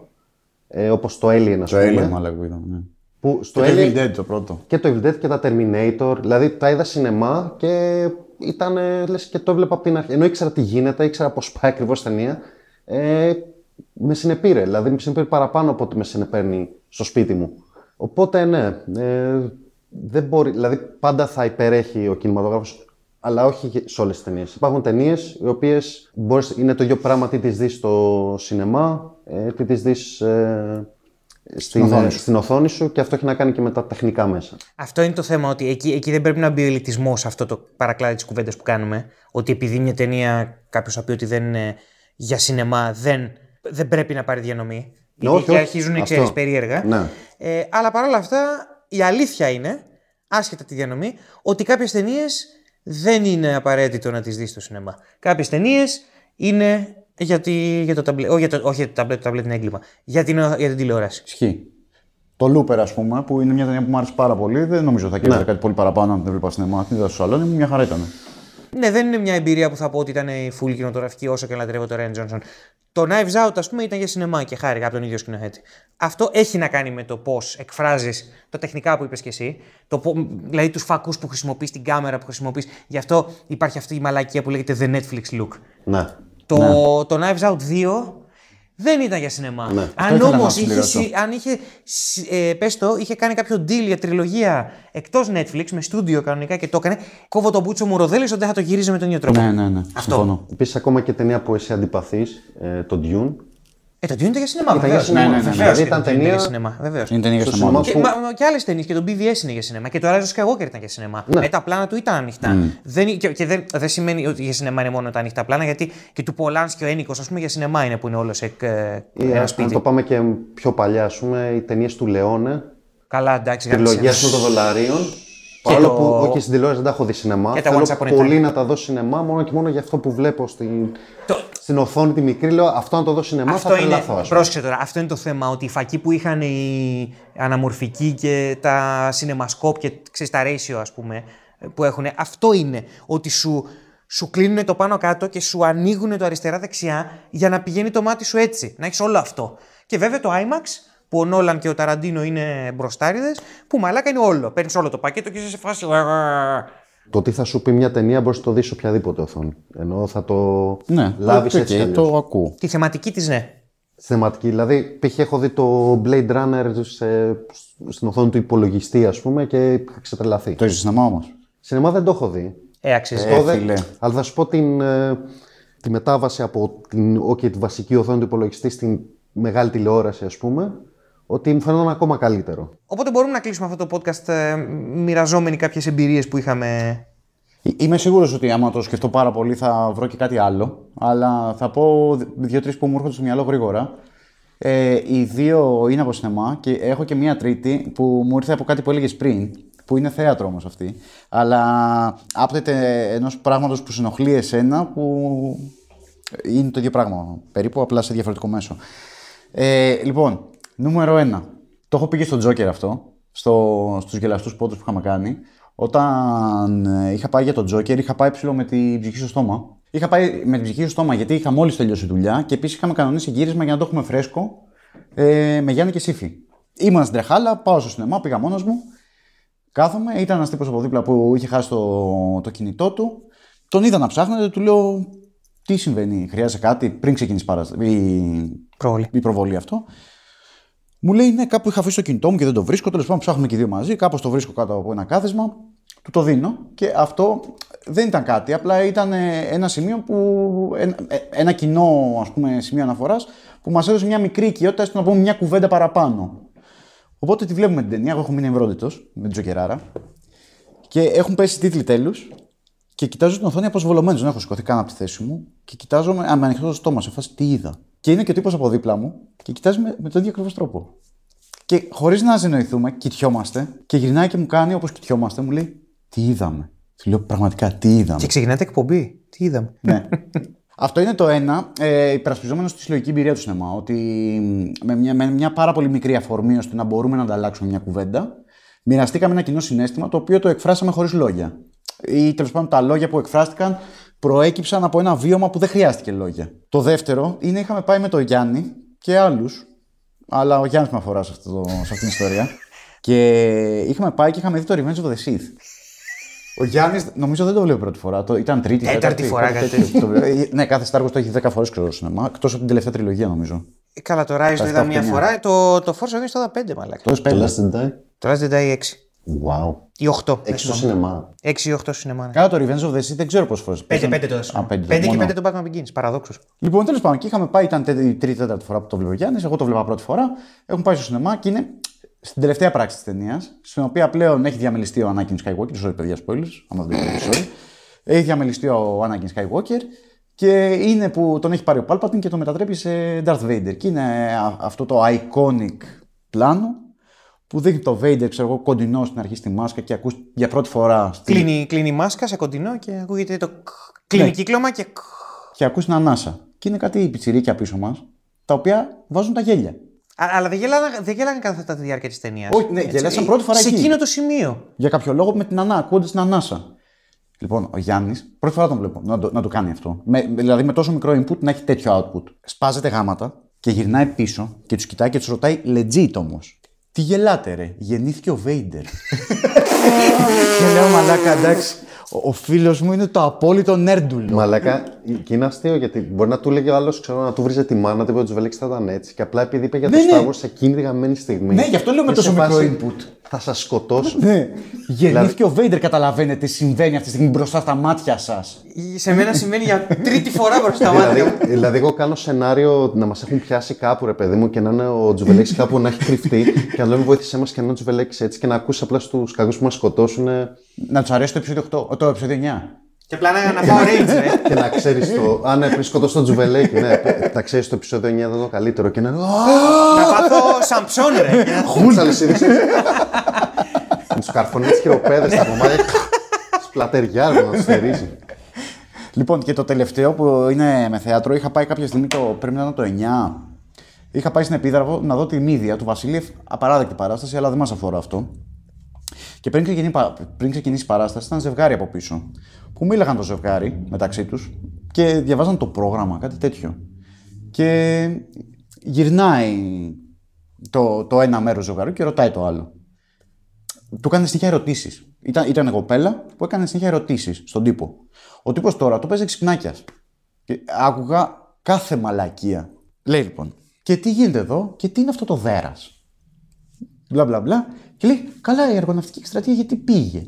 Ε, Όπως το Alien, ας πούμε. Το Alien, μάλλον είδαμε. Ναι. Που στο και Alien, το Evil Dead το πρώτο. Και το Evil Dead και τα Terminator. Δηλαδή τα είδα σινεμά και ήταν λες, και το έβλεπα από την αρχή. Ενώ ήξερα τι γίνεται, ήξερα πώς πάει ακριβώς ταινία. Ε, με συνεπήρε. Δηλαδή με συνεπήρε παραπάνω από ότι με συνεπέρνει στο σπίτι μου. Οπότε ναι. Ε, δεν μπορεί, δηλαδή πάντα θα υπερέχει ο κινηματογράφος αλλά όχι σε όλες τις ταινίες. Υπάρχουν ταινίες οι οποίες είναι το ίδιο πράγμα τι τις δεις στο σινεμά, ε, τι τις δεις ε, στην, οθόνη στην, οθόνη σου και αυτό έχει να κάνει και με τα τεχνικά μέσα. Αυτό είναι το θέμα, ότι εκεί, εκεί δεν πρέπει να μπει ο ελιτισμός αυτό το παρακλάδι της κουβέντας που κάνουμε. Ότι επειδή μια ταινία κάποιος θα πει ότι δεν είναι για σινεμά, δεν, δεν πρέπει να πάρει διανομή. Ναι, όχι, και αρχίζουν, ξέρεις, περίεργα. Ναι. Ε, αλλά παρόλα αυτά, η αλήθεια είναι, άσχετα τη διανομή, ότι κάποιες ταινίες δεν είναι απαραίτητο να τις δεις στο σινεμά. Κάποιες ταινίες είναι για, για το ταμπλέτ, όχι για το, όχι για το ταμπλέτ, το ταμπλέτ είναι έγκλημα, για την, για την τηλεόραση. Ισχύει. Το Looper, ας πούμε, που είναι μια ταινία που μου άρεσε πάρα πολύ, δεν νομίζω ότι θα κέρδιζε ναι. κάτι πολύ παραπάνω αν την έβλεπα σινεμά. Την είδα στο σαλόνι μου, μια χαρά ήταν. Ναι, δεν είναι μια εμπειρία που θα πω ότι ήταν η full κινηματογραφική όσο και να λατρεύω το Ryan Johnson. Το Knives Out, ας πούμε, ήταν για σινεμά και χάρηκα από τον ίδιο σκηνοθέτη. Αυτό έχει να κάνει με το πώς εκφράζεις το τεχνικά που είπες και εσύ, το, δηλαδή τους φακούς που χρησιμοποιείς, την κάμερα που χρησιμοποιείς. Γι' αυτό υπάρχει αυτή η μαλακία που λέγεται The Netflix look. Ναι. Το, ναι. το Knives Out 2 δεν ήταν για σινεμά. Ναι. Αν όμως είχε, αν είχε, ε, πες το, είχε κάνει κάποιο deal για τριλογία εκτός Netflix με στούντιο κανονικά και το έκανε, κόβω τον Μπούτσο μου ροδέλη ότι δεν θα το γυρίζει με τον ίδιο τρόπο. Ναι, ναι, ναι. Αυτό. Επίσης, ακόμα και ταινία που εσύ αντιπαθείς, ε, το Dune, ε, το Dune ήταν για σινεμά. Ήταν για σινεμά. Ναι, ναι, ναι, δηλαδή ήταν ταινία. Για σινεμά, βεβαίως. Είναι ταινία για σινεμά. Και, μα, και άλλες ταινίες. Και το BVS είναι για σινεμά. Και το Rise of Skywalker ήταν για σινεμά. Ναι. Ε, τα πλάνα του ήταν ανοιχτά. Mm. Δεν, και, και δεν, δεν σημαίνει ότι για σινεμά είναι μόνο τα ανοιχτά πλάνα, γιατί και του Πολάνσκι ο Ένικος, ας πούμε, για σινεμά είναι που είναι όλος σε ε, ένα σπίτι. Αν το πάμε και πιο παλιά, ας πούμε, οι ταινίες του Λεόνε. Καλά, εντάξει. Τριλογία των δολαρίων. Παρόλο το... που όχι στην τηλεόραση δεν τα έχω δει σινεμά. Και θέλω πολύ να τα δω σινεμά μόνο και μόνο για αυτό που βλέπω στην, το... στην οθόνη τη μικρή. Λέω αυτό να το δω σινεμά αυτό θα τρελαθώ. Πρόσεξε τώρα, αυτό είναι το θέμα. Ότι η φακή που είχαν οι αναμορφικοί και τα σινεμασκόπ και ξέρεις, τα ratio ας πούμε που έχουν. Αυτό είναι. Ότι σου, σου κλείνουν το πάνω κάτω και σου ανοίγουν το αριστερά-δεξιά για να πηγαίνει το μάτι σου έτσι. Να έχεις όλο αυτό. Και βέβαια το IMAX που ο Νόλαν και ο Ταραντίνο είναι μπροστάριδες, που μαλάκα είναι όλο. Παίρνεις όλο το πακέτο και είσαι σε φάση. Το τι θα σου πει μια ταινία μπορείς να το δεις σε οποιαδήποτε οθόνη. Ενώ θα το ναι, λάβεις okay, έτσι. το ακούω. Τη θεματική της, ναι. Στη θεματική. Δηλαδή, π.χ. έχω δει το Blade Runner σε, στην οθόνη του υπολογιστή, ας πούμε, και είχα ξετρελαθεί. Το είσαι σινεμά όμως. Σινεμά δεν το έχω δει. Ε, αξίζει. Ε, αλλά θα σου πω την, ε, τη μετάβαση από την, okay, τη βασική οθόνη του υπολογιστή στην μεγάλη τηλεόραση, ας πούμε ότι μου φαίνονταν ακόμα καλύτερο. Οπότε μπορούμε να κλείσουμε αυτό το podcast ε, μοιραζόμενοι κάποιες εμπειρίες που είχαμε. Ε, είμαι σίγουρος ότι άμα το σκεφτώ πάρα πολύ θα βρω και κάτι άλλο. Αλλά θα πω δύο-τρεις που μου έρχονται στο μυαλό γρήγορα. Ε, οι δύο είναι από σινεμά και έχω και μία τρίτη που μου ήρθε από κάτι που έλεγες πριν. Που είναι θέατρο όμως αυτή. Αλλά άπτεται ενός πράγματος που συνοχλεί εσένα που είναι το ίδιο πράγμα. Περίπου απλά σε διαφορετικό μέσο. Ε, λοιπόν, νούμερο ένα. Το έχω πει και στο Τζόκερ αυτό, στο, στους γελαστούς πόντους που είχαμε κάνει. Όταν ε, είχα πάει για τον Τζόκερ, είχα πάει ψηλό με την ψυχή στο στόμα. Είχα πάει με την ψυχή στο στόμα γιατί είχα μόλις τελειώσει δουλειά και επίσης είχαμε κανονίσει γύρισμα για να το έχουμε φρέσκο ε, με Γιάννη και Σύφη. Ήμουν στην τρεχάλα, πάω στο σινεμά, πήγα μόνος μου. Κάθομαι, ήταν ένας τύπος από δίπλα που είχε χάσει το, το κινητό του. Τον είδα να ψάχνεται, του λέω τι συμβαίνει, χρειάζεται κάτι πριν ξεκινήσει η... Προβολή. η προβολή αυτό. Μου λέει ναι, κάπου είχα αφήσει το κινητό μου και δεν το βρίσκω. Τέλος πάντων, ψάχνουμε και οι δύο μαζί. Κάπως το βρίσκω κάτω από ένα κάθεσμα. Του το δίνω και αυτό δεν ήταν κάτι. Απλά ήταν ε, ένα σημείο που. Ένα, ε, ένα κοινό ας πούμε, σημείο αναφοράς που μας έδωσε μια μικρή οικειότητα στο να πούμε μια κουβέντα παραπάνω. Οπότε τη βλέπουμε την ταινία. Εγώ έχω μείνει ευρώδητο με την Τζοκεράρα. Και έχουν πέσει τίτλοι τέλους και κοιτάζω την οθόνη αποσβολωμένος. Δεν έχω σηκωθεί καν από τη θέση μου. Και κοιτάζω με, με ανοιχτό το στόμα, σε φάση τι είδα; Και είναι και ο τύπος από δίπλα μου και κοιτάζει με, με τον ίδιο ακριβώς τρόπο. Και χωρίς να ζενοηθούμε, κοιτιόμαστε και γυρνάει και μου κάνει όπως κοιτιόμαστε, μου λέει Τι είδαμε; Του λέω πραγματικά τι είδαμε; Και ξεκινάτε εκπομπή. Τι είδαμε; ναι. Αυτό είναι το ένα, ε, υπερασπιζόμενος στη συλλογική εμπειρία του σινεμά. Ότι με μια, με μια πάρα πολύ μικρή αφορμή ώστε να μπορούμε να ανταλλάξουμε μια κουβέντα, μοιραστήκαμε ένα κοινό συνέστημα το οποίο το εκφράσαμε χωρίς λόγια ή τέλος πάντων τα λόγια που εκφράστηκαν προέκυψαν από ένα βίωμα που δεν χρειάστηκε λόγια. Το δεύτερο είναι είχαμε πάει με τον Γιάννη και άλλους, αλλά ο Γιάννης με αφορά σε, αυτό, σε αυτήν την ιστορία. Και είχαμε πάει και είχαμε δει το Revenge of the Sith. Ο Γιάννης νομίζω δεν το βλέπει πρώτη φορά. Το, ήταν τρίτη, τέταρτη φορά. Κάτι το, ναι, κάθε Star το έχει 10 φορές ξέρω στο σινεμά. Εκτός από την τελευταία τριλογία νομίζω. Καλά, το Rise το είδα μία φορά. Το, το Force Awakens το είδα πέντε μαλάκα. Το Last Jedi. Το Last Jedi 6. Wow. Ή 8. 6 στο σινεμά. 6 ή 8 στο σινεμά. Ναι. Κάνα το Revenge of the Sith δεν ξέρω πόσες φορές. 5, 5 το έδωσα. 5 και 5 το Batman Begins. Παραδόξως. Λοιπόν, τέλος πάντων, και είχαμε πάει, ήταν η τρίτη-τέταρτη φορά που το βλέπει ο Γιάννης. Εγώ το βλέπα πρώτη φορά. Έχουμε πάει στο σινεμά και είναι στην τελευταία πράξη της ταινίας, στην οποία πλέον έχει διαμελιστεί ο Anakin Skywalker. Sorry, παιδιά, spoilers. Άμα δεν sorry. Έχει διαμελιστεί ο Anakin Skywalker και είναι που τον έχει πάρει ο Palpatine και τον μετατρέπει σε Darth Vader. Και είναι αυτό το iconic πλάνο που δείχνει το Vader, ξέρω εγώ, κοντινό στην αρχή στη μάσκα και ακούς για πρώτη φορά. Στη... Κλείνει, κλείνει η μάσκα σε κοντινό και ακούγεται το κλείνει ναι. κύκλωμα και. Και ακούς την ανάσα. Και είναι κάτι πιτσιρίκια πίσω μας, τα οποία βάζουν τα γέλια. Α, αλλά δεν γέλαγαν, δεν γέλαγαν κατά τη διάρκεια της ταινίας. Όχι, ναι, γέλασαν πρώτη φορά σε εκεί. Σε εκείνο το σημείο. Για κάποιο λόγο με την ανά, ακούγοντας την ανάσα. Λοιπόν, ο Γιάννης, πρώτη φορά τον βλέπω να το, να το κάνει αυτό. Με, δηλαδή με τόσο μικρό input να έχει τέτοιο output. Σπάζεται γάματα και γυρνάει πίσω και τους κοιτάει και τους ρωτάει legit όμως. Τι γελάτε ρε, γεννήθηκε ο Βέιντερ. και λέω μαλάκα εντάξει, ο, ο φίλος μου είναι το απόλυτο νέρντουλο. Μαλάκα, και είναι αστείο γιατί μπορεί να του έλεγε ο άλλος να του βρίζε τη μάνα του, τους βελέξει θα ήταν έτσι. Και απλά επειδή είπε για το Ναι, ναι. Star Wars σε εκείνη τη γαμμένη στιγμή. Ναι, γι' αυτό λέω με είσαι τόσο σε μικρό φάση, input. Θα σας σκοτώσω. Ναι. Γεννήθηκε ο Βέιντερ, καταλαβαίνετε τι συμβαίνει αυτή τη στιγμή μπροστά στα μάτια σας. Σε μένα σημαίνει για τρίτη φορά μπροστά στα μάτια. δηλαδή, δηλαδή, εγώ κάνω σενάριο να μας έχουν πιάσει κάπου, ρε παιδί μου, και να είναι ο Τζουβελέξης κάπου να έχει κρυφτεί και να λέμε βοήθησέ μας και να είναι ο Τζουβελέξης έτσι και να ακούσει απλά στους κακού που μας σκοτώσουν Να τους αρέσει το επεισόδιο 8, το επεισόδιο 9. Και απλά να, να πάω range, ρε. και να ξέρεις το. Αν ναι, πριν σκοτώσει τον Τζουβελέκι, ναι, να ξέρεις το επεισόδιο 9 δεν είναι το καλύτερο και να είναι. να πάθω σαμψόν, ρε. Χούλτσα αλυσίδι. Με τους καρφωνείς τι χειροπέδε στα κομμάτια. Σπλατεριά, να του στερίζει. Λοιπόν, και το τελευταίο που είναι με θέατρο, είχα πάει κάποια στιγμή, το, πρέπει να είναι το 9. Είχα πάει στην Επίδραβο να δω τη Μύδια του Βασίλειεφ. Απαράδεκτη παράσταση, αλλά δεν μας αφορά αυτό. Και πριν ξεκινήσει, πριν ξεκινήσει η παράσταση, ήταν ζευγάρι από πίσω. Που μίλαγαν το ζευγάρι μεταξύ τους και διαβάζαν το πρόγραμμα, κάτι τέτοιο. Και γυρνάει το, το ένα μέρος ζευγαριού και ρωτάει το άλλο. Του έκανε συνέχεια ερωτήσεις. Ήταν, ήταν κοπέλα που έκανε συνέχεια ερωτήσεις στον τύπο. Ο τύπος τώρα το παίζει ξυπνάκιας. Και άκουγα κάθε μαλακία. Λέει λοιπόν, και τι γίνεται εδώ και τι είναι αυτό το δέρας; Μπλα μπλα μπλα. Και λέει, καλά η αργοναυτική εκστρατεία γιατί πήγε;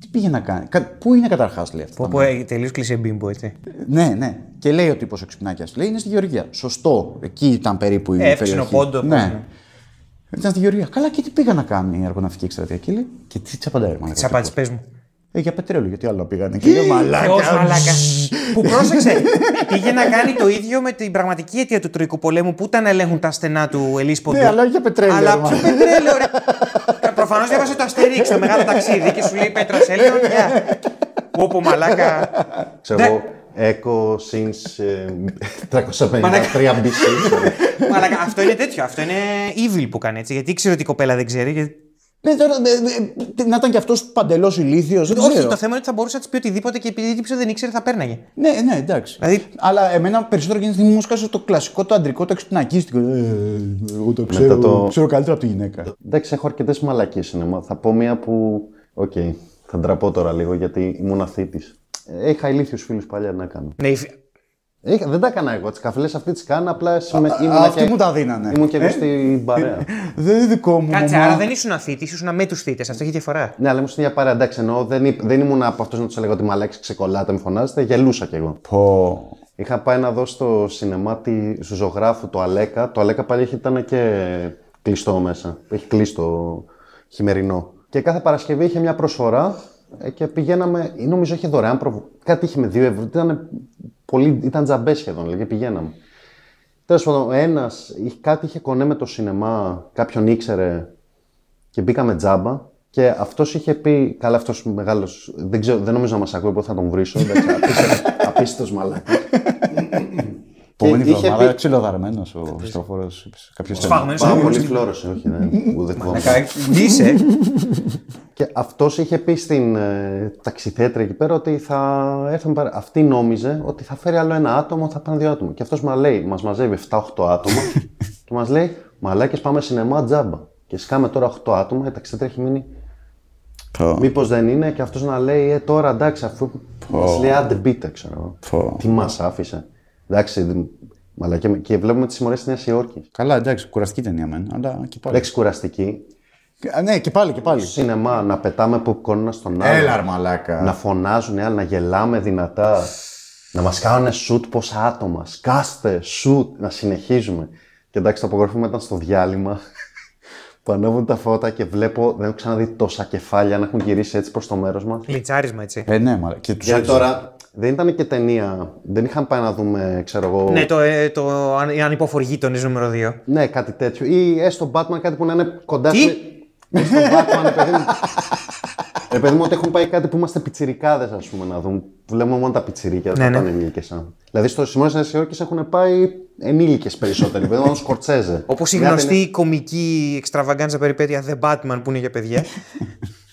Τι πήγε να κάνει; Κα- Πού είναι καταρχάς, λέει αυτό. Πω, πω, ε, τελείως κλεισέ μπίμπο, έτσι. Ναι, ναι. Και λέει ο τύπος ο ξυπνάκια. Λέει είναι στη Γεωργία. Σωστό. Εκεί ήταν περίπου η Εύξηνο περιοχή. πόντο, πώς Ναι. είναι. Ήταν στη Γεωργία. Καλά, και τι πήγα να κάνει η αργοναυτική εκστρατεία. Και λέει, και τι τσαπαντάει, ρε μαλάκα, Τι ο απάντηση, τύπος. πες μου. Ε, για πετρέλαιο, γιατί άλλο πήγανε. Και λέω, μαλάκα. Θεός μαλάκα. που πρόσεξε. πήγε να κάνει το ίδιο με την πραγματική αιτία του Τροϊκού Πολέμου που ήταν να ελέγχουν τα στενά του Ελίσποντου. Ναι, αλλά όχι για πετρέλαιο. Αλλά ρε, ποιο μα. πετρέλαιο, ρε. Προφανώς διάβασε το Αστερίξ, το μεγάλο ταξίδι και σου λέει Πέτρα Σέλιον. Γεια. Όπου μαλάκα. Ξέρω Ναι. εγώ, Echo since ε, 353 BC. Μαλάκα, αυτό είναι τέτοιο. Αυτό είναι evil που κάνει έτσι. Γιατί ήξερε ότι η κοπέλα δεν ξέρει. Γιατί- Ναι, τώρα, ε, ε, να ήταν κι αυτός παντελώς ηλίθιος. Δεν Όχι, ξέρω. το θέμα είναι ότι θα μπορούσε να της πει οτιδήποτε και επειδή τύψε δεν ήξερε θα πέρναγε. Ναι, ναι, εντάξει. Δηλαδή- Αλλά εμένα περισσότερο γίνεται μου σκάσε το κλασικό, το αντρικό, το εξυπνακίστικο. Ε, εγώ το ξέρω, το- ξέρω καλύτερα από τη γυναίκα. Εντάξει, έχω αρκετές μαλακίες σινεμά. Θα πω μία που. Οκ, θα ντραπώ τώρα λίγο γιατί ήμουν θύτης. Είχα ηλίθιους φίλους παλιά να κάνω. Ναι, η φι- Είχα, δεν τα έκανα εγώ. Τις καφρίλες αυτοί τις κάναν. Απλά είμαι, ήμουν Αυτοί και, μου τα δίνανε. ήμουν και εγώ Ε; στην παρέα. Δεν είναι δικό μου. Κάτσε, μαμά. άρα δεν ήσουν θύτης, ήσουν με τους θύτες. Αυτό έχει διαφορά. ναι, αλλά ήμουν στην ίδια παρέα. Εντάξει, εννοώ, δεν, είπ- δεν ήμουν από αυτούς να τους έλεγα ότι μαλάκες ξεκολλάτε, μη φωνάζετε. Γελούσα κι εγώ. Πω. Είχα πάει να δω στο σινεμά τη, στο ζωγράφου το Αλέκα. Το Αλέκα πάλι έχει- ήταν και κλειστό μέσα. Έχει κλείσει το χειμερινό. Και κάθε Παρασκευή είχε μια προσφορά ε, και πηγαίναμε, ή νομίζω είχε δωρεάν προβ... Κάτι είχε με 2 ευρώ. Ήταν, πολύ, ήταν τζαμπές σχεδόν, δηλαδή πηγαίναμε. Τέλος πάντων, ένας κάτι είχε κονέ με το σινεμά, κάποιον ήξερε και μπήκαμε τζάμπα. Και αυτός είχε πει, καλά, αυτός μεγάλος. Δεν, ξέρω, δεν νομίζω να μας ακούει, οπότε θα τον βρίσω. Απίστευτο μαλάκας. Επόμενη είχε εβδομάδα πει- ξυλοδαρμένος ο Χριστόφορος. Κάποιος Σφάγμενος. Πάρα πολύ φλόρωσε, όχι, δεν, δεν φοβάμαι. Είσαι. Και αυτός είχε πει στην ε, ταξιθέτρια εκεί πέρα ότι θα έρθουν. παρα- Αυτή νόμιζε ότι θα φέρει άλλο ένα άτομο, θα πάνε δύο άτομα. Και αυτός μα λέει, μας μαζεύει 7-8 άτομα και μας λέει, Μαλάκες πάμε σινεμά τζάμπα. Και σκάμε τώρα 8 άτομα, η ταξιθέτρια έχει μείνει. Μήπως δεν είναι, και αυτός να λέει, Ε, τώρα εντάξει, αφού μας λέει άντε μπείτε, ξέρω εγώ. Πω. Τι μας άφησε. Εντάξει, δ- μαλακέ, και βλέπουμε τι συμμορίε στη Νέα Υόρκη. Καλά, εντάξει, κουραστική ταινία μεν, αλλά και πάλι. Λέξη κουραστική. Α, Ναι, και πάλι, και πάλι. Σινεμά, να πετάμε popcorn ένα στον άλλο. Έλα, ρε μαλάκα. να φωνάζουν οι άλλοι, να γελάμε δυνατά. Να μας κάνουν σουτ πόσα άτομα. Σκάστε, σουτ, να συνεχίζουμε. Και εντάξει, το απογραφούμε ήταν στο διάλειμμα. που ανέβουν τα φώτα και βλέπω, δεν έχω ξαναδεί τόσα κεφάλια να έχουν γυρίσει έτσι προς το μέρος μας. Λιτσάρισμα έτσι. Ε, ναι, μαλάκα. Και τους Γιατί άλλους- τώρα δεν ήταν και ταινία. Δεν είχαν πάει να δούμε, ξέρω εγώ. Ναι, το, ε, το αν- οι ανυποφοργείτονε νούμερο 2. Ναι, κάτι τέτοιο. Ή έστω Batman, κάτι που να είναι κοντά Τι; στη- Ή στο Batman, ρε παιδί μου. Ρε παιδί μου, ότι έχουν πάει κάτι που είμαστε πιτσιρικάδες, ας πούμε, να δούμε. Βλέπουμε μόνο τα πιτσιρίκια, δεν Ναι, θα ναι. πάνε ενήλικε. Δηλαδή, στο Σιμώνε Νέας Υόρκης έχουν πάει ενήλικες περισσότεροι. παιδί μου, Σκορτσέζε. Όπως η Μια γνωστή ταινία- κομική εξτραβαγκάντζα περιπέτεια The Batman που είναι για παιδιά.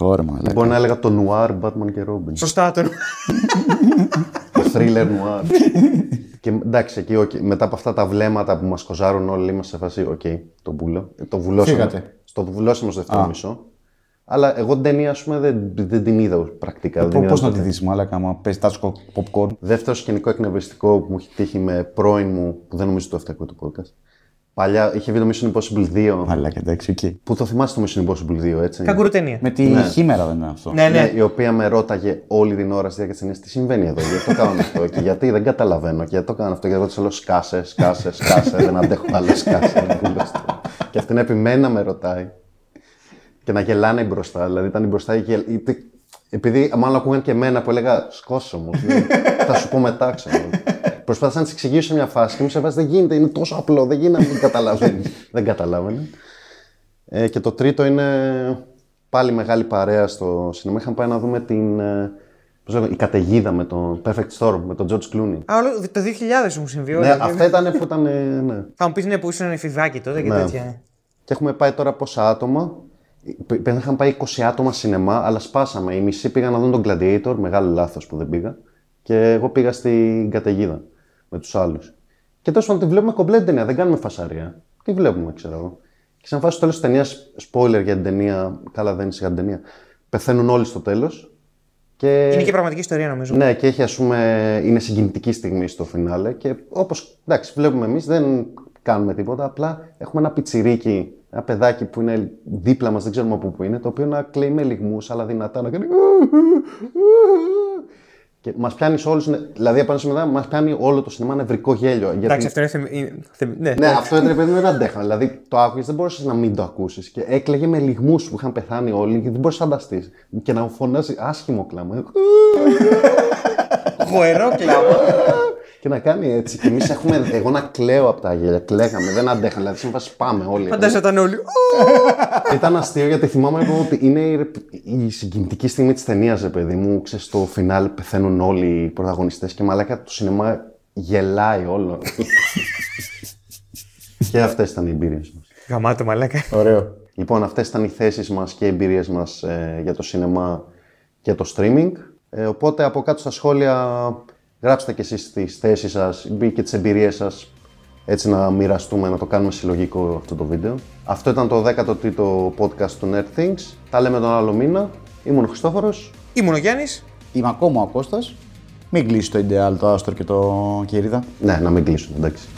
Ωραία, μαλάκα. Μπορεί να έλεγα το νουάρ Batman και Robin. Σωστά τον. το thriller noir. και εντάξει, εκεί, οκ, μετά από αυτά τα βλέμματα που μας κοζάρουν όλοι, είμαστε σε φάση, οκ, το βούλο. Το βουλώσαμε. Φύγατε. Στο βουλώσαμε στο δεύτερο μισό. Αλλά εγώ την ταινία, ας πούμε, δεν, δεν την είδα πρακτικά. δεν την είδα Πώς να ποτέ. τη δεις, μαλάκα, άμα πετάς το popcorn. Δεύτερο σκηνικό εκνευριστικό που μου έχει τύχει με πρώην μου, που δεν νομίζω το έφταει το podcast. Παλιά είχε βγει το Mission Impossible 2. Μαλάκα, εντάξει, οκ. Που το θυμάσαι το Mission Impossible 2, έτσι; Καγκουροταινία. Με τη Χίμαιρα δεν είναι αυτό. Ναι, ναι. η οποία με ρώταγε όλη την ώρα στη διάρκεια της ταινίας τι συμβαίνει εδώ, γιατί το κάνουν αυτό και γιατί δεν καταλαβαίνω και γιατί το κάνουν αυτό. Και εγώ της λέω σκάσε, σκάσε, σκάσε, δεν αντέχω άλλο, σκάσε. δεν βούλω στο». και αυτή να επιμένει να με ρωτάει και να γελάνε μπροστά. Δηλαδή ήταν μπροστά η γελ... είτε- Επειδή μάλλον ακούγαν και εμένα που έλεγα σκόσο μου, δηλαδή, θα σου πω μετά, ξέρω. Προσπάθησα να τη εξηγήσω σε μια φάση και μου σε βάση δεν γίνεται, είναι τόσο απλό, δεν γίνεται, δεν καταλαβαίνεις. δεν καταλάβαινε. Ε, και το τρίτο είναι πάλι μεγάλη παρέα στο σινεμά. Είχαμε πάει να δούμε την. ε, Πώς λέγω, η καταιγίδα με τον Perfect Storm, με τον George Clooney. Α, όλο, το 2000 μου συμβεί όλα. Ναι, Και- αυτά ήταν που ήταν. ε, Ναι. Θα μου πεις ναι, που ήσουν εφηβάκι τότε και Ναι. τέτοια. Και έχουμε πάει τώρα πόσα άτομα. Π- Είχαν πάει 20 άτομα σινεμά, αλλά σπάσαμε. Οι μισοί πήγαν να δουν τον Gladiator, μεγάλο λάθος που δεν πήγα. Και εγώ πήγα στην καταιγίδα με τους άλλους. Και τέλο πάντων τη βλέπουμε κομπλέ την ταινία, δεν κάνουμε φασαρία. Τι βλέπουμε, ξέρω εγώ. Και σαν φάση στο τέλο της ταινίας, spoiler για την ταινία, καλά δεν είναι για την ταινία, πεθαίνουν όλοι στο τέλος. Και... Είναι και πραγματική ιστορία νομίζω. Ναι, και έχει, ας πούμε, είναι συγκινητική στιγμή στο φινάλε και όπως, εντάξει, βλέπουμε εμείς, δεν κάνουμε τίποτα, απλά έχουμε ένα πιτσιρίκι, ένα παιδάκι που είναι δίπλα μας, δεν ξέρουμε από πού είναι, το οποίο να κλαίει με λιγμούς, αλλά δυνατά να κάνει Και μας πιάνει όλους. Δηλαδή, απάνω σε μετά, μας πιάνει όλο το σινεμά νευρικό γέλιο. Γιατί... Εντάξει, αυτό είναι. θεμ- είναι θεμ- Ναι, Ναι, αυτό ήταν παιδί μου, δεν αντέχα. Δηλαδή, το άκουγες, δεν μπορούσες να μην το ακούσεις. Και έκλαιγε με λιγμούς που είχαν πεθάνει όλοι και δεν μπορούσε να φανταστείς. Και να φωνάζει άσχημο κλάμα. Γοερό κλάμα. και να κάνει έτσι. Και εμείς έχουμε. Εγώ να κλαίω από τα γέλια. Κλαίγαμε, δεν αντέχα. Δηλαδή, σε φάση πάμε όλοι. Φαντάζονταν όλοι. Ήταν αστείο γιατί θυμάμαι λοιπόν, ότι είναι η, η συγκινητική στιγμή της ταινίας, ρε παιδί μου. Ξέρεις, στο φινάλ πεθαίνουν όλοι οι πρωταγωνιστές και μαλάκα το σινεμά γελάει όλο. και αυτές ήταν οι εμπειρίες μας. Γαμάτο μαλάκα. Ωραίο. Λοιπόν, αυτές ήταν οι θέσεις μας και οι εμπειρίες μας ε, για το σινεμά και το streaming. Ε, οπότε από κάτω στα σχόλια γράψτε και εσείς τις θέσεις σας ή και τις εμπειρίες σας έτσι να μοιραστούμε, να το κάνουμε συλλογικό αυτό το βίντεο. Αυτό ήταν το 13ο podcast του Nerd Things. Τα λέμε τον άλλο μήνα. Ήμουν ο Χριστόφορος. Ήμουν ο Γιάννης. Είμαι ακόμα ο Κώστας. Μην κλείσει το Ιντεάλ, το Άστορ και το Κέριδα. Ναι, να μην κλείσουν, εντάξει.